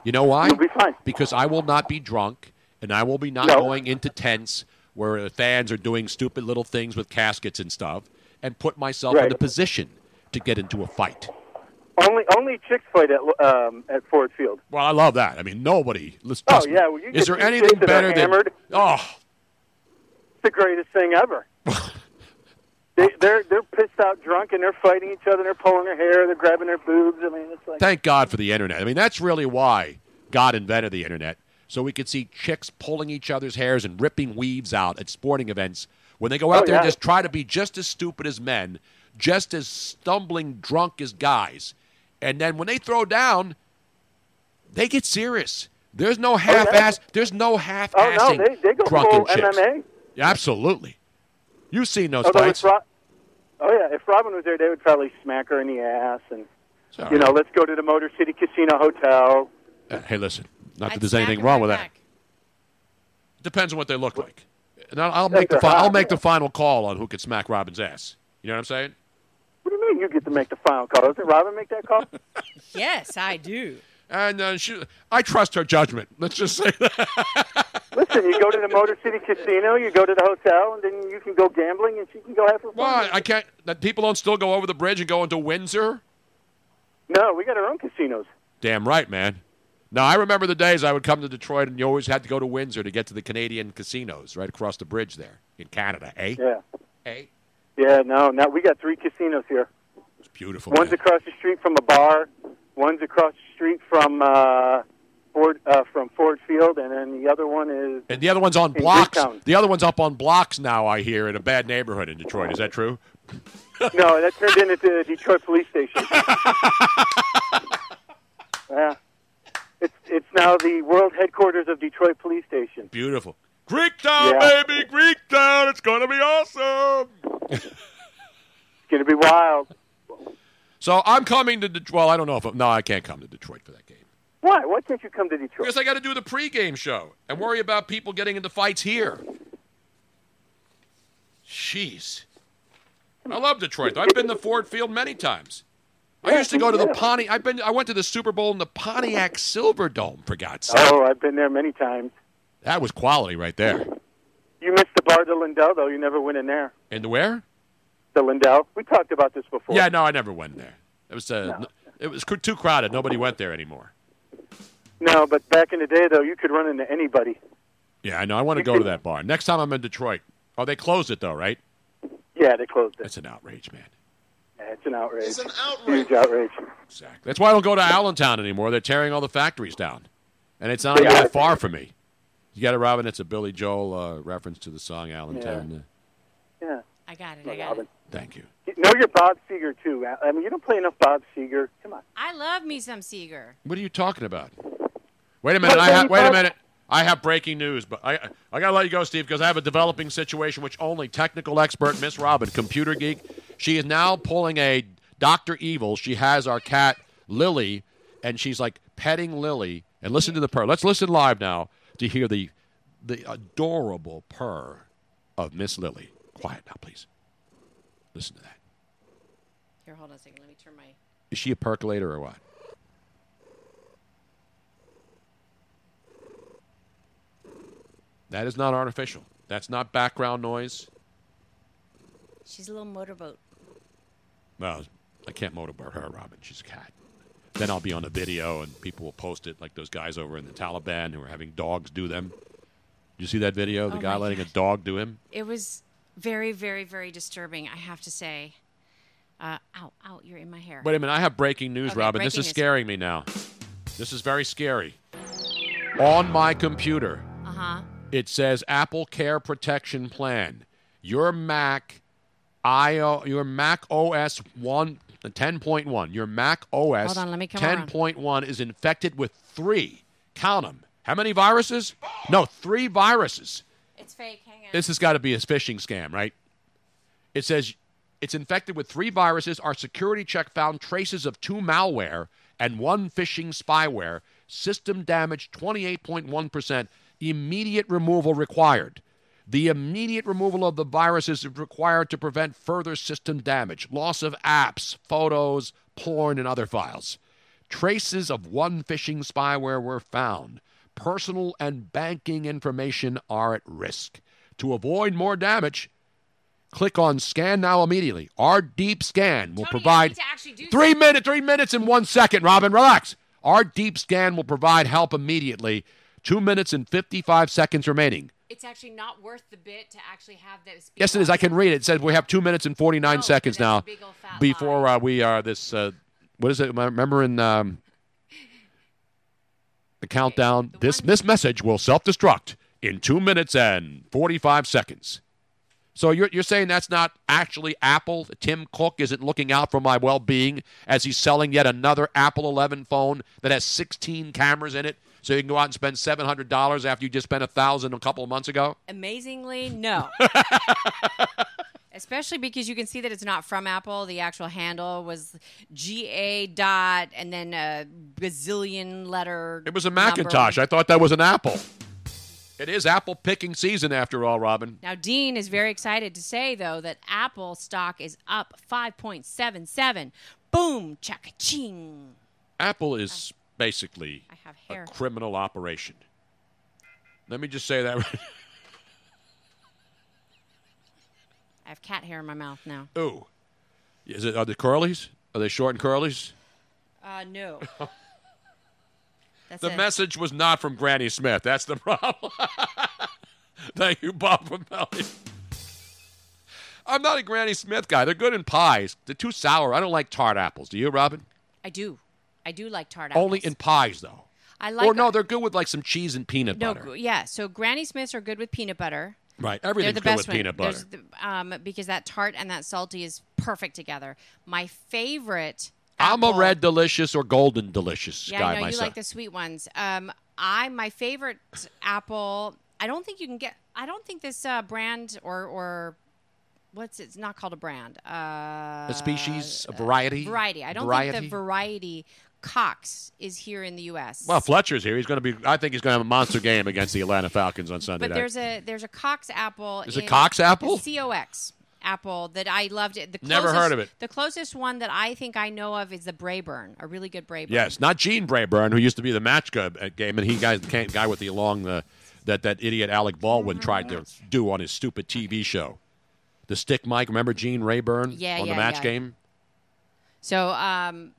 You know why? You'll be fine. Because I will not be drunk, and I will be not No. going into tents where the fans are doing stupid little things with caskets and stuff, and put myself in Right. a position to get into a fight. Only, only chicks fight at um, at Ford Field. Well, I love that. I mean, nobody. Let's Oh yeah, well, Is there anything chicks that are better than? Oh, It's the greatest thing ever. they, they're they're pissed out, drunk, and they're fighting each other. They're pulling their hair. They're grabbing their boobs. I mean, it's like thank God for the internet. I mean, that's really why God invented the internet, so we could see chicks pulling each other's hairs and ripping weaves out at sporting events when they go out Oh, there and just try to be just as stupid as men, just as stumbling drunk as guys, and then when they throw down, they get serious. There's no half-ass. There's no oh half-assing Oh no, they they go drunken full chicks. MMA. Yeah, absolutely. You've seen those Although fights. Ro- oh yeah, if Robin was there, they would probably smack her in the ass and all you know, let's go to the Motor City Casino Hotel. Uh, hey, listen. Not that I'd there's anything wrong right with that. Depends on what they look like. And I'll, I'll make the fi- I'll make the final call on who could smack Robin's ass. You know what I'm saying? What do you mean you get to make the final call? Doesn't Robin make that call? Yes, I do. And uh, she, I trust her judgment. Let's just say that. Listen, you go to the Motor City Casino, you go to the hotel, and then you can go gambling, and she can go have her fun. Why? I can't. That people don't still go over the bridge and go into Windsor. No, we got our own casinos. Damn right, man. Now I remember the days I would come to Detroit and you always had to go to Windsor to get to the Canadian casinos right across the bridge there in Canada, eh? Yeah. Hey. Yeah, no, no, we got three casinos here. It's beautiful. One's across the street from a bar. One's across the street from uh, Ford uh, from Ford Field, and then the other one is And the other one's on blocks. The other one's up on blocks now. I hear in a bad neighborhood in Detroit. Is that true? no, that turned into the Detroit Police Station. yeah, it's it's now the world headquarters of Detroit Police Station. Beautiful. Greektown, Yeah. baby, Greektown. It's gonna be awesome. It's gonna be wild. So I'm coming to Detroit. Well, I don't know if no, I can't come to Detroit for that game Why? Why can't you come to Detroit? because I got to do the pregame show and worry about people getting into fights here. Jeez, I love Detroit. I've been to Ford Field many times. I used to go to the Pontiac. I've been. I went to the Super Bowl in the Pontiac Silverdome. For God's oh, sake, Oh, I've been there many times. That was quality right there. You missed the bar, the Lindell, though. You never went in there. In the where? The Lindell. We talked about this before. Yeah, no, I never went there. It was uh, n- it was cr- too crowded. Nobody went there anymore. No, but back in the day, though, you could run into anybody. Yeah, I know. I want to go to that bar next time I'm in Detroit. Oh, they closed it though, right? Yeah, they closed it. It's an outrage, man. Yeah, it's an outrage. It's an outrage. Huge outrage. Exactly. That's why I don't go to Allentown anymore. They're tearing all the factories down, and it's not Yeah, even that far from me. You got it, Robin. It's a Billy Joel uh, reference to the song Allentown. Yeah. I got it. I got it. Thank you. Know your Bob Seger too. I mean, you don't play enough Bob Seger. Come on. I love me some Seger. What are you talking about? Wait a minute. I have, wait a minute. I have breaking news, but I I gotta let you go, Steve, because I have a developing situation which only technical expert Miss Robin, computer geek, she is now pulling a Doctor Evil. She has our cat Lily, and she's like petting Lily. And listen to the purr. Let's listen live now to hear the the adorable purr of Miss Lily. Quiet now, please. Listen to that. Here, hold on a second. Let me turn my. Is she a percolator or what? That is not artificial. That's not background noise. She's a little motorboat. Well, I can't motorboat her, Robin. She's a cat. Then I'll be on a video and people will post it like those guys over in the Taliban who are having dogs do them. Did you see that video? The Oh guy letting a dog do him? It was very, very, very disturbing. I have to say. Uh, ow, ow! You're in my hair. Wait a minute. I have breaking news, Okay, Robin. This is news. scaring me now. This is very scary. On my computer, Uh huh. it says Apple Care Protection Plan. Your Mac, IO, your Mac OS one. 10.1. Your Mac OS Hold on, let me come 10.1 is infected with three. Count them. How many viruses? No, three viruses. It's fake. Hang on. This has got to be a phishing scam, right? It says it's infected with three viruses. Our security check found traces of two malware and one phishing spyware. System damage 28.1%. Immediate removal required. The immediate removal of the virus is required to prevent further system damage, loss of apps, photos, porn, and other files. Traces of one phishing spyware were found. Personal and banking information are at risk. To avoid more damage, click on Scan Now immediately. Our deep scan will provide three minutes, three minutes and one second. Robin, relax. Our deep scan will provide help immediately. Two minutes and fifty-five seconds remaining. It's actually not worth the bit to actually have. Speak Yes, it is. I can read it. It says we have two minutes and 49 Oh, seconds now that's a big old fat before uh, we are this. Uh, what is it? Remember in um, the countdown? this this message will self destruct in two minutes and 45 seconds. So you're, you're saying that's not actually Apple? Tim Cook isn't looking out for my well being as he's selling yet another Apple 11 phone that has 16 cameras in it so you can go out and spend $700 after you just spent a 1000 a couple of months ago? Amazingly, no. Especially because you can see that it's not from Apple. The actual handle was GA dot and then a bazillion letter. It was a Macintosh. I thought that was an Apple. It is apple picking season after all, Robin. Now, Dean is very excited to say, though, that Apple stock is up 5.77. Boom, chaka ching. Apple is basically a criminal operation. Let me just say that. I have cat hair in my mouth now. Ooh, is it? Are the curlies? Are they short and curlies? Uh, no. The it. message was not from Granny Smith. That's the problem. Thank you, Bob Belly. I'm not a Granny Smith guy. They're good in pies. They're too sour. I don't like tart apples. Do you, Robin? I do. I do like tart apples. Only in pies, though. I like. or no, they're good with like some cheese and peanut no, butter. yeah. So Granny Smiths are good with peanut butter. Right, everything's the good with one. peanut butter. The- um, because that tart and that salty is perfect together. My favorite. I'm a red delicious or golden delicious Yeah, guy I know myself. you like the sweet ones. Um, I my favorite apple. I don't think you can get. I don't think this uh, brand or or what's it? it's not called a brand. Uh, a species, a variety. variety. I don't variety. think the variety Cox is here in the U.S. Well, Fletcher's here. He's going to be. I think he's going to have a monster game against the Atlanta Falcons on Sunday but night. there's a there's a Cox apple. Is it in- Cox apple? C O X apple that I loved. It. The Never heard of it. The closest one that I think I know of is the Braeburn, a really good Braeburn. yes, not Gene Brayburn, who used to be the match uh, game, and he guy the guy with the long the that that idiot Alec Baldwin tried to do on his stupid TV show. The stick mic. Remember Gene Rayburn Yeah, on yeah, the match yeah. game? So um,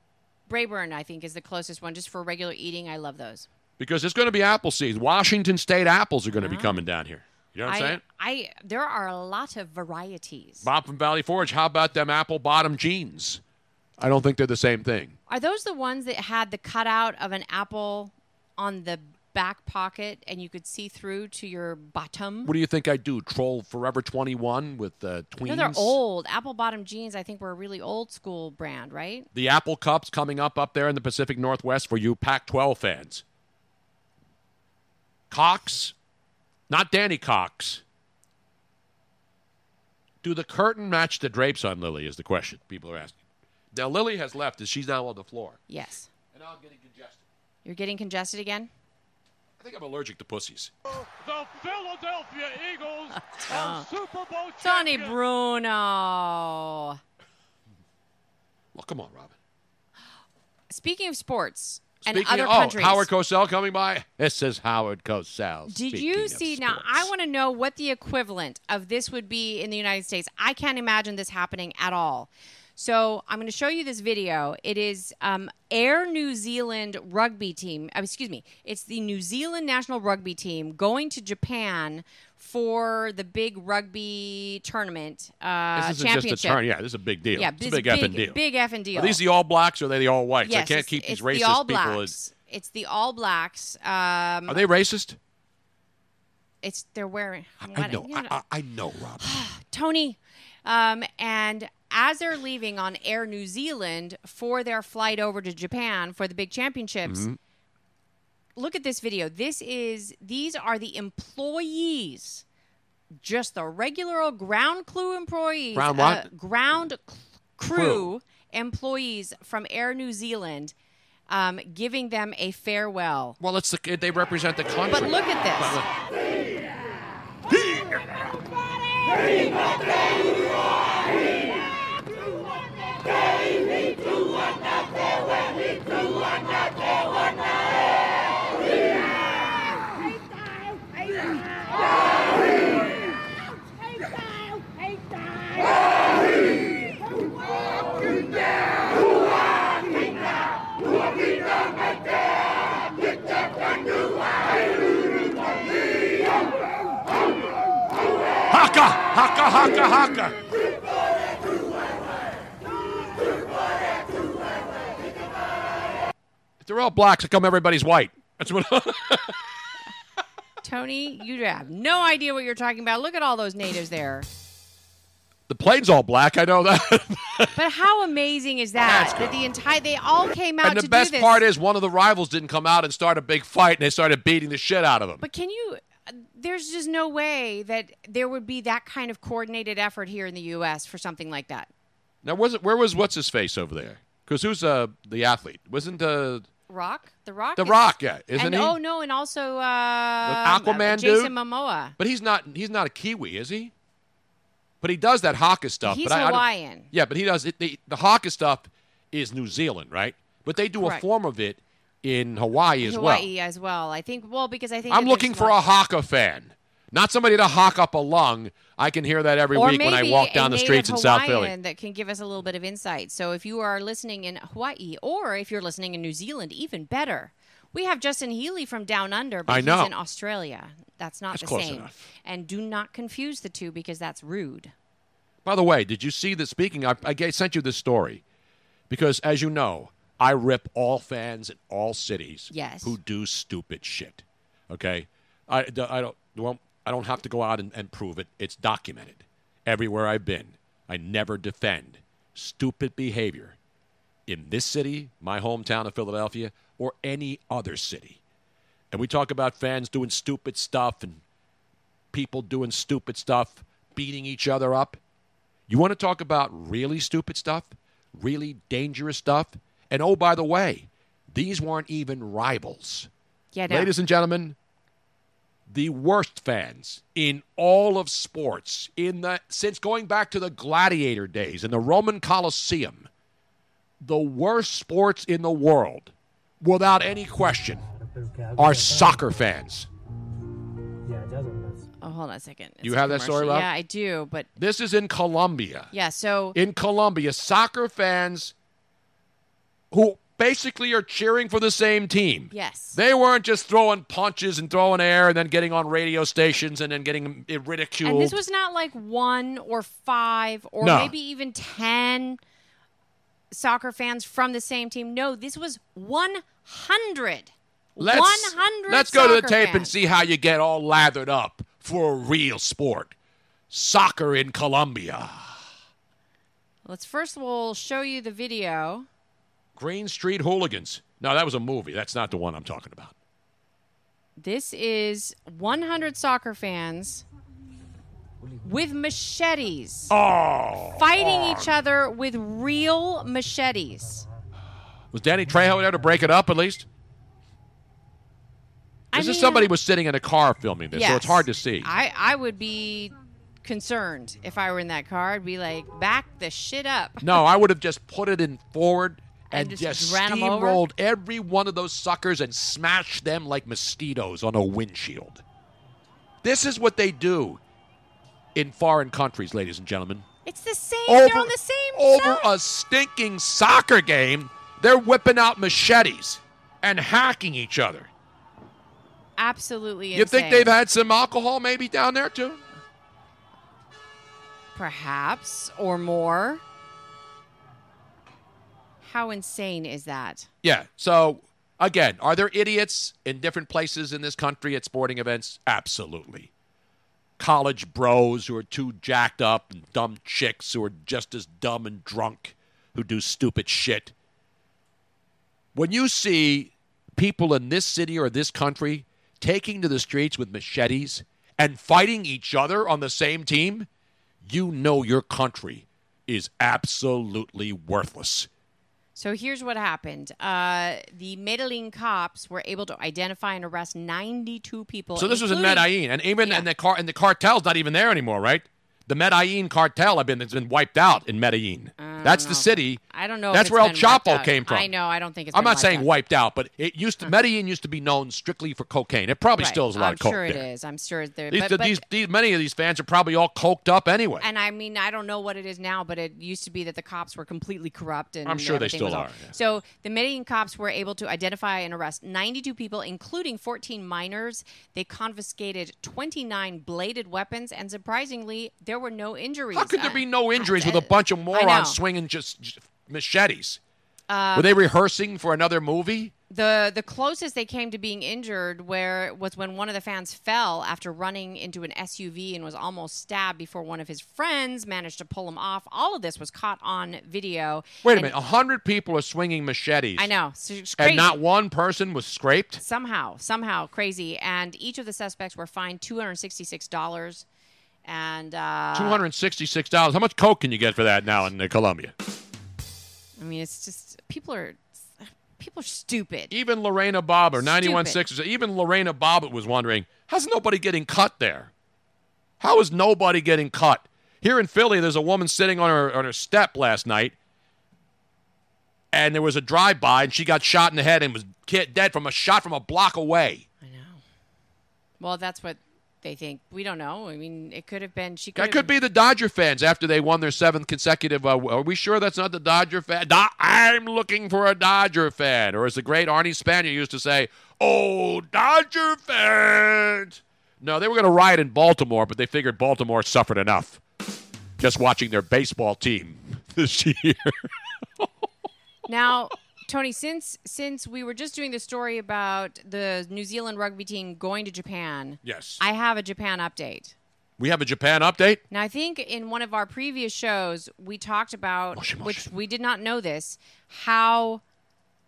Braeburn, I think, is the closest one. Just for regular eating, I love those. Because it's going to be apple season. Washington State apples are going to be Ah. coming down here. You know what I'm I, saying? I there are a lot of varieties. Bob from Valley Forge. How about them apple bottom jeans? I don't think they're the same thing. Are those the ones that had the cutout of an apple on the back pocket and you could see through to your bottom. What do you think I do? Troll Forever 21 with uh, tweens? No, they're old. Apple bottom jeans, I think, were a really old school brand, right? The Apple Cups coming up up there in the Pacific Northwest for you Pac 12 fans. Cox, not Danny Cox. Do the curtain match the drapes on Lily? Is the question people are asking. Now, Lily has left as she's now on the floor. Yes. And I'm getting congested. You're getting congested again? I think I'm allergic to pussies. The Philadelphia Eagles Oh. are Super Bowl Tony champions. Bruno. Well, come on, Robin. Speaking of sports and Speaking other of, oh, countries. Oh, Howard Cosell coming by. This is Howard Cosell. Did you see? Now, I want to know what the equivalent of this would be in the United States. I can't imagine this happening at all. So I'm going to show you this video. It is um, Air New Zealand rugby team. uh, excuse me. It's the New Zealand national rugby team going to Japan for the big rugby tournament uh, This isn't championship. just a turn. Yeah, this is a big deal. Yeah, it's a big, big effing deal. big effing deal. Are these the All Blacks or are they the All Whites? Yes, I can't keep these racist the All people. Blacks. It's the All Blacks. Um, Are they racist? It's they're wearing. I know. I, I, I know, Rob. Tony. Um, and as they're leaving on Air New Zealand for their flight over to Japan for the big championships, Mhm. look at this video. This is these are the employees, just the regular old ground crew employees, Ground what? uh, ground c- crew, Crew. employees from Air New Zealand, um, giving them a farewell. Well, it's the, they represent the country. But look at this. Haka, haka, haka, haka. If they're all blacks, how come everybody's white? That's what. Tony, you have no idea what you're talking about. Look at all those natives there. the plane's all black. I know that. But how amazing is that? That the entire they all came out and the best part is one of the rivals didn't come out and start a big fight, and they started beating the shit out of them. But can you? There's just no way that there would be that kind of coordinated effort here in the U.S. for something like that. Now, was it, where was what's his face over there? Because who's uh, the athlete? Wasn't uh, Rock, the Rock, The is- Rock, yeah, isn't and, he? Oh no, and also uh, Aquaman Jason dude? Momoa. But he's not. He's not a Kiwi, is he? But he does that Haka stuff. He's but I, I Hawaiian. yeah, but he does it. The, the Haka stuff is New Zealand, right? But they do Correct. a form of it in Hawaii as well. Hawaii as well. I think. Well, because I think I'm looking for a Haka fan, not somebody to hawk up a lung. I can hear that every or week when I walk down the streets native in South Philly. That can give us a little bit of insight. So if you are listening in Hawaii, or if you're listening in New Zealand, even better. We have Justin Healy from Down Under, but I he's know. in Australia. That's not That's the same. enough. And do not confuse the two because that's rude. By the way, did you see that? speaking? I, I sent you this story because, as you know, I rip all fans in all cities Yes. who do stupid shit. Okay, I, I don't well, I don't have to go out and, and prove it. It's documented everywhere I've been. I never defend stupid behavior in this city, my hometown of Philadelphia, or any other city. And we talk about fans doing stupid stuff and people doing stupid stuff, beating each other up. You want to talk about really stupid stuff, really dangerous stuff? And oh, by the way, these weren't even rivals. Yeah, no. Ladies and gentlemen, the worst fans in all of sports in the since going back to the gladiator days in the Roman Colosseum, the worst sports in the world, without any question, are soccer fans. Oh, hold on a second. You It's a have that story. Rob? Yeah, I do. But This is in Colombia. yeah, so In Colombia, soccer fans who basically are cheering for the same team. Yes. They weren't just throwing punches and throwing air and then getting on radio stations and then getting ridiculed. And this was not like one or five or No. maybe even 10 soccer fans from the same team. No, this was 100 Let's 100 let's go to the tape and see how you get all lathered up for a real sport, soccer in Colombia. Let's first we'll show you the video. Green Street Hooligans. No, that was a movie. That's not the one I'm talking about. This is 100 soccer fans with machetes Oh, fighting each other with real machetes. was Danny Trejo there to break it up at least? I This is somebody was sitting in a car filming this, so it's hard to see. I, I would be concerned if I were in that car. I'd be like, back the shit up. No, I would have just put it in forward and, And just, just ran 'em over? steamrolled every one of those suckers and smashed them like mosquitoes on a windshield. This is what they do in foreign countries, ladies and gentlemen. It's the same. Over- They're on the same Over side. a stinking soccer game, they're whipping out machetes and hacking each other. Absolutely You think they've had some alcohol maybe down there too? Perhaps, or more. How insane is that? Yeah. So again, are there idiots in different places in this country at sporting events? Absolutely. College bros who are too jacked up and dumb chicks who are just as dumb and drunk who do stupid shit. When you see people in this city or this country taking to the streets with machetes and fighting each other on the same team, you know your country is absolutely worthless. So here's what happened. Uh, the Medellin cops were able to identify and arrest 92 people. So this was in Medellin, and even and the car and the cartel's not even there anymore, right? The Medellin cartel have been has been wiped out in Medellin. That's the city. I don't know. That's where El Chapo came from. I know. I don't think it's. I'm not saying out. wiped out, but it used to Medellin used to be known strictly for cocaine. It probably Right. still is a lot I'm of coke sure it there. is. I'm sure there. These, but, but- these, these, many of these fans are probably all coked up anyway. and I mean, I don't know what it is now, but it used to be that the cops were completely corrupt. And I'm sure they still are, yeah. So the Medellin cops were able to identify and arrest 92 people, including 14 minors. They confiscated 29 bladed weapons, and surprisingly, there were no injuries. How could there be no injuries with a bunch of morons swinging just, just machetes? Um, Were they rehearsing for another movie? The the closest they came to being injured where was when one of the fans fell after running into an SUV and was almost stabbed before one of his friends managed to pull him off. All of this was caught on video. Wait a minute, a hundred people are swinging machetes. I know. And not one person was scraped. somehow, somehow crazy. And each of the suspects were fined two hundred sixty six dollars. And uh, Two hundred sixty-six dollars. How much coke can you get for that now in uh, Colombia? I mean, it's just people are people are stupid. Even Lorena Bobbitt, ninety-one six. Even Lorena Bobbitt was wondering, how's nobody getting cut there? How is nobody getting cut? Here in Philly, there's a woman sitting on her on her step last night, and there was a drive-by, and she got shot in the head and was dead from a shot from a block away. I know. Well, that's what they think. We don't know. I mean, it could have been. She could. That could be the Dodger fans after they won their seventh consecutive. Uh, are we sure that's not the Dodger fan? Do- I'm looking for a Dodger fan, or as the great Arnie Spanier used to say, "Oh, Dodger fans." No, they were going to riot in Baltimore, but they figured Baltimore suffered enough just watching their baseball team this year. Now, Tony, since since we were just doing the story about the New Zealand rugby team going to Japan, Yes. I have a Japan update. we have a Japan update. Now, I think in one of our previous shows we talked about, which we did not know this, how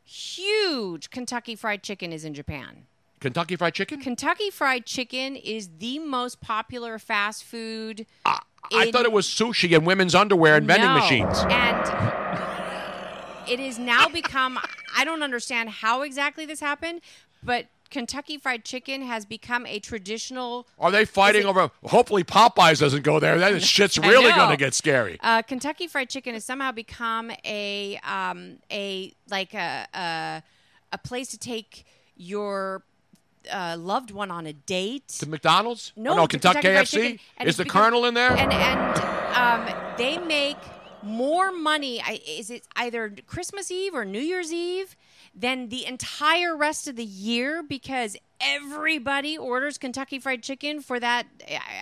huge Kentucky Fried Chicken is in Japan. Kentucky Fried Chicken. Kentucky Fried Chicken is the most popular fast food. I in- thought it was sushi and women's underwear and vending No. machines. And it has now become I don't understand how exactly this happened, but Kentucky Fried Chicken has become a traditional Are they fighting over? Hopefully, Popeyes doesn't go there. That shit's really going to get scary. Uh, Kentucky Fried Chicken has somehow become a um, a like a, a a place to take your uh, loved one on a date. To McDonald's? No, Oh, no, Kentucky, Fried KFC. Is the because- Colonel in there? And and um, they make more money. I- Is it either Christmas Eve or New Year's Eve than the entire rest of the year because everybody orders Kentucky Fried Chicken for that.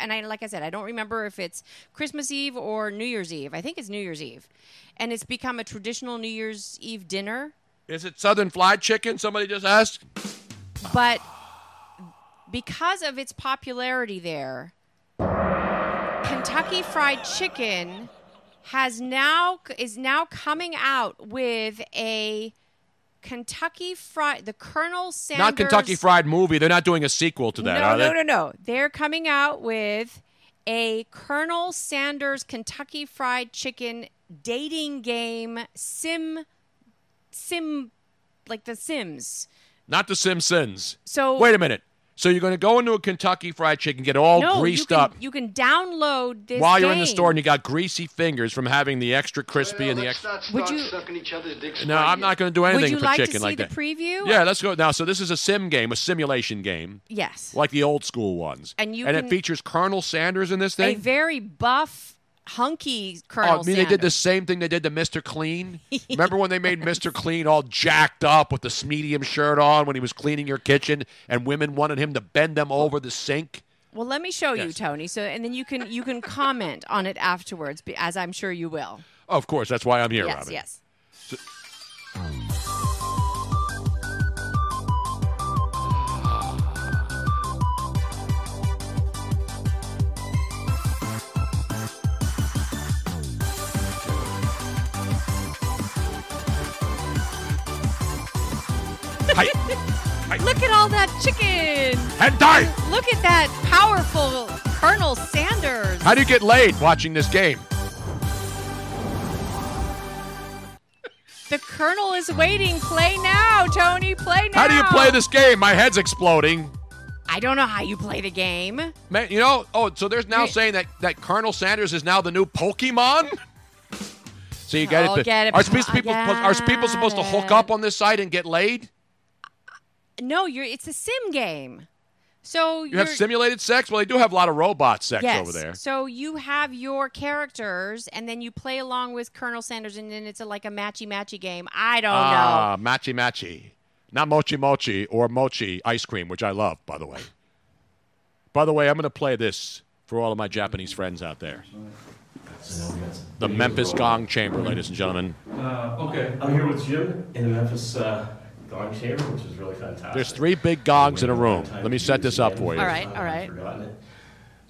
And I, like I said, I don't remember if it's Christmas Eve or New Year's Eve. I think it's New Year's Eve, and it's become a traditional New Year's Eve dinner. Is it Southern Fried Chicken? Somebody just asked. but because of its popularity there, Kentucky Fried Chicken has now is now coming out with a Kentucky Fried the Colonel Sanders Not Kentucky Fried Movie. They're not doing a sequel to that, no, are no, they? no, no. They're coming out with a Colonel Sanders Kentucky Fried Chicken dating game sim sim like the Sims. Not the Simpsons. So- wait a minute. So you're going to go into a Kentucky Fried Chicken, get all no, greased you can, up You can download this while you're in the store, and you got greasy fingers from having the extra crispy and the extra. Would you sucking each other's dicks. No, I'm not going to do anything Would you for like chicken to see like the that. preview? Yeah, let's go now. So this is a sim game, a simulation game, Yes. like the old school ones. And you and can- it features Colonel Sanders in this thing. A thing. very buff, hunky oh, Colonel Oh, I mean, they did the same thing they did to Mr. Clean. Remember when they made Mr. Clean all jacked up with the medium shirt on when he was cleaning your kitchen, and women wanted him to bend them over the sink? Well, let me show you, Tony. So, and then you can you can comment on it afterwards, as I'm sure you will. Of course, that's why I'm here, yes, Robin. yes. Hi. Look at all that chicken. Hentai! Look at that powerful Colonel Sanders. How do you get laid watching this game? The Colonel is waiting. Play now, Tony. Play now. How do you play this game? My head's exploding. I don't know how you play the game. Man, you know, oh, so there's now saying that, that Colonel Sanders is now the new Pokemon? So you get Oh, it. get it. Are, I people, are people supposed to hook up on this site and get laid? No, you're. It's a sim game. So You have simulated sex? Well, they do have a lot of robot sex yes. over there. So you have your characters, and then you play along with Colonel Sanders, and then it's a, like a matchy matchy game. I don't know. Ah, matchy matchy. Not mochi mochi or mochi ice cream, which I love, by the way. By the way, I'm going to play this for all of my Japanese friends out there. The Memphis Gong Chamber, ladies and gentlemen. Uh, okay. I'm here with Jim in the Memphis uh, Gong Chamber, which is really fantastic. There's three big gongs in a room. Let me set this up for you. All right, all right.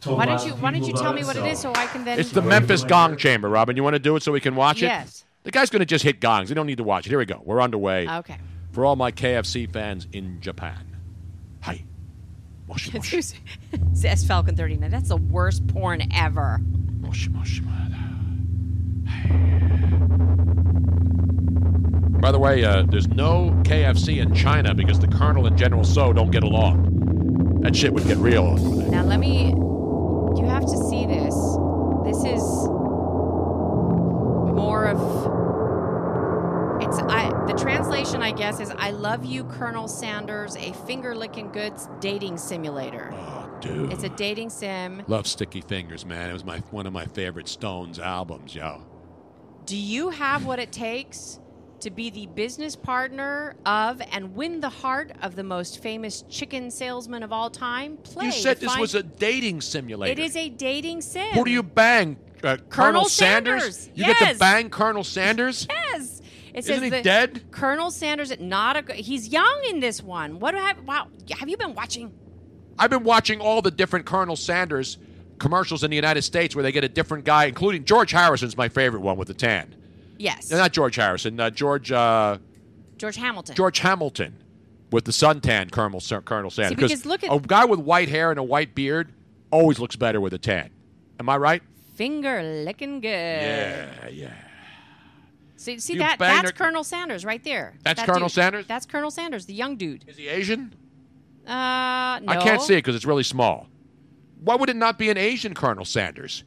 Told Why don't you Why don't you tell me it, what it so- is so I can then? It's the Memphis Gong Chamber, Robin. You want to do it so we can watch it? Yes. The guy's going to just hit gongs. We don't need to watch it. Here we go. We're underway. Okay. For all my KFC fans in Japan. Hi. Moshi It's S Falcon 39. That's the worst porn ever. By the way, uh, there's no KFC in China because the Colonel and General Tso don't get along. That shit would get real. Now let me. You have to see this. This is more of. It's I. The translation, I guess, is "I love you, Colonel Sanders, a finger licking good dating simulator." Oh, dude. It's a dating sim. Love Sticky Fingers, man. It was my one of my favorite Stones albums, yo. Do you have what it takes to be the business partner of and win the heart of the most famous chicken salesman of all time? Play. You said this was a dating simulator. It is a dating sim. Who do you bang? Uh, Colonel, Sanders? Sanders, You get to bang Colonel Sanders? Yes. It Isn't he dead? Colonel Sanders, not a. He's young in this one. What have? Wow. Have you been watching? I've been watching all the different Colonel Sanders commercials in the United States where they get a different guy, including George Harrison's my favorite one with the tan. Yes. No, not George Harrison. Uh, George uh, George Hamilton. George Hamilton with the suntan Colonel Colonel Sanders. because look at- a guy with white hair and a white beard always looks better with a tan. Am I right? Finger licking good. Yeah, yeah. See, see You that? That's her- Colonel Sanders right there. That's That Colonel dude. Sanders? That's Colonel Sanders, the young dude. Is he Asian? Uh, no. I can't see it because it's really small. Why would it not be an Asian Colonel Sanders?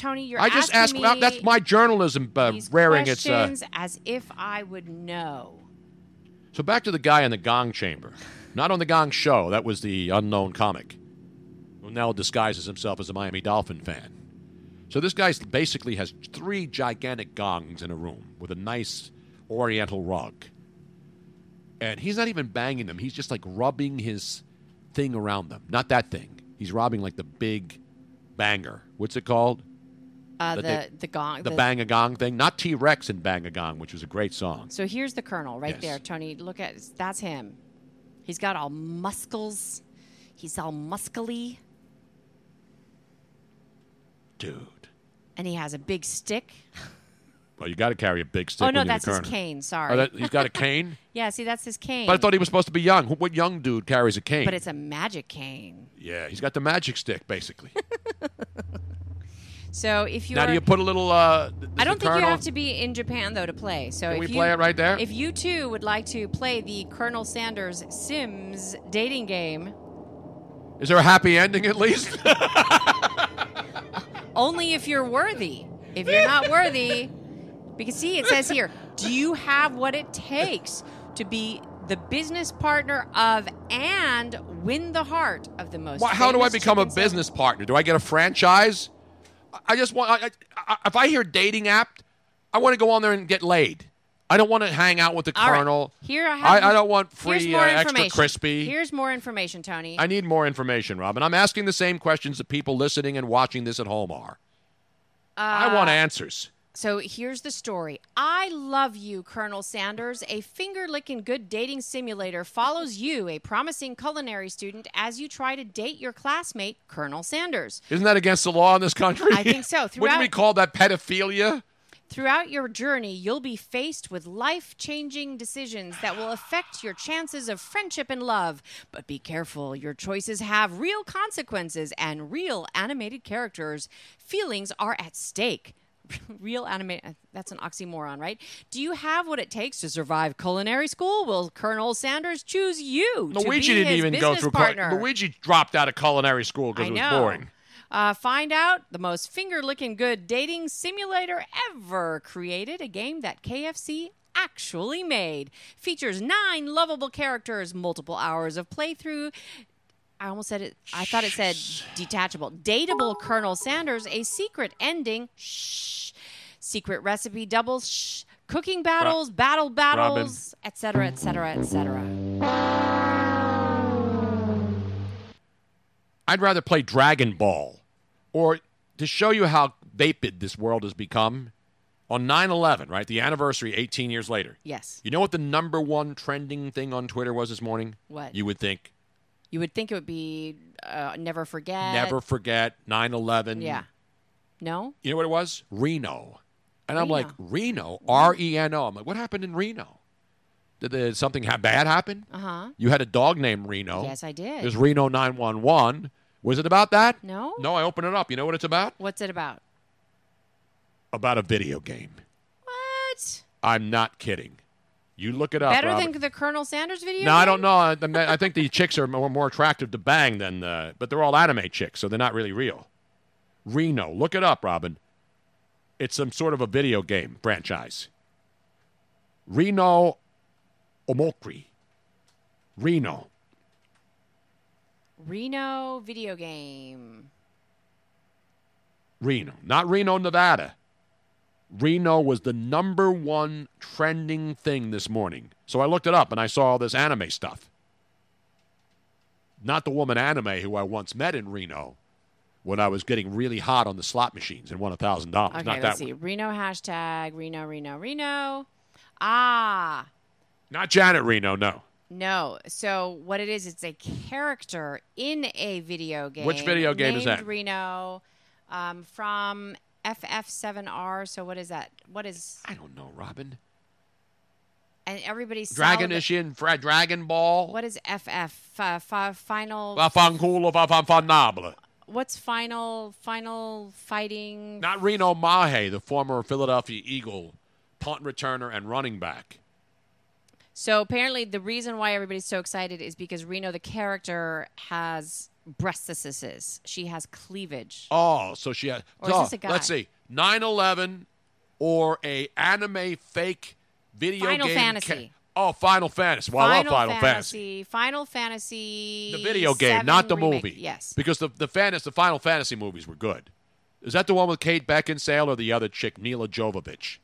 Tony, you're I just asking ask. me that's my journalism uh, these rearing its. Uh, questions as if I would know. so back to the guy in the Gong Chamber, not on the Gong Show. That was the unknown comic, who now disguises himself as a Miami Dolphin fan. So this guy basically has three gigantic gongs in a room with a nice Oriental rug, and he's not even banging them. He's just like rubbing his thing around them. Not that thing. He's rubbing like the big banger. What's it called? Uh, the they- the gong. the Bang a Gong thing, not T Rex and Bang a Gong, which was a great song. So here's the Colonel right Yes. there, Tony. Look at that's him. He's got all muscles. He's all muscly, Dude. and he has a big stick. Well, you got to carry a big stick. oh no, that's the his cane. Sorry. Oh, that, he's got a cane. yeah, see, that's his cane. But I thought he was supposed to be young. What young dude carries a cane? But it's a magic cane. yeah, he's got the magic stick, basically. So if you now, do you put a little? Uh, I don't think you have to be in Japan though to play. So Can if we you, play it right there? If you too would like to play the Colonel Sanders Sims dating game, Is there a happy ending at least? only if you're worthy. If you're not worthy, because see, it says here, do you have what it takes to be the business partner of and win the heart of the most? Why- how do I become a business partner? Do I get a franchise? I- just want. I, I, if I hear dating app, I want to go on there and get laid. I don't want to hang out with the All right. colonel. Here I have. I, I don't want free uh, extra crispy. Here's more information, Tony. I need more information, Robin. I'm asking the same questions that people listening and watching this at home are. I want Uh, answers. So here's the story. I love you, Colonel Sanders. A finger licking good dating simulator follows you, a promising culinary student, as you try to date your classmate, Colonel Sanders. Isn't that against the law in this country? I think so. Wouldn't we call that pedophilia? Throughout your journey, you'll be faced with life changing decisions that will affect your chances of friendship and love. But be careful, your choices have real consequences and real animated characters. Feelings are at stake. Real animated, that's an oxymoron, right? Do you have what it takes to survive culinary school? Will Colonel Sanders choose you? to Luigi be didn't his even go through. partner? Luigi dropped out of culinary school because it was know. boring. Uh, find out the most finger licking good dating simulator ever created, a game that KFC actually made. Features nine lovable characters, multiple hours of playthrough. I almost said it, I thought it said detachable. Dateable Colonel Sanders, a secret ending. Shh. Secret recipe doubles. Shh. Cooking battles, battle battles, etc., etc., etc. I'd rather play Dragon Ball. Or to show you how vapid this world has become, on 9 11, right? The anniversary 18 years later. Yes. You know what the number one trending thing on Twitter was this morning? What? You would think. You would think it would be uh, never forget. Never forget 9 11. Yeah. No? You know what it was? Reno. And I'm like, Reno? R E N O. I'm like, what happened in Reno? Did, did something ha- bad happen? Uh huh. You had a dog named Reno. Yes, I did. There's Reno 911. Was it about that? No. No, I open it up. You know what it's about? What's it about? About a video game. What? I'm not kidding. You look it up. Better Robin. than the Colonel Sanders video? No, I don't know. I, I think the chicks are more, more attractive to bang than, uh, but they're all anime chicks, so they're not really real. Reno, look it up, Robin. It's some sort of a video game franchise. Reno Omokri. Reno. Reno video game. Reno. Not Reno, Nevada. Reno was the number one trending thing this morning. So I looked it up and I saw all this anime stuff. Not the woman anime who I once met in Reno when I was getting really hot on the slot machines and won $1,000. Okay, Not let's that see. one. Reno hashtag Reno Reno Reno. Ah, Not Janet Reno, no. no. So what it is? It's a character in a video game. Which video game is that? Reno, um, from FF7R. So what is that? What is? I don't know, Robin. And everybody's Dragon Ishin, Dragon Ball. What is FF? Uh, fi- final. Va fanculo, va fan fanable. What's final? Final fighting. Not Reno Mahe, the former Philadelphia Eagle punt returner and running back. So apparently, the reason why everybody's so excited is because Reno, the character, has breastises. She has cleavage. Oh, so she has. Or is this a guy? Let's see, 9/11 or a anime fake video Final game. Fantasy. oh, Final Fantasy. Well, Final I love Final Fantasy. Final Fantasy. The video game, not the remake. movie. Yes. Because the the fantasy, the Final Fantasy movies were good. Is that the one with Kate Beckinsale or the other chick, Milla Jovovich?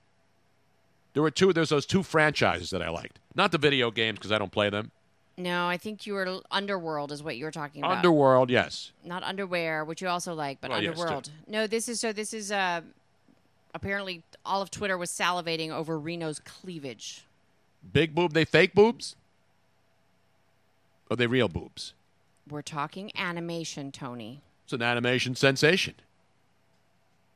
There were two. There's those two franchises that I liked. Not the video games because I don't play them. No, I think you were Underworld is what you were talking about. Underworld, yes. Not underwear, which you also like, but Well, yes. Underworld. no, this is so. This is uh, apparently all of Twitter was salivating over Reno's cleavage. Big boob, they fake boobs? Are they real boobs? We're talking animation, Tony. It's an animation sensation.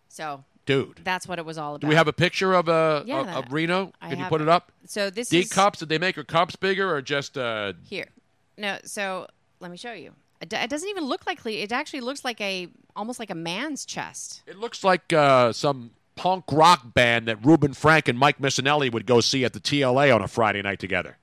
So Dude. that's what it was all about. Do we have a picture of uh, Yeah, of, Reno? I Can you put it. it up? So this D is cups? Did they make her cups bigger or just uh, here. No, so let me show you. It, doesn't even look like it actually looks like a almost like a man's chest. It looks like uh, some punk rock band that Reuben Frank and Mike Missanelli would go see at the TLA on a Friday night together.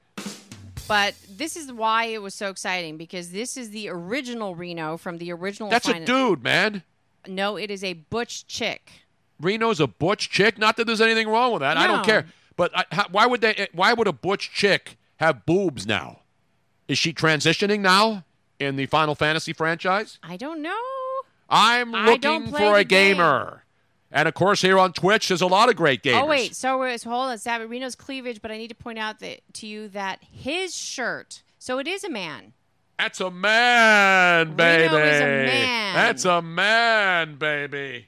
But this is why it was so exciting because this is the original Reno from the original. That's a dude, man. No, it is a butch chick. Reno's a butch chick. Not that there's anything wrong with that. I don't care. But I, how, why would they? Uh, why would a butch chick have boobs now? Is she transitioning now in the Final Fantasy franchise? I don't know. I'm looking for a gamer. And of course, here on Twitch, there's a lot of great gamers. Oh wait, so, we're- so hold on, Savage Reno's cleavage. But I need to point out that to you that his shirt. So it is a man. That's a man, baby. Reno is a man. That's a man, baby.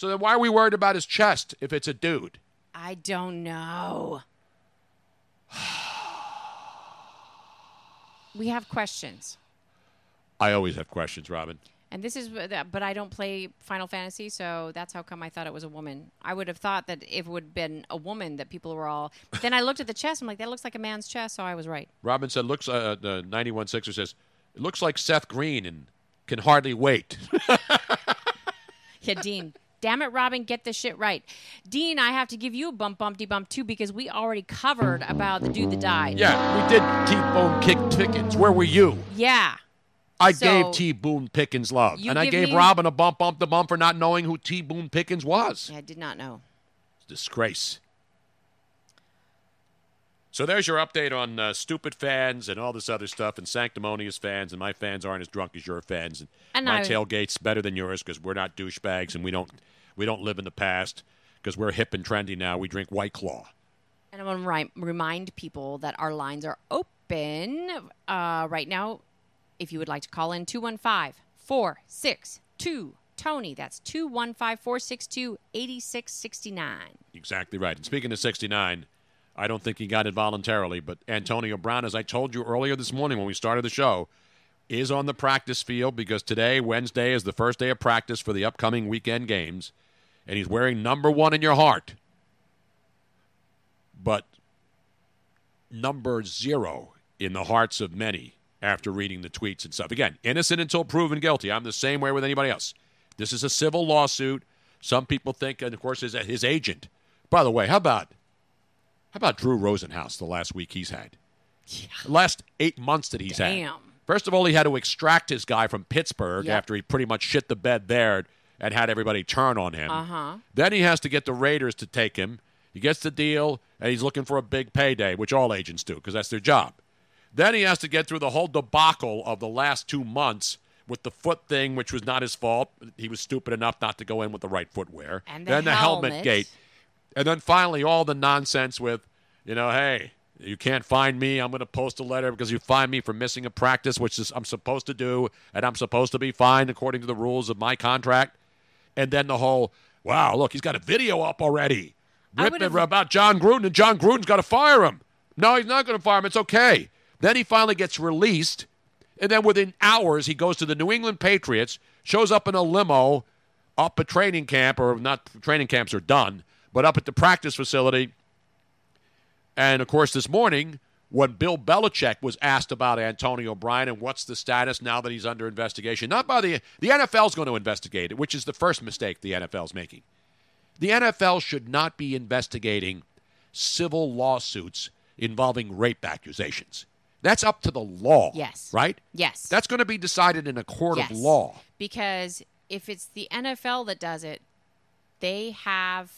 So then why are we worried about his chest if it's a dude? I don't know. we have questions. I always have questions, Robin. And this is, but I don't play Final Fantasy, so that's how come I thought it was a woman. I would have thought that if it would have been a woman, that people were all. But then I looked at the chest. I'm like, that looks like a man's chest, so I was right. Robin said, "Looks." Uh, the ninety-one Sixer says, "It looks like Seth Green and can hardly wait." Yeah, Dean. Damn it, Robin, get this shit right. Dean, I have to give you a bump, bumpty bump too because we already covered about the dude that died. yeah, we did T-Bone kick Pickens. Where were you? Yeah. I So- gave T. Boone Pickens love, and I gave me- Robin a bump, bump the bump for not knowing who T. Boone Pickens was. Yeah, I did not know. disgrace. So there's your update on uh, stupid fans and all this other stuff, and sanctimonious fans, and my fans aren't as drunk as your fans, and, And my I- tailgate's better than yours because we're not douchebags and we don't we don't live in the past because we're hip and trendy now. We drink White Claw. And I want to ri- remind people that our lines are open uh, right now. If you would like to call in 215 462 Tony, that's 215 462 8669. Exactly right. And speaking of 69, I don't think he got it voluntarily, but Antonio Brown, as I told you earlier this morning when we started the show, is on the practice field because today, Wednesday, is the first day of practice for the upcoming weekend games, and he's wearing number one in your heart. But number zero in the hearts of many after reading the tweets and stuff. Again, innocent until proven guilty. I'm the same way with anybody else. This is a civil lawsuit. Some people think, and of course, his, his agent. By the way, how about how about Drew Rosenhaus the last week he's had? The last eight months that he's had. Damn. First of all, he had to extract his guy from Pittsburgh Yep. after he pretty much shit the bed there and had everybody turn on him. Uh huh. Then he has to get the Raiders to take him. He gets the deal, and he's looking for a big payday, which all agents do because that's their job. Then he has to get through the whole debacle of the last two months with the foot thing, which was not his fault. He was stupid enough not to go in with the right footwear. And the then the helmet. helmet. gate. And then finally, all the nonsense with, you know, hey, you can't find me. I'm going to post a letter because you find me for missing a practice, which is I'm supposed to do, and I'm supposed to be fined according to the rules of my contract. And then the whole, wow, look, he's got a video up already. I Rip would've- it about Jon Gruden, and Jon Gruden's got to fire him. No, he's not going to fire him. It's okay. Then he finally gets released, and then within hours, he goes to the New England Patriots, shows up in a limo up at training camp, or not training camps are done, but up at the practice facility. And of course, this morning, when Bill Belichick was asked about Antonio Bryan and what's the status now that he's under investigation, not by the the NFL's going to investigate it, which is the first mistake the NFL's making. The NFL should not be investigating civil lawsuits involving rape accusations. That's up to the law. Yes. Right? Yes. That's going to be decided in a court yes. of law. Because if it's the NFL that does it, they have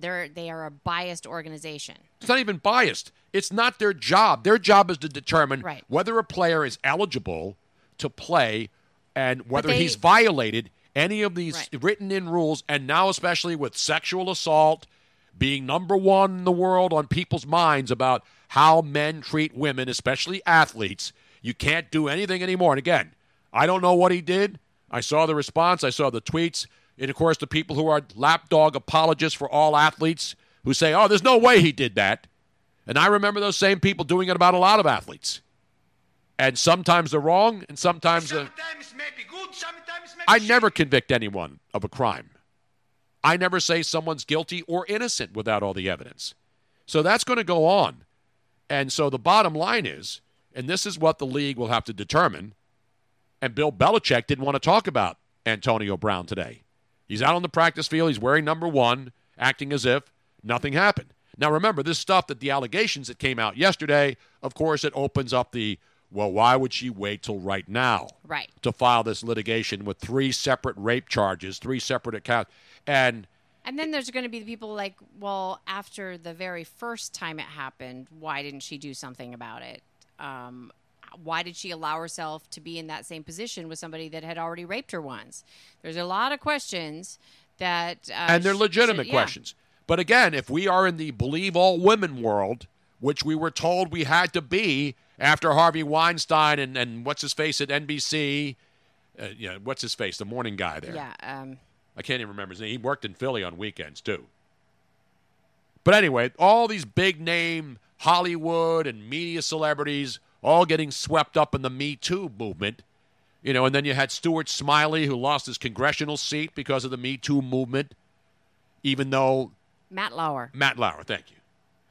they're they are a biased organization. It's not even biased. It's not their job. Their job is to determine Right. whether a player is eligible to play and whether they- he's violated any of these written in rules. And now, especially with sexual assault being number one in the world on people's minds about how men treat women, especially athletes, you can't do anything anymore. And again, I don't know what he did. I saw the response, I saw the tweets. And of course, the people who are lapdog apologists for all athletes who say, oh, there's no way he did that. And I remember those same people doing it about a lot of athletes. And sometimes they're wrong, and sometimes. sometimes Uh, I never convict anyone of a crime. I never say someone's guilty or innocent without all the evidence. So that's going to go on. And so the bottom line is, and this is what the league will have to determine, and Bill Belichick didn't want to talk about Antonio Brown today. He's out on the practice field, he's wearing number one, acting as if nothing happened. Now remember, this stuff that the allegations that came out yesterday, of course, it opens up the well, why would she wait till right now? Right. To file this litigation with three separate rape charges, three separate accounts. And And then there's going to be the people like, well, after the very first time it happened, why didn't she do something about it? Um, why did she allow herself to be in that same position with somebody that had already raped her once? There's a lot of questions that. Uh, and they're legitimate should- yeah. questions. But again, if we are in the believe all women world, which we were told we had to be after Harvey Weinstein and, and what's his face at NBC, uh, yeah, what's his face, the morning guy there. Yeah. Um, I can't even remember his name. He worked in Philly on weekends too. But anyway, all these big name Hollywood and media celebrities all getting swept up in the Me Too movement. You know, and then you had Stuart Smalley who lost his congressional seat because of the Me Too movement, even though Matt Lauer. Matt Lauer, thank you.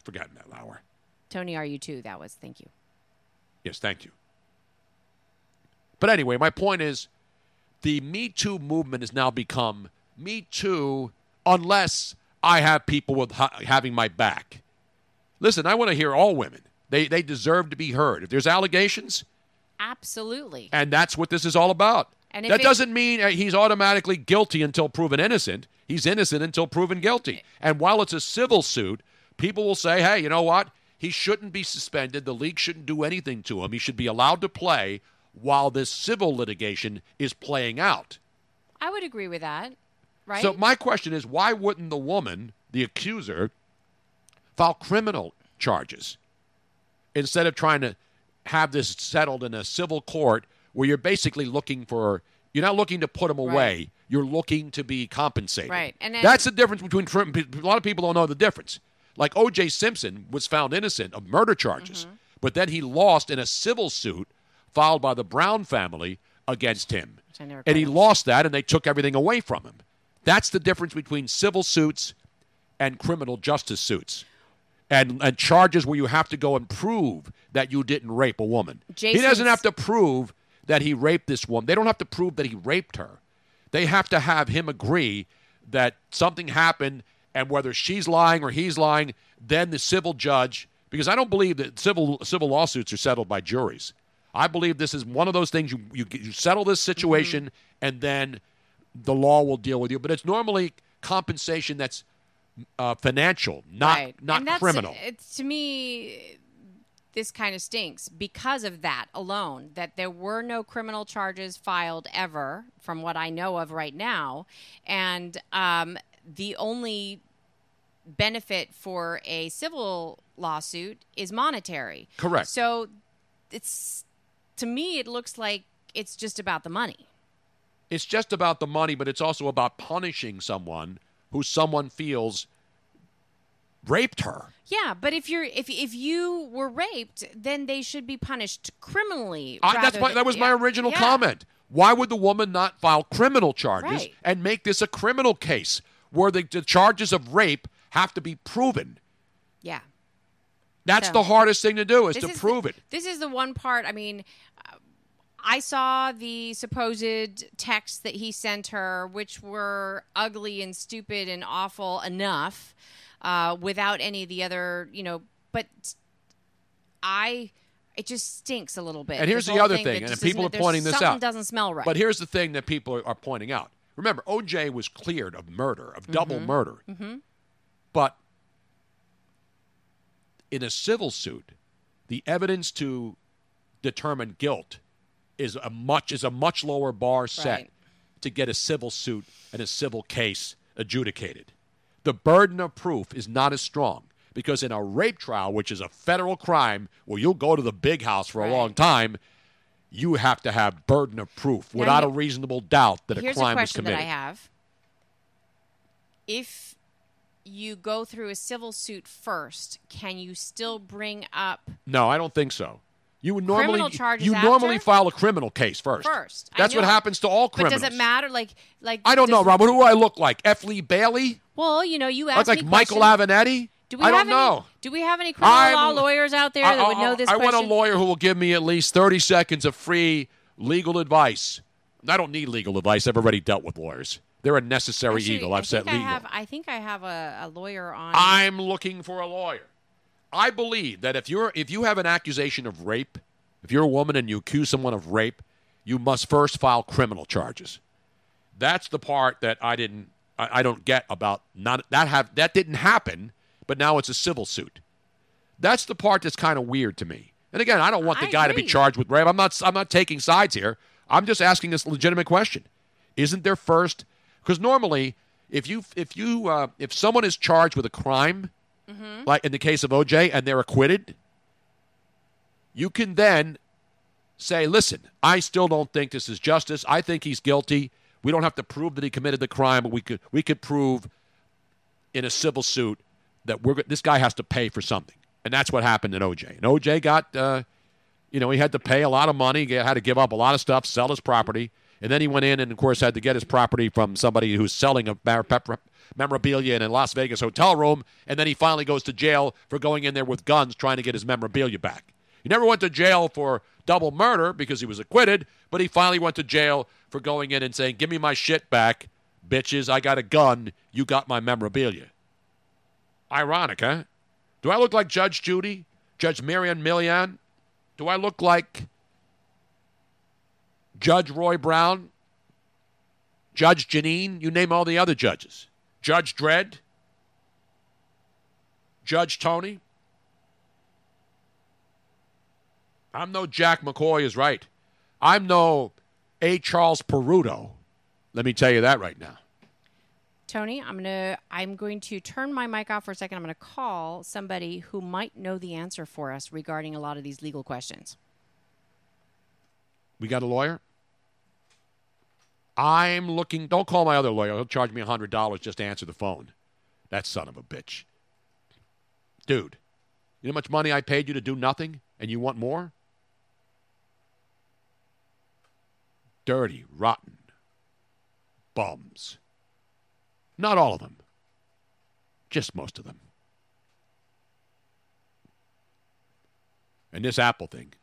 Forgot Matt Lauer. Tony, are you too? That was. Thank you. Yes, thank you. But anyway, my point is the Me Too movement has now become Me Too unless I have people with ha- having my back. Listen, I want to hear all women. They, they deserve to be heard. If there's allegations, Absolutely. and that's what this is all about. And that it- doesn't mean uh, he's automatically guilty until proven innocent. He's innocent until proven guilty. And while it's a civil suit, people will say, hey, you know what? He shouldn't be suspended. The league shouldn't do anything to him. He should be allowed to play while this civil litigation is playing out. I would agree with that. Right. So my question is, why wouldn't the woman, the accuser, file criminal charges instead of trying to have this settled in a civil court where you're basically looking for you're not looking to put them away. You're looking to be compensated. Right. And then- that's the difference between a lot of people don't know the difference. Like O.J. Simpson was found innocent of murder charges, Mm-hmm. but then he lost in a civil suit filed by the Brown family against him. And he lost that, and they took everything away from him. That's the difference between civil suits and criminal justice suits. And, and charges where you have to go and prove that you didn't rape a woman. he doesn't have to prove that he raped this woman. They don't have to prove that he raped her. They have to have him agree that something happened, and whether she's lying or he's lying, then the civil judge. Because I don't believe that civil civil lawsuits are settled by juries. I believe this is one of those things you you, you settle this situation, mm-hmm. and then the law will deal with you. But it's normally compensation that's uh, financial, not right. not and that's, criminal. It's to me, this kind of stinks because of that alone. That there were no criminal charges filed ever, from what I know of right now, and um, the only benefit for a civil lawsuit is monetary. Correct. So it's to me, it looks like it's just about the money. It's just about the money, but it's also about punishing someone who someone feels raped her. Yeah, but if you're if if you were raped, then they should be punished criminally. I, that's my, than- that was my original yeah. comment. Why would the woman not file criminal charges Right. and make this a criminal case where the, the charges of rape have to be proven? Yeah. That's So- the hardest thing to do is to is prove the, it. This is the one part. I mean, I saw the supposed texts that he sent her, which were ugly and stupid and awful enough, uh, without any of the other, you know. But I, it just stinks a little bit. And here's the other thing thing, and people are pointing this something out. Doesn't smell right. But here's the thing that people are, are pointing out. Remember, OJ was cleared of murder, of double Mhm. murder. Mm-hmm. But in a civil suit, the evidence to determine guilt is a much is a much lower bar set Right. to get a civil suit and a civil case adjudicated. The burden of proof is not as strong because in a rape trial, which is a federal crime where you'll go to the big house for a long time, you have to have burden of proof Now, without a reasonable doubt that a Here's crime a was question committed. that I have. if you go through a civil suit first, can you still bring up No, I don't think so. You would normally you normally after? file a criminal case first. first? That's what happens to all criminals. But does it matter? Like, like I don't know, Robert. Who do I look like? F. Lee Bailey? Well, you know, you I asked like Michael questions. Avenatti? Do we I have don't any, know. Do we have any criminal I'm- law lawyers out there that would know this I question? want a lawyer who will give me at least 30 seconds of free legal advice. I don't need legal advice. I've already dealt with lawyers. They're a necessary Actually, evil. I I've said I legal. have. I think I have a, a lawyer on. I'm looking for a lawyer. I believe that if you're if you have an accusation of rape, if you're a woman and you accuse someone of rape, you must first file criminal charges. That's the part that I didn't I, I don't get about not that have that didn't happen, but now it's a civil suit. That's the part that's kind of weird to me. And again, I don't want the I guy to be charged with rape. I'm not I'm not taking sides here. I'm just asking this legitimate question. Isn't there first because normally if you if you uh, if someone is charged with a crime, Mm-hmm. like in the case of OJ, and they're acquitted, you can then say, listen, I still don't think this is justice. I think he's guilty. We don't have to prove that he committed the crime, but we could we could prove in a civil suit that we're this guy has to pay for something, and that's what happened in OJ. And OJ got, uh, you know, he had to pay a lot of money, had to give up a lot of stuff, sell his property, and then he went in and, of course, had to get his property from somebody who's selling a memorabilia in a Las Vegas hotel room, and then he finally goes to jail for going in there with guns trying to get his memorabilia back. He never went to jail for double murder because he was acquitted, but he finally went to jail for going in and saying, "Give me my shit back, bitches! I got a gun. You got my memorabilia." Ironic, huh? Do I look like Judge Judy, Judge Marion Milian? Do I look like Judge Roy Brown, Judge Janine? You name all the other judges. Judge Dredd, Judge Tony. I'm no Jack McCoy is right. I'm no A. Charles Peruto. Let me tell you that right now. Tony, I'm gonna. I'm going to turn my mic off for a second. I'm going to call somebody who might know the answer for us regarding a lot of these legal questions. We got a lawyer? I'm looking. Don't call my other lawyer. He'll charge me $100 just to answer the phone. That son of a bitch. Dude, you know how much money I paid you to do nothing and you want more? Dirty, rotten bums. Not all of them, just most of them. And this Apple thing.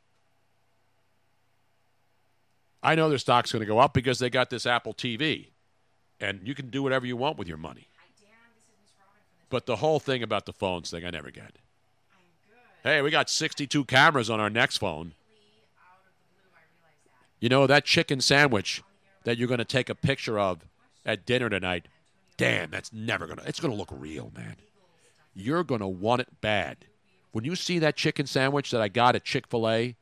I know their stock's going to go up because they got this Apple TV, and you can do whatever you want with your money. But the whole thing about the phones thing, I never get. Hey, we got 62 cameras on our next phone. You know, that chicken sandwich that you're going to take a picture of at dinner tonight, damn, that's never going to, it's going to look real, man. You're going to want it bad. When you see that chicken sandwich that I got at Chick fil A,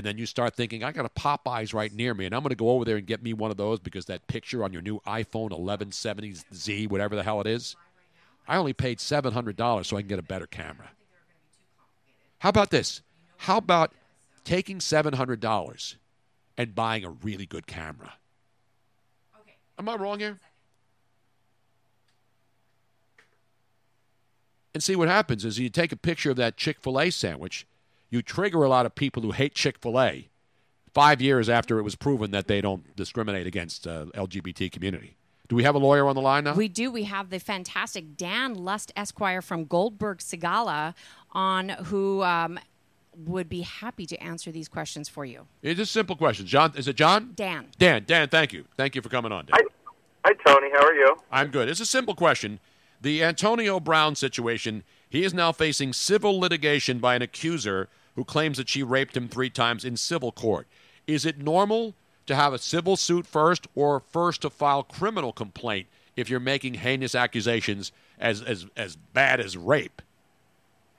and then you start thinking, I got a Popeyes right near me, and I'm going to go over there and get me one of those because that picture on your new iPhone 1170Z, whatever the hell it is, I only paid $700 so I can get a better camera. How about this? How about taking $700 and buying a really good camera? Am I wrong here? And see what happens is you take a picture of that Chick fil A sandwich, you trigger a lot of people who hate Chick fil A five years after it was proven that they don't discriminate against uh, LGBT community. Do we have a lawyer on the line now? We do. We have the fantastic Dan Lust Esquire from Goldberg Segalla on, who um, would be happy to answer these questions for you. It's just simple questions. John, is it John? Dan. Dan, Dan, thank you. Thank you for coming on, Dan. Hi, Tony. How are you? I'm good. It's a simple question. The Antonio Brown situation, he is now facing civil litigation by an accuser who claims that she raped him three times in civil court. Is it normal to have a civil suit first or first to file criminal complaint if you're making heinous accusations as, as, as bad as rape?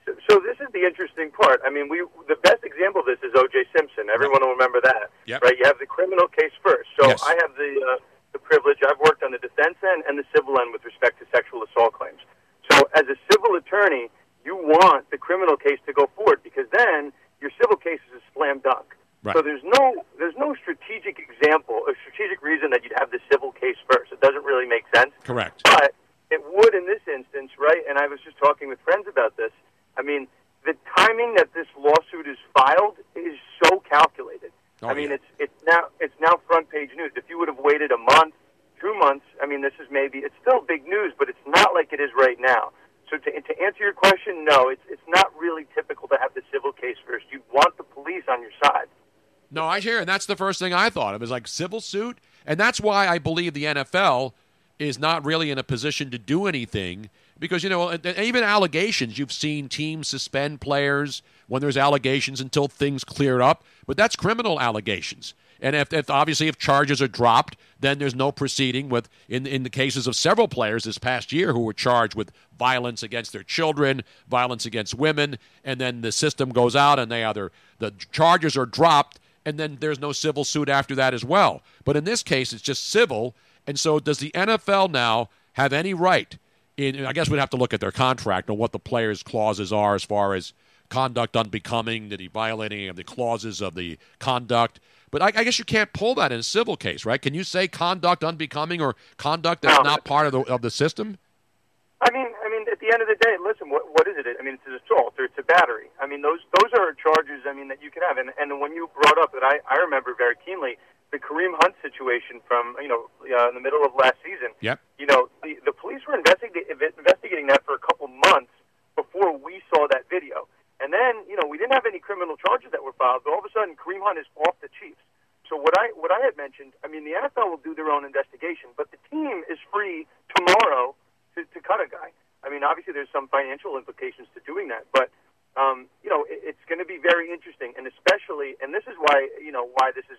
So, so this is the interesting part. I mean, we the best example of this is O.J. Simpson. Everyone will remember that, Yep. right? You have the criminal case first. So Yes. I have the uh, the privilege. I've worked on the defense end and the civil end with respect to sexual assault claims. So as a civil attorney, you want the criminal case to go forward because then your civil case is a slam dunk. Right. So there's no there's no strategic example, a strategic reason that you'd have the civil case first. It doesn't really make sense. Correct. But it would in this instance, right? And I was just talking with friends about this. I mean, the timing that this lawsuit is filed is so calculated. Oh, I mean, it's it's now it's now front page news. If you would have waited a month, two months, I mean, this is maybe it's still big news, but it's not like it is right now. So to, to answer your question, no, it's it's not really typical to have the civil case first. You want the police on your side. No, I hear, and that's the first thing I thought of. Is like civil suit, and that's why I believe the NFL is not really in a position to do anything because you know even allegations. You've seen teams suspend players when there's allegations until things clear up, but that's criminal allegations. And if, if obviously if charges are dropped, then there's no proceeding with in in the cases of several players this past year who were charged with violence against their children, violence against women, and then the system goes out and they either the charges are dropped and then there's no civil suit after that as well. But in this case, it's just civil. And so, does the NFL now have any right? In I guess we'd have to look at their contract and what the players' clauses are as far as conduct unbecoming. Did he violate any of the clauses of the conduct? But I, I guess you can't pull that in a civil case, right? Can you say conduct unbecoming or conduct that's not part of the of the system? I mean, I mean, at the end of the day, listen, what what is it? I mean, it's an assault or it's a battery. I mean, those those are charges. I mean, that you can have. And and when you brought up that, I I remember very keenly the Kareem Hunt situation from you know uh, in the middle of last season. Yep. You know, the the police were investigating investigating that for a couple months before we saw that video. And then, you know, we didn't have any criminal charges that were filed, but all of a sudden Kareem Hunt is off the Chiefs. So what I what I had mentioned, I mean, the NFL will do their own investigation, but the team is free tomorrow to, to cut a guy. I mean, obviously there's some financial implications to doing that, but um, you know, it, it's going to be very interesting, and especially, and this is why you know why this is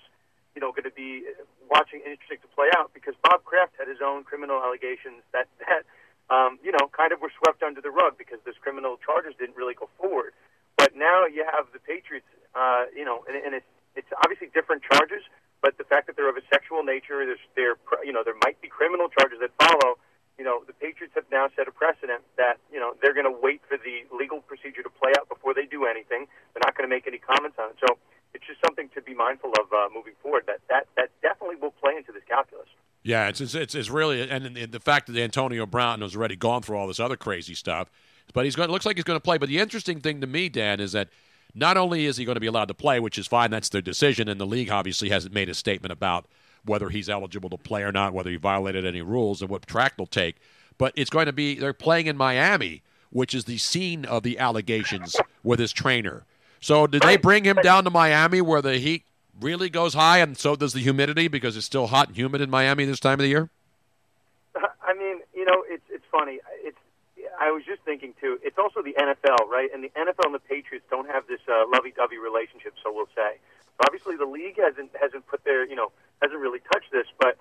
you know going to be watching interesting to play out because Bob Kraft had his own criminal allegations that that um, you know kind of were swept under the rug because those criminal charges didn't really go forward. But now you have the Patriots, uh, you know, and, and it's it's obviously different charges, but the fact that they're of a sexual nature, there's there you know there might be criminal charges that follow. You know, the Patriots have now set a precedent that you know they're going to wait for the legal procedure to play out before they do anything. They're not going to make any comments on it. So it's just something to be mindful of uh, moving forward. That that that definitely will play into this calculus. Yeah, it's it's, it's, it's really and the- the fact that Antonio Brown has already gone through all this other crazy stuff, but he's going. It looks like he's going to play. But the interesting thing to me, Dan, is that not only is he going to be allowed to play, which is fine, that's their decision, and the league obviously hasn't made a statement about whether he's eligible to play or not, whether he violated any rules, and what track they'll take. But it's going to be they're playing in Miami, which is the scene of the allegations with his trainer. So did they bring him down to Miami where the heat really goes high, and so does the humidity because it's still hot and humid in Miami this time of the year? I mean, you know, it's it's funny. I was just thinking too. It's also the NFL, right? And the NFL and the Patriots don't have this uh, lovey-dovey relationship, so we'll say. So obviously, the league hasn't hasn't put their you know hasn't really touched this, but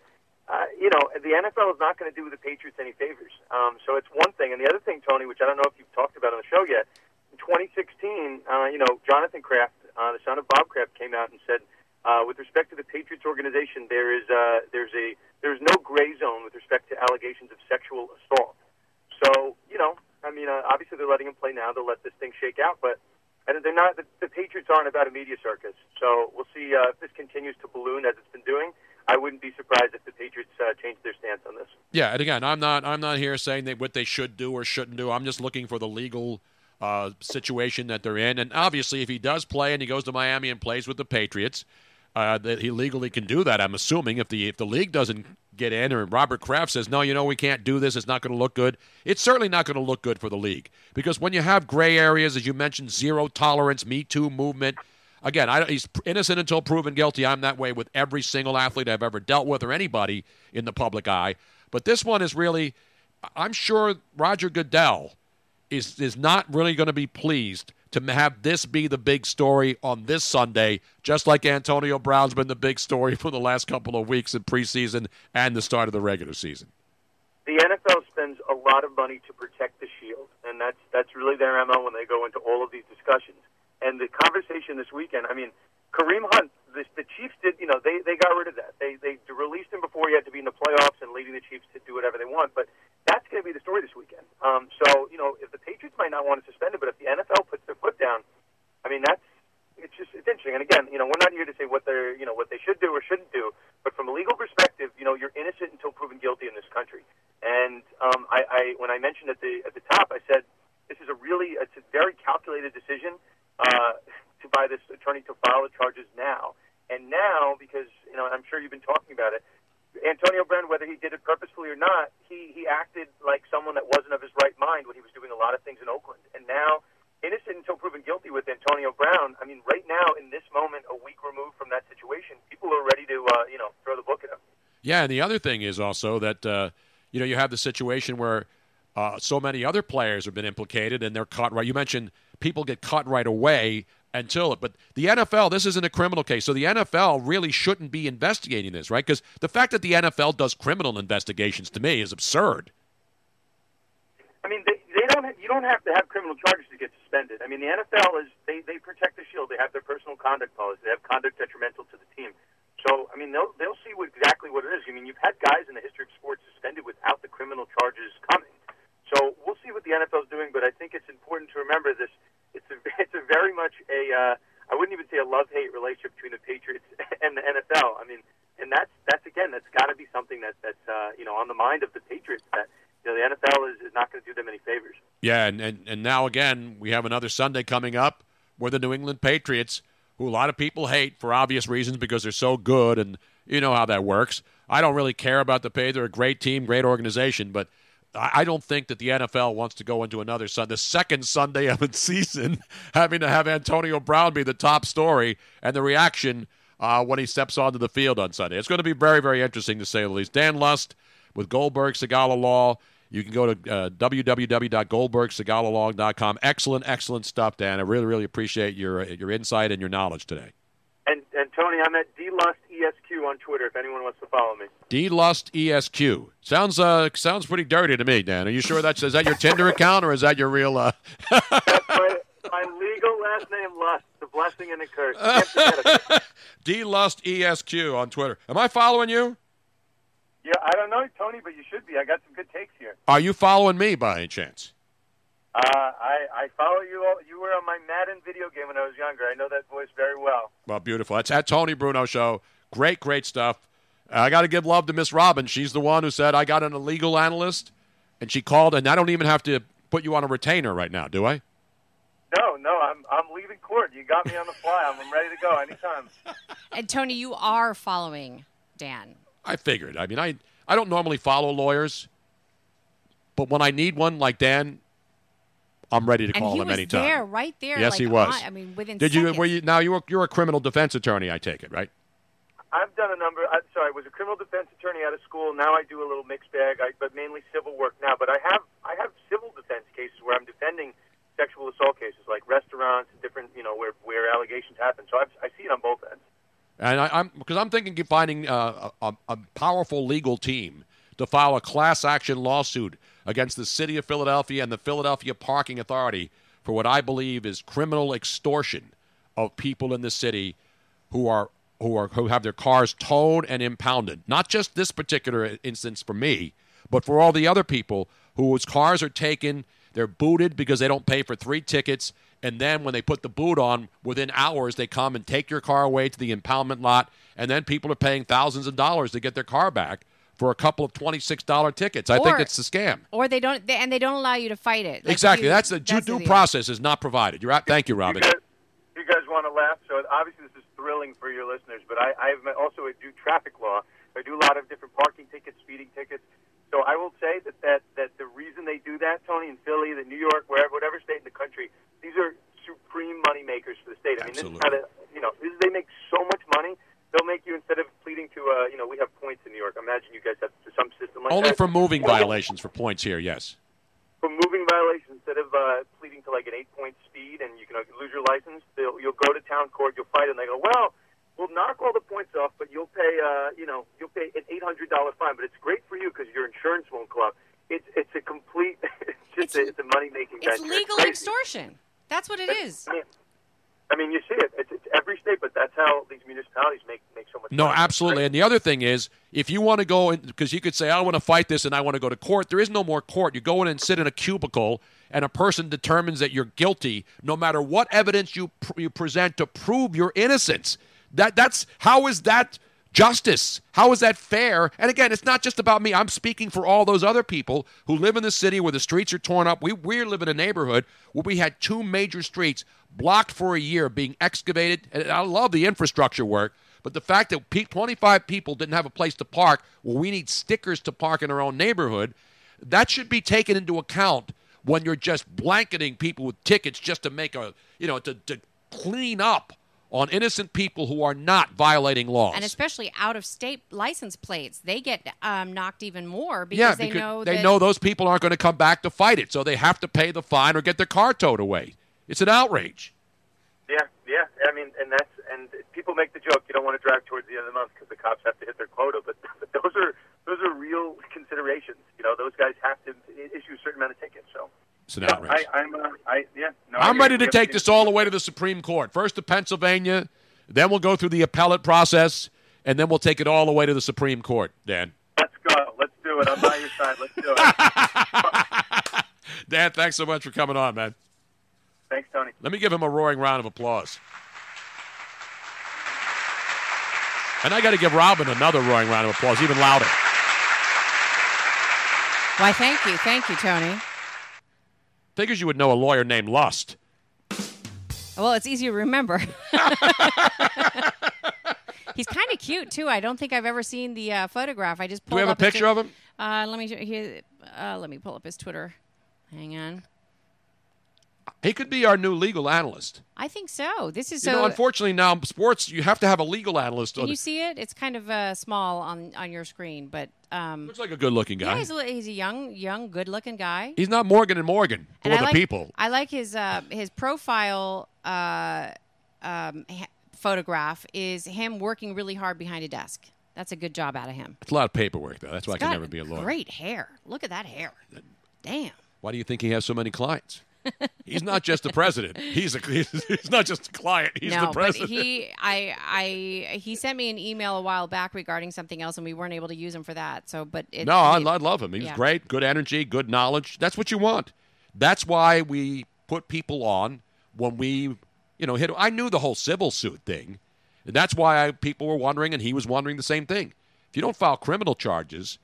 uh, you know, the NFL is not going to do the Patriots any favors. Um, so it's one thing, and the other thing, Tony, which I don't know if you've talked about on the show yet. In 2016, uh, you know, Jonathan Kraft, uh, the son of Bob Kraft, came out and said, uh, with respect to the Patriots organization, there is uh, there's a there's no gray zone with respect to allegations of sexual assault. So you know, I mean, uh, obviously they're letting him play now. They'll let this thing shake out, but and they're not. The, the Patriots aren't about a media circus. So we'll see uh, if this continues to balloon as it's been doing. I wouldn't be surprised if the Patriots uh, change their stance on this. Yeah, and again, I'm not I'm not here saying that what they should do or shouldn't do. I'm just looking for the legal uh, situation that they're in. And obviously, if he does play and he goes to Miami and plays with the Patriots, uh, that he legally can do that. I'm assuming if the if the league doesn't get in or Robert Kraft says no, you know we can't do this. It's not going to look good. It's certainly not going to look good for the league because when you have gray areas, as you mentioned, zero tolerance, Me Too movement. Again, I, he's innocent until proven guilty. I'm that way with every single athlete I've ever dealt with or anybody in the public eye. But this one is really, I'm sure Roger Goodell is is not really going to be pleased to have this be the big story on this Sunday, just like Antonio Brown's been the big story for the last couple of weeks in preseason and the start of the regular season. The NFL spends a lot of money to protect the shield, and that's that's really their MO when they go into all of these discussions. And the conversation this weekend, I mean, Kareem Hunt, the, the Chiefs did, you know, they they got rid of that. They they released him before he had to be in the playoffs and leading the Chiefs to do whatever they want. But that's going to be the story this weekend. Um, so you know, if the Patriots might not want to suspend him, but if the NFL puts their foot down, I mean, that's it's just it's interesting. And again, you know, we're not here to say what they're you know what they should do or shouldn't do, but from a legal perspective, you know, you're innocent until proven guilty in this country. And um, I, I when I mentioned at the at the top, I said this is a really it's a very calculated decision uh, to by this attorney to file the charges now. And now, because you know, I'm sure you've been talking about it, Antonio Brown, whether he did it purposefully or not, he he acted like someone that wasn't of his right mind when he was doing a lot of things in Oakland. And now, innocent until proven guilty with Antonio Brown. I mean, right now in this moment, a week removed from that situation, people are ready to uh, you know throw the book at him. Yeah, and the other thing is also that uh, you know you have the situation where uh, so many other players have been implicated and they're caught right. You mentioned people get caught right away until it, but the NFL this isn't a criminal case, so the NFL really shouldn't be investigating this, right? Because the fact that the NFL does criminal investigations to me is absurd. I mean, they, they don't. You don't have to have criminal charges to get suspended. I mean, the NFL is they they protect the shield. They have their personal conduct policy. They have conduct detrimental to the team. So, I mean, they'll they'll see what, exactly what it is. I mean, you've had guys in the history of sports suspended without the criminal charges coming. So we'll see what the NFL is doing. But I think it's important to remember this. It's a it's a very much a uh, I wouldn't even say a love hate relationship between the Patriots and the NFL. I mean, and that's that's again that's got to be something that that's uh, you know on the mind of the Patriots that you know the NFL is, is not going to do them any favors. Yeah, and, and and now again we have another Sunday coming up where the New England Patriots, who a lot of people hate for obvious reasons because they're so good, and you know how that works. I don't really care about the pay; they're a great team, great organization, but I don't think that the NFL wants to go into another Sunday, the second Sunday of its season, having to have Antonio Brown be the top story and the reaction uh, when he steps onto the field on Sunday. It's going to be very, very interesting to say the least. Dan Lust with Goldberg Segalla Law. You can go to uh, www.goldbergsegalalaw.com. Excellent, excellent stuff, Dan. I really, really appreciate your your insight and your knowledge today. And and Tony, I'm at dlustsq on Twitter. If anyone wants to follow me. D Lust ESQ sounds uh sounds pretty dirty to me, Dan. Are you sure that's is that your Tinder account or is that your real? Uh... my, my legal last name Lust. the blessing and the curse. Can't forget it. D Lust ESQ on Twitter. Am I following you? Yeah, I don't know, Tony, but you should be. I got some good takes here. Are you following me by any chance? Uh, I I follow you. All, you were on my Madden video game when I was younger. I know that voice very well. Well, beautiful. That's at Tony Bruno show. Great, great stuff. I got to give love to Miss Robin. She's the one who said I got an illegal analyst, and she called. And I don't even have to put you on a retainer right now, do I? No, no, I'm I'm leaving court. You got me on the fly. I'm, I'm ready to go anytime. And Tony, you are following Dan. I figured. I mean, I I don't normally follow lawyers, but when I need one like Dan, I'm ready to and call he him was anytime. there, right there. Yes, like, he was. on- I mean, within Did you? Were you? Now you were, you're a criminal defense attorney. I take it, right? I've done a number. I'm sorry, I was a criminal defense attorney out of school. Now I do a little mixed bag, I, but mainly civil work now. But I have I have civil defense cases where I'm defending sexual assault cases, like restaurants, and different you know where where allegations happen. So I've, I see it on both ends. And I, I'm because I'm thinking of finding uh, a, a powerful legal team to file a class action lawsuit against the city of Philadelphia and the Philadelphia Parking Authority for what I believe is criminal extortion of people in the city who are who are who have their cars towed and impounded. Not just this particular instance for me, but for all the other people whose cars are taken, they're booted because they don't pay for three tickets, and then when they put the boot on, within hours they come and take your car away to the impoundment lot, and then people are paying thousands of dollars to get their car back for a couple of twenty-six dollar tickets. I think it's a scam. Or they don't, they, and they don't allow you to fight it. Like, exactly. you- that's the due, due process is not provided. You're out. Thank you, Robin. Want to laugh? So obviously this is thrilling for your listeners, but I I also do traffic law. I do a lot of different parking tickets, speeding tickets. So I will say that that that the reason they do that, Tony, in Philly, the New York, wherever, whatever state in the country, these are supreme money makers for the state. I mean, this is how they, you know, this, they make so much money. They'll make you instead of pleading to, uh, you know, we have points in New York. Imagine you guys have some system like Only that. for moving violations for points here. Yes. For moving violations, instead of uh, pleading to like an eight-point speed and you can uh, lose your license, they'll, you'll go to town court, you'll fight, and they go, well, we'll knock all the points off, but you'll pay, uh, you know, you'll pay an eight hundred dollar fine. But it's great for you because your insurance won't go up. It's it's a complete, it's just a, it's a money-making It's venture. legal crazy. extortion. That's what it is. I mean, I mean, you see it. It's, it's every state, but that's how these municipalities make make so much. No, money. absolutely. And the other thing is, if you want to go in, because you could say, I want to fight this and I want to go to court, there is no more court. You go in and sit in a cubicle, and a person determines that you're guilty no matter what evidence you, pr- you present to prove your innocence. That, that's, how is that Justice. How is that fair? And again, it's not just about me. I'm speaking for all those other people who live in the city where the streets are torn up. We we live in a neighborhood where we had two major streets blocked for a year being excavated. And I love the infrastructure work, but the fact that 25 people didn't have a place to park, well, we need stickers to park in our own neighborhood. That should be taken into account when you're just blanketing people with tickets just to make a, you know, to, to clean up on innocent people who are not violating laws. And especially out of state license plates, they get um, knocked even more because yeah, they know they that know those people aren't going to come back to fight it, so they have to pay the fine or get their car towed away. It's an outrage. Yeah, yeah. I mean, and that's and people make the joke you don't want to drive towards the end of the month because the cops have to hit their quota, but, but those are those are real considerations. You know, those guys have to issue a certain amount of tickets. So It's an Yeah, outrage. I, I'm, uh, I yeah. No, I I'm hear ready to We have take this all the way to the Supreme Court. First to Pennsylvania, then we'll go through the appellate process, and then we'll take it all the way to the Supreme Court, Dan. Let's go. Let's do it. I'm by your side. Let's do it. Dan, thanks so much for coming on, man. Thanks, Tony. Let me give him a roaring round of applause. And I got to give Robin another roaring round of applause, even louder. Why, thank you. Thank you, Tony. Figures you would know a lawyer named Lust. Well, it's easy to remember. He's kind of cute too. I don't think I've ever seen the uh, photograph. I just Do pulled we have a up his picture of him? Uh, let me here, uh, let me pull up his Twitter. Hang on. He could be our new legal analyst. I think so. This is you so. know, unfortunately now sports you have to have a legal analyst. can on you see it? It's kind of uh, small on on your screen, but um, Looks like a good-looking guy. yeah, he's a, he's a young, young, good-looking guy. He's not Morgan and Morgan for And the like, people. I like his uh, his profile uh, um, ha- photograph is him working really hard behind a desk. That's a good job out of him. It's a lot of paperwork though. That's why I can never be a lawyer. Great hair. Look at that hair. Damn. Why do you think he has so many clients? He's not just the president. He's a he's, he's not just a client. He's no, the president. but he, I, I, he sent me an email a while back regarding something else, and we weren't able to use him for that. So, but it, no, I, I love him. He's yeah. great. Good energy, good knowledge. That's what you want. That's why we put people on when we, you know, hit. I knew the whole civil suit thing. And that's why I, people were wondering, and he was wondering the same thing. If you don't file criminal charges,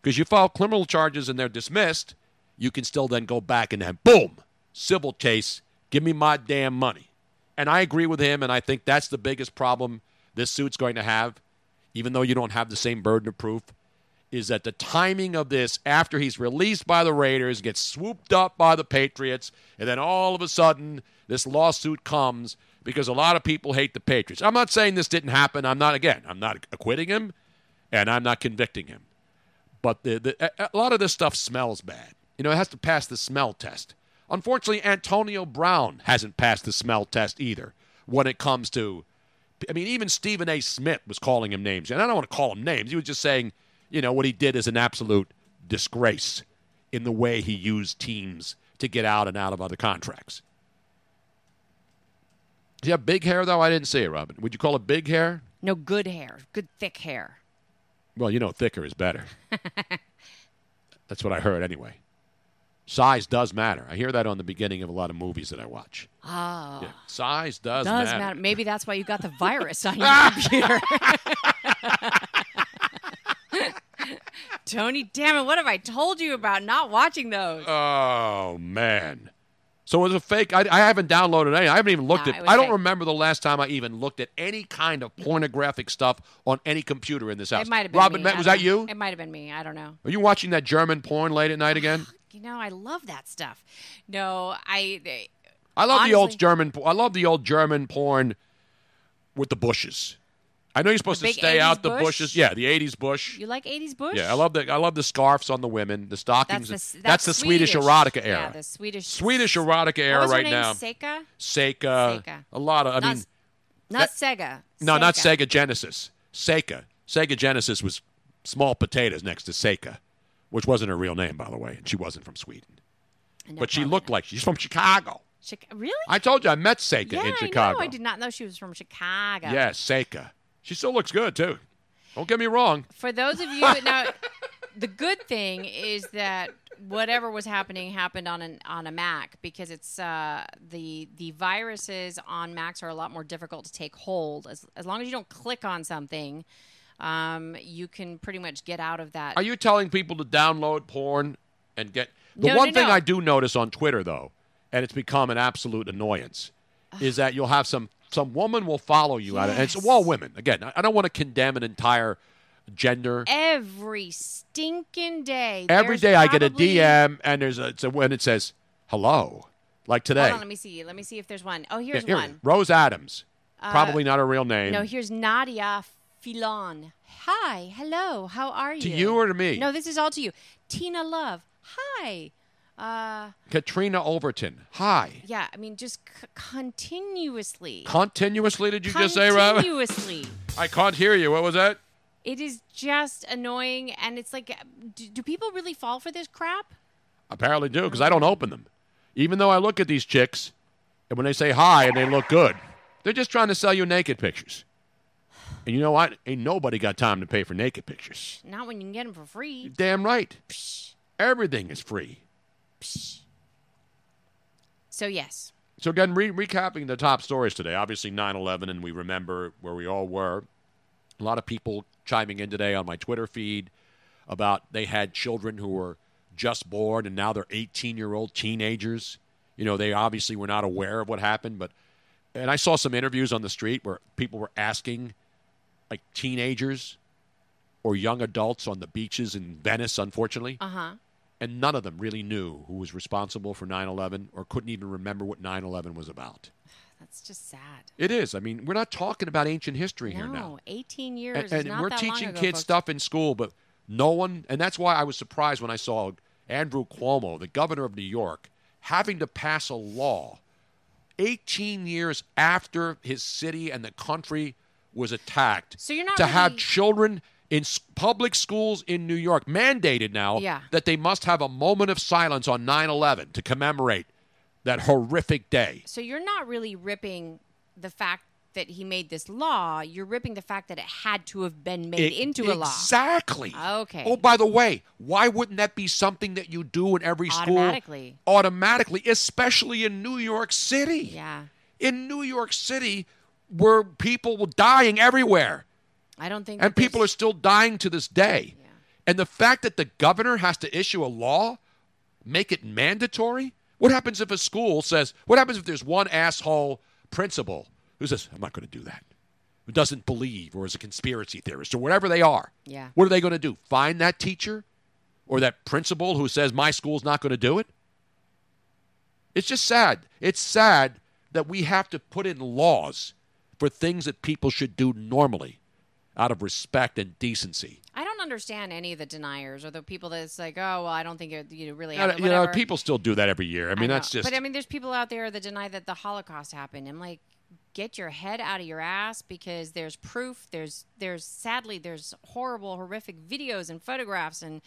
because you file criminal charges and they're dismissed, you can still then go back and then boom, civil case. Give me my damn money. And I agree with him, and I think that's the biggest problem this suit's going to have, even though you don't have the same burden of proof, is that the timing of this after he's released by the Raiders, gets swooped up by the Patriots, and then all of a sudden this lawsuit comes because a lot of people hate the Patriots. I'm not saying this didn't happen. I'm not, again, I'm not acquitting him, and I'm not convicting him. But the, the, a a lot of this stuff smells bad. You know, it has to pass the smell test. Unfortunately, Antonio Brown hasn't passed the smell test either when it comes to. I mean, even Stephen A. Smith was calling him names. And I don't want to call him names. He was just saying, you know, what he did is an absolute disgrace in the way he used teams to get out and out of other contracts. Does he have big hair, though? I didn't see it, Robin. Would you call it big hair? no good hair, good thick hair. Well, you know, thicker is better. That's what I heard anyway. Size does matter. I hear that on the beginning of a lot of movies that I watch. Oh, Yeah, size does, does matter. matter. Maybe that's why you got the virus on your computer. Tony, damn it! What have I told you about not watching those? Oh man. So it was a fake. I, I haven't downloaded any. I haven't even looked No, at. it I don't fake. remember the last time I even looked at any kind of pornographic stuff on any computer in this house. It might have been Robin, me. Was that know. you? It might have been me. I don't know. Are you watching that German porn late at night again? You know, I love that stuff. No, I. I love the old German. I love the old German porn with the bushes. I know you're supposed to stay out the bush? bushes. Yeah, the '80s bush. You like '80s bush? Yeah, I love the I love the scarves on the women, the stockings. That's the, that's, the Swedish, erotica era. Yeah, the Swedish. Swedish erotica era what was her right name? now. Seka? Seka. Seka. A lot of. I Not- mean, Not that- Sega. no, not Sega Genesis. Seka. Sega Genesis was small potatoes next to Seka, which wasn't her real name, by the way, and she wasn't from Sweden. Know, but she looked not. like she's from Chicago. Chica- really? I told you I met Seka yeah, in Chicago. I know. I did not know she was from Chicago. Yeah, Seka. She still looks good too. Don't get me wrong. For those of you now, the good thing is that whatever was happening happened on an on a Mac because it's uh, the the viruses on Macs are a lot more difficult to take hold as as long as you don't click on something. Um, you can pretty much get out of that. Are you telling people to download porn and get the No, one no, thing no. I do notice on Twitter though, and it's become an absolute annoyance, is that you'll have some some woman will follow you out of and it's all women. Again, I don't want to condemn an entire gender. Every stinking day. Every day I get a DM and there's a, it's a when it says hello, like today. Hold on, let me see. Let me see if there's one. Oh, here's Here, one. Rose Adams, Uh, probably not a real name. No, here's Nadia Filon. Hi, hello, how are you? To you or to me? No, this is all to you. Tina Love. Hi. Uh, Katrina Overton. Hi. yeah, I mean, just c- continuously. Continuously, did you just say, Rob? Continuously. I can't hear you. What was that? It is just annoying, and it's like, do, do people really fall for this crap? Apparently do, because I don't open them. Even though I look at these chicks, and when they say hi and they look good, they're just trying to sell you naked pictures. And you know what? Ain't nobody got time to pay for naked pictures. Not when you can get them for free. Damn right. Everything is free. So yes, So again, re- recapping the top stories today. Obviously 9/11, and we remember where we all were. A lot of people chiming in today on my Twitter feed about they had children who were just born and now they're 18-year-old teenagers. You know, they obviously were not aware of what happened, but and I saw some interviews on the street where people were asking like teenagers or young adults on the beaches in Venice, unfortunately. uh huh. And none of them really knew who was responsible for 9 11 or couldn't even remember what 9 11 was about. That's just sad. It is. I mean, we're not talking about ancient history here now. 18 years And, is and not we're that long teaching ago, kids folks. stuff in school, but no one, and that's why I was surprised when I saw Andrew Cuomo, the governor of New York, having to pass a law 18 years after his city and the country was attacked So you're not to have children in public schools in New York mandated now Yeah. that they must have a moment of silence on 9/11 to commemorate that horrific day. So you're not really ripping the fact that he made this law. You're ripping the fact that it had to have been made E- into a law. Exactly. Okay. Oh, by the way, why wouldn't that be something that you do in every school? Automatically. Automatically, especially in New York City. Yeah. In New York City, where people dying everywhere, I don't think. and people are still dying to this day. And the fact that the governor has to issue a law, make it mandatory. What happens if a school says? What happens if there's one asshole principal who says, "I'm not going to do that," who doesn't believe or is a conspiracy theorist or whatever they are? Yeah. What are they going to do? Find that teacher or that principal who says my school's not going to do it? It's just sad. It's sad that we have to put in laws for things that people should do normally out of respect and decency. I don't understand any of the deniers or the people that's like, oh, well, I don't think it, you really You know, happened. you know, people still do that every year. I mean, know. that's just But I mean, there's people out there that deny that the Holocaust happened. I'm like, get your head out of your ass because there's proof. There's there's sadly there's horrible, horrific videos and photographs and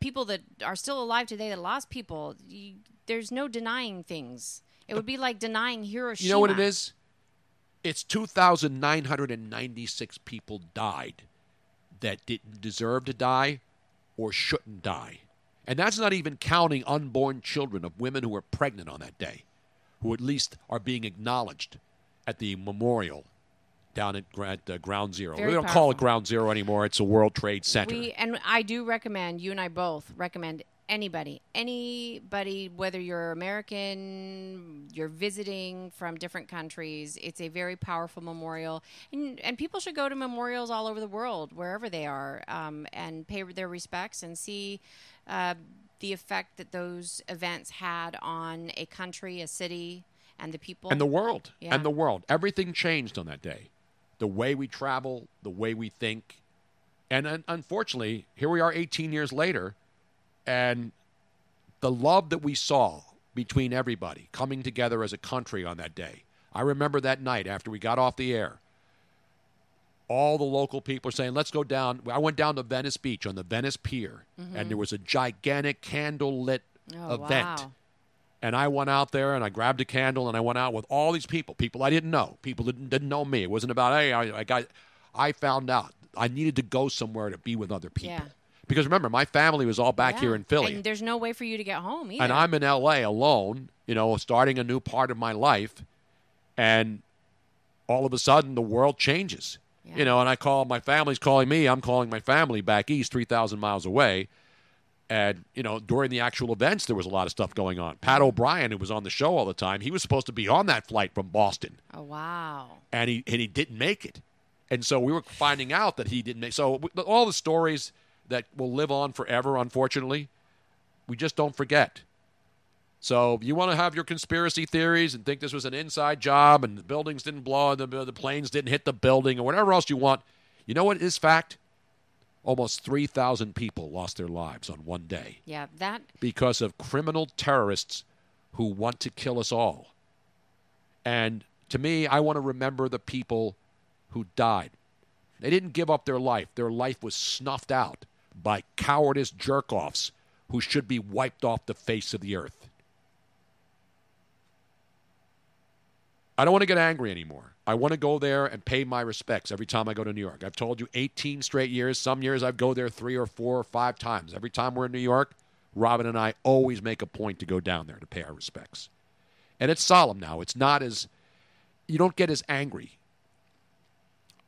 people that are still alive today that lost people. You, there's no denying things. It would be like denying Hiroshima. You know what it is? It's 2,996 people died that didn't deserve to die or shouldn't die. And that's not even counting unborn children of women who were pregnant on that day, who at least are being acknowledged at the memorial down at, at uh, Ground Zero. Very we don't call it Ground Zero anymore, it's a World Trade Center. We and I do recommend you and I both recommend anybody, anybody, whether you're American, you're visiting from different countries. It's a very powerful memorial, and and people should go to memorials all over the world, wherever they are, um, and pay their respects and see. Uh, the effect that those events had on a country, a city, and the people, and the world Yeah. and the world everything changed on that day the way we travel the way we think and un- unfortunately here we are 18 years later and the love that we saw between everybody coming together as a country on that day i remember that night after we got off the air all the local people are saying let's go down i went down to venice beach on the venice pier Mhm. and there was a gigantic candle lit Oh, event wow. and I went out there and I grabbed a candle and I went out with all these people, people I didn't know, people that didn't, didn't know me. It wasn't about hey, I, I got. I found out I needed to go somewhere to be with other people Yeah. Because remember my family was all back here in Philly, and there's no way for you to get home either. and I'm in L.A. alone, you know, starting a new part of my life, and all of a sudden the world changes. You know, and I call my family's calling me. I'm calling my family back east, three thousand miles away. And you know, during the actual events, there was a lot of stuff going on. Pat O'Brien, who was on the show all the time, he was supposed to be on that flight from Boston, Oh wow. and he and he didn't make it. And so we were finding out that he didn't make. So all the stories that will live on forever, unfortunately, we just don't forget. So if you want to have your conspiracy theories and think this was an inside job and the buildings didn't blow, the, the planes didn't hit the building, or whatever else you want, you know what is fact? Almost 3,000 people lost their lives on one day Yeah, that because of criminal terrorists who want to kill us all. And to me, I want to remember the people who died. They didn't give up their life, their life was snuffed out by cowardice jerk offs who should be wiped off the face of the earth. I don't want to get angry anymore. I want to go there and pay my respects every time I go to New York. I've told you 18 straight years. Some years I go there three or four or five times. Every time we're in New York, Robin and I always make a point to go down there to pay our respects. And it's solemn now. It's not as, you don't get as angry.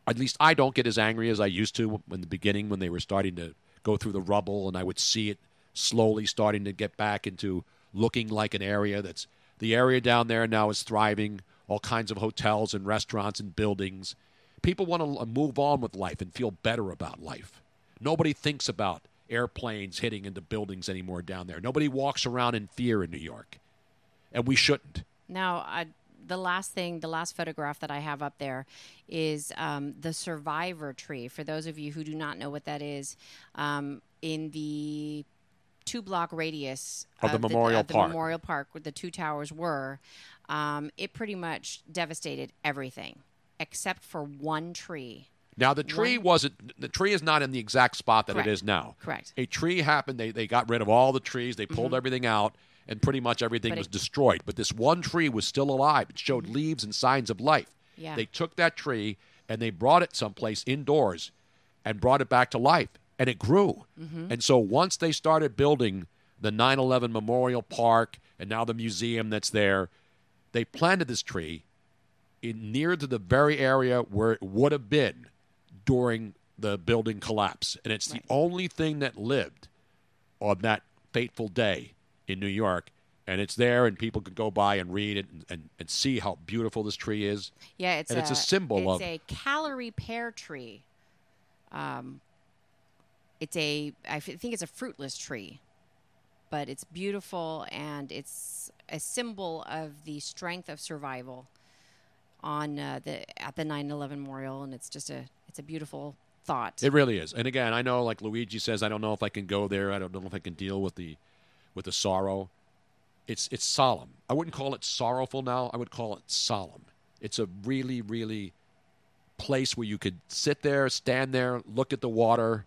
At least I don't get as angry as I used to in the beginning when they were starting to go through the rubble and I would see it slowly starting to get back into looking like an area that's, the area down there now is thriving all kinds of hotels and restaurants and buildings. People want to move on with life and feel better about life. Nobody thinks about airplanes hitting into buildings anymore down there. Nobody walks around in fear in New York. And we shouldn't. Now, I, the last thing, the last photograph that I have up there is um, the survivor tree. For those of you who do not know what that is, um, in the two block radius Of the Memorial of the Park. Memorial Park, where the two towers were, um, it pretty much devastated everything except for one tree. Now the tree One- wasn't the tree is not in the exact spot that Correct. it is now. Correct. A tree happened, they they got rid of all the trees, they pulled Mhm. everything out, and pretty much everything But was it- Mm-hmm. destroyed. But this one tree was still alive. It showed leaves and signs of life. Yeah. They took that tree and they brought it someplace indoors and brought it back to life. And it grew. Mhm. And so once they started building the 9 11 Memorial Park and now the museum that's there, they planted this tree in near to the very area where it would have been during the building collapse. And it's the only thing that lived on that fateful day in New York. And it's there, and people could go by and read it and, and, and see how beautiful this tree is. Yeah, it's and a, it's a symbol it's of a Callery pear tree. Um, it's a i think it's a fruitless tree, but it's beautiful and it's a symbol of the strength of survival on uh, the at the 9/11 memorial, and it's just a it's a beautiful thought. It really is. And again, I know, like Luigi says, I don't know if I can go there. I don't know if I can deal with the with the sorrow. It's it's solemn. I wouldn't call it sorrowful now. I would call it solemn. It's a really, really place where you could sit there, stand there, look at the water,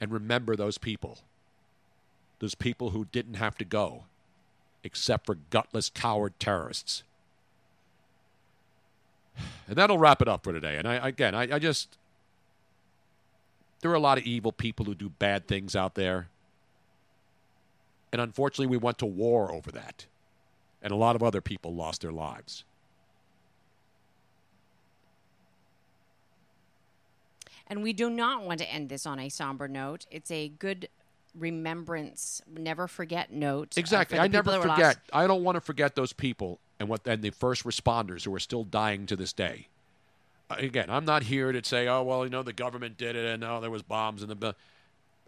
and remember those people. Those people who didn't have to go, except for gutless coward terrorists. And that'll wrap it up for today. And I again, I, I just there are a lot of evil people who do bad things out there. And unfortunately, we went to war over that. And a lot of other people lost their lives. And we do not want to end this on a somber note. It's a good remembrance, never forget note. uh, Exactly. for I never people that were forget. lost. I don't want to forget those people and what and the first responders who are still dying to this day. Uh, Again, I'm not here to say, oh well, you know, the government did it, and oh, there was bombs in the.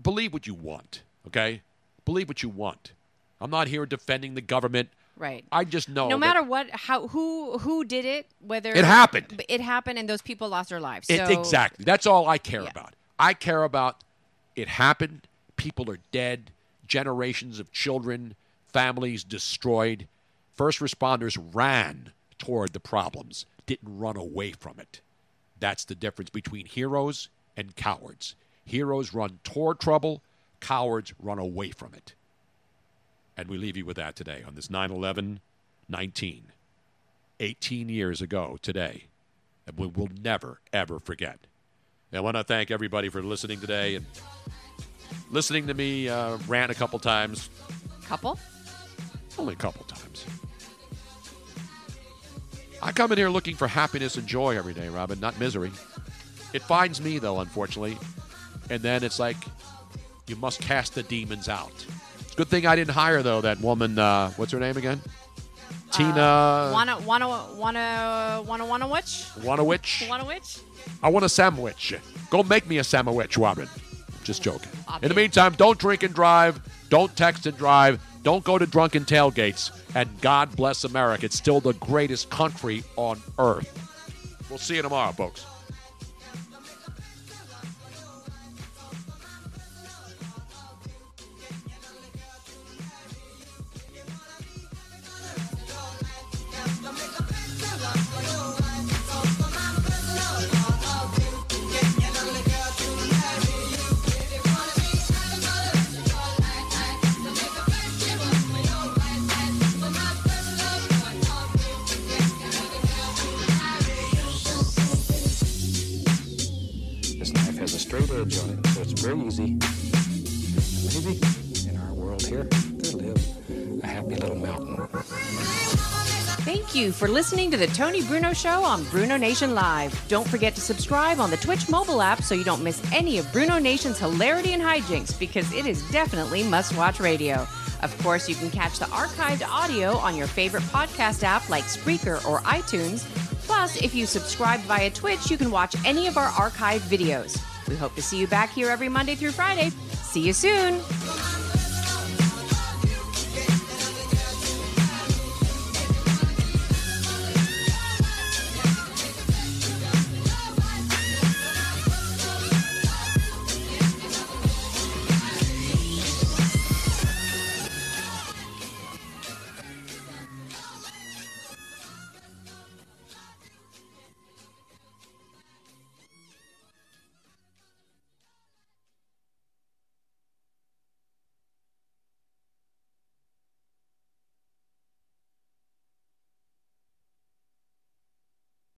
Believe what you want, okay? Believe what you want. I'm not here defending the government. Right. I just know. no matter what, how who who did it, whether It happened. it happened, and those people lost their lives. It, exactly. That's all I care about. I care about it happened. People are dead. Generations of children, families destroyed. First responders ran toward the problems, didn't run away from it. That's the difference between heroes and cowards. Heroes run toward trouble, cowards run away from it. And we leave you with that today on this 9 11 19. 18 years ago today. And we will never, ever forget. I want to thank everybody for listening today and listening to me uh, rant a couple times. Couple? Only a couple times. I come in here looking for happiness and joy every day, Robin, not misery. It finds me though, unfortunately, and then it's like you must cast the demons out. It's a good thing I didn't hire though that woman. Uh, what's her name again? Tina. Wanna wanna wanna wanna wanna which? Want a witch? Wanna which? I want a sandwich. Go make me a sandwich, Robin. Just joking. I'll In the meantime, don't drink and drive. Don't text and drive. Don't go to drunken tailgates. And God bless America. It's still the greatest country on earth. We'll see you tomorrow, folks. Straight edge on it, so it's very easy. Maybe in our world here, there live a happy little mountain. Thank you for listening to the Tony Bruno Show on Bruno Nation Live. Don't forget to subscribe on the Twitch mobile app so you don't miss any of Bruno Nation's hilarity and hijinks because it is definitely must watch radio. Of course, you can catch the archived audio on your favorite podcast app like Spreaker or iTunes. Plus, if you subscribe via Twitch, you can watch any of our archived videos. We hope to see you back here every Monday through Friday. See you soon.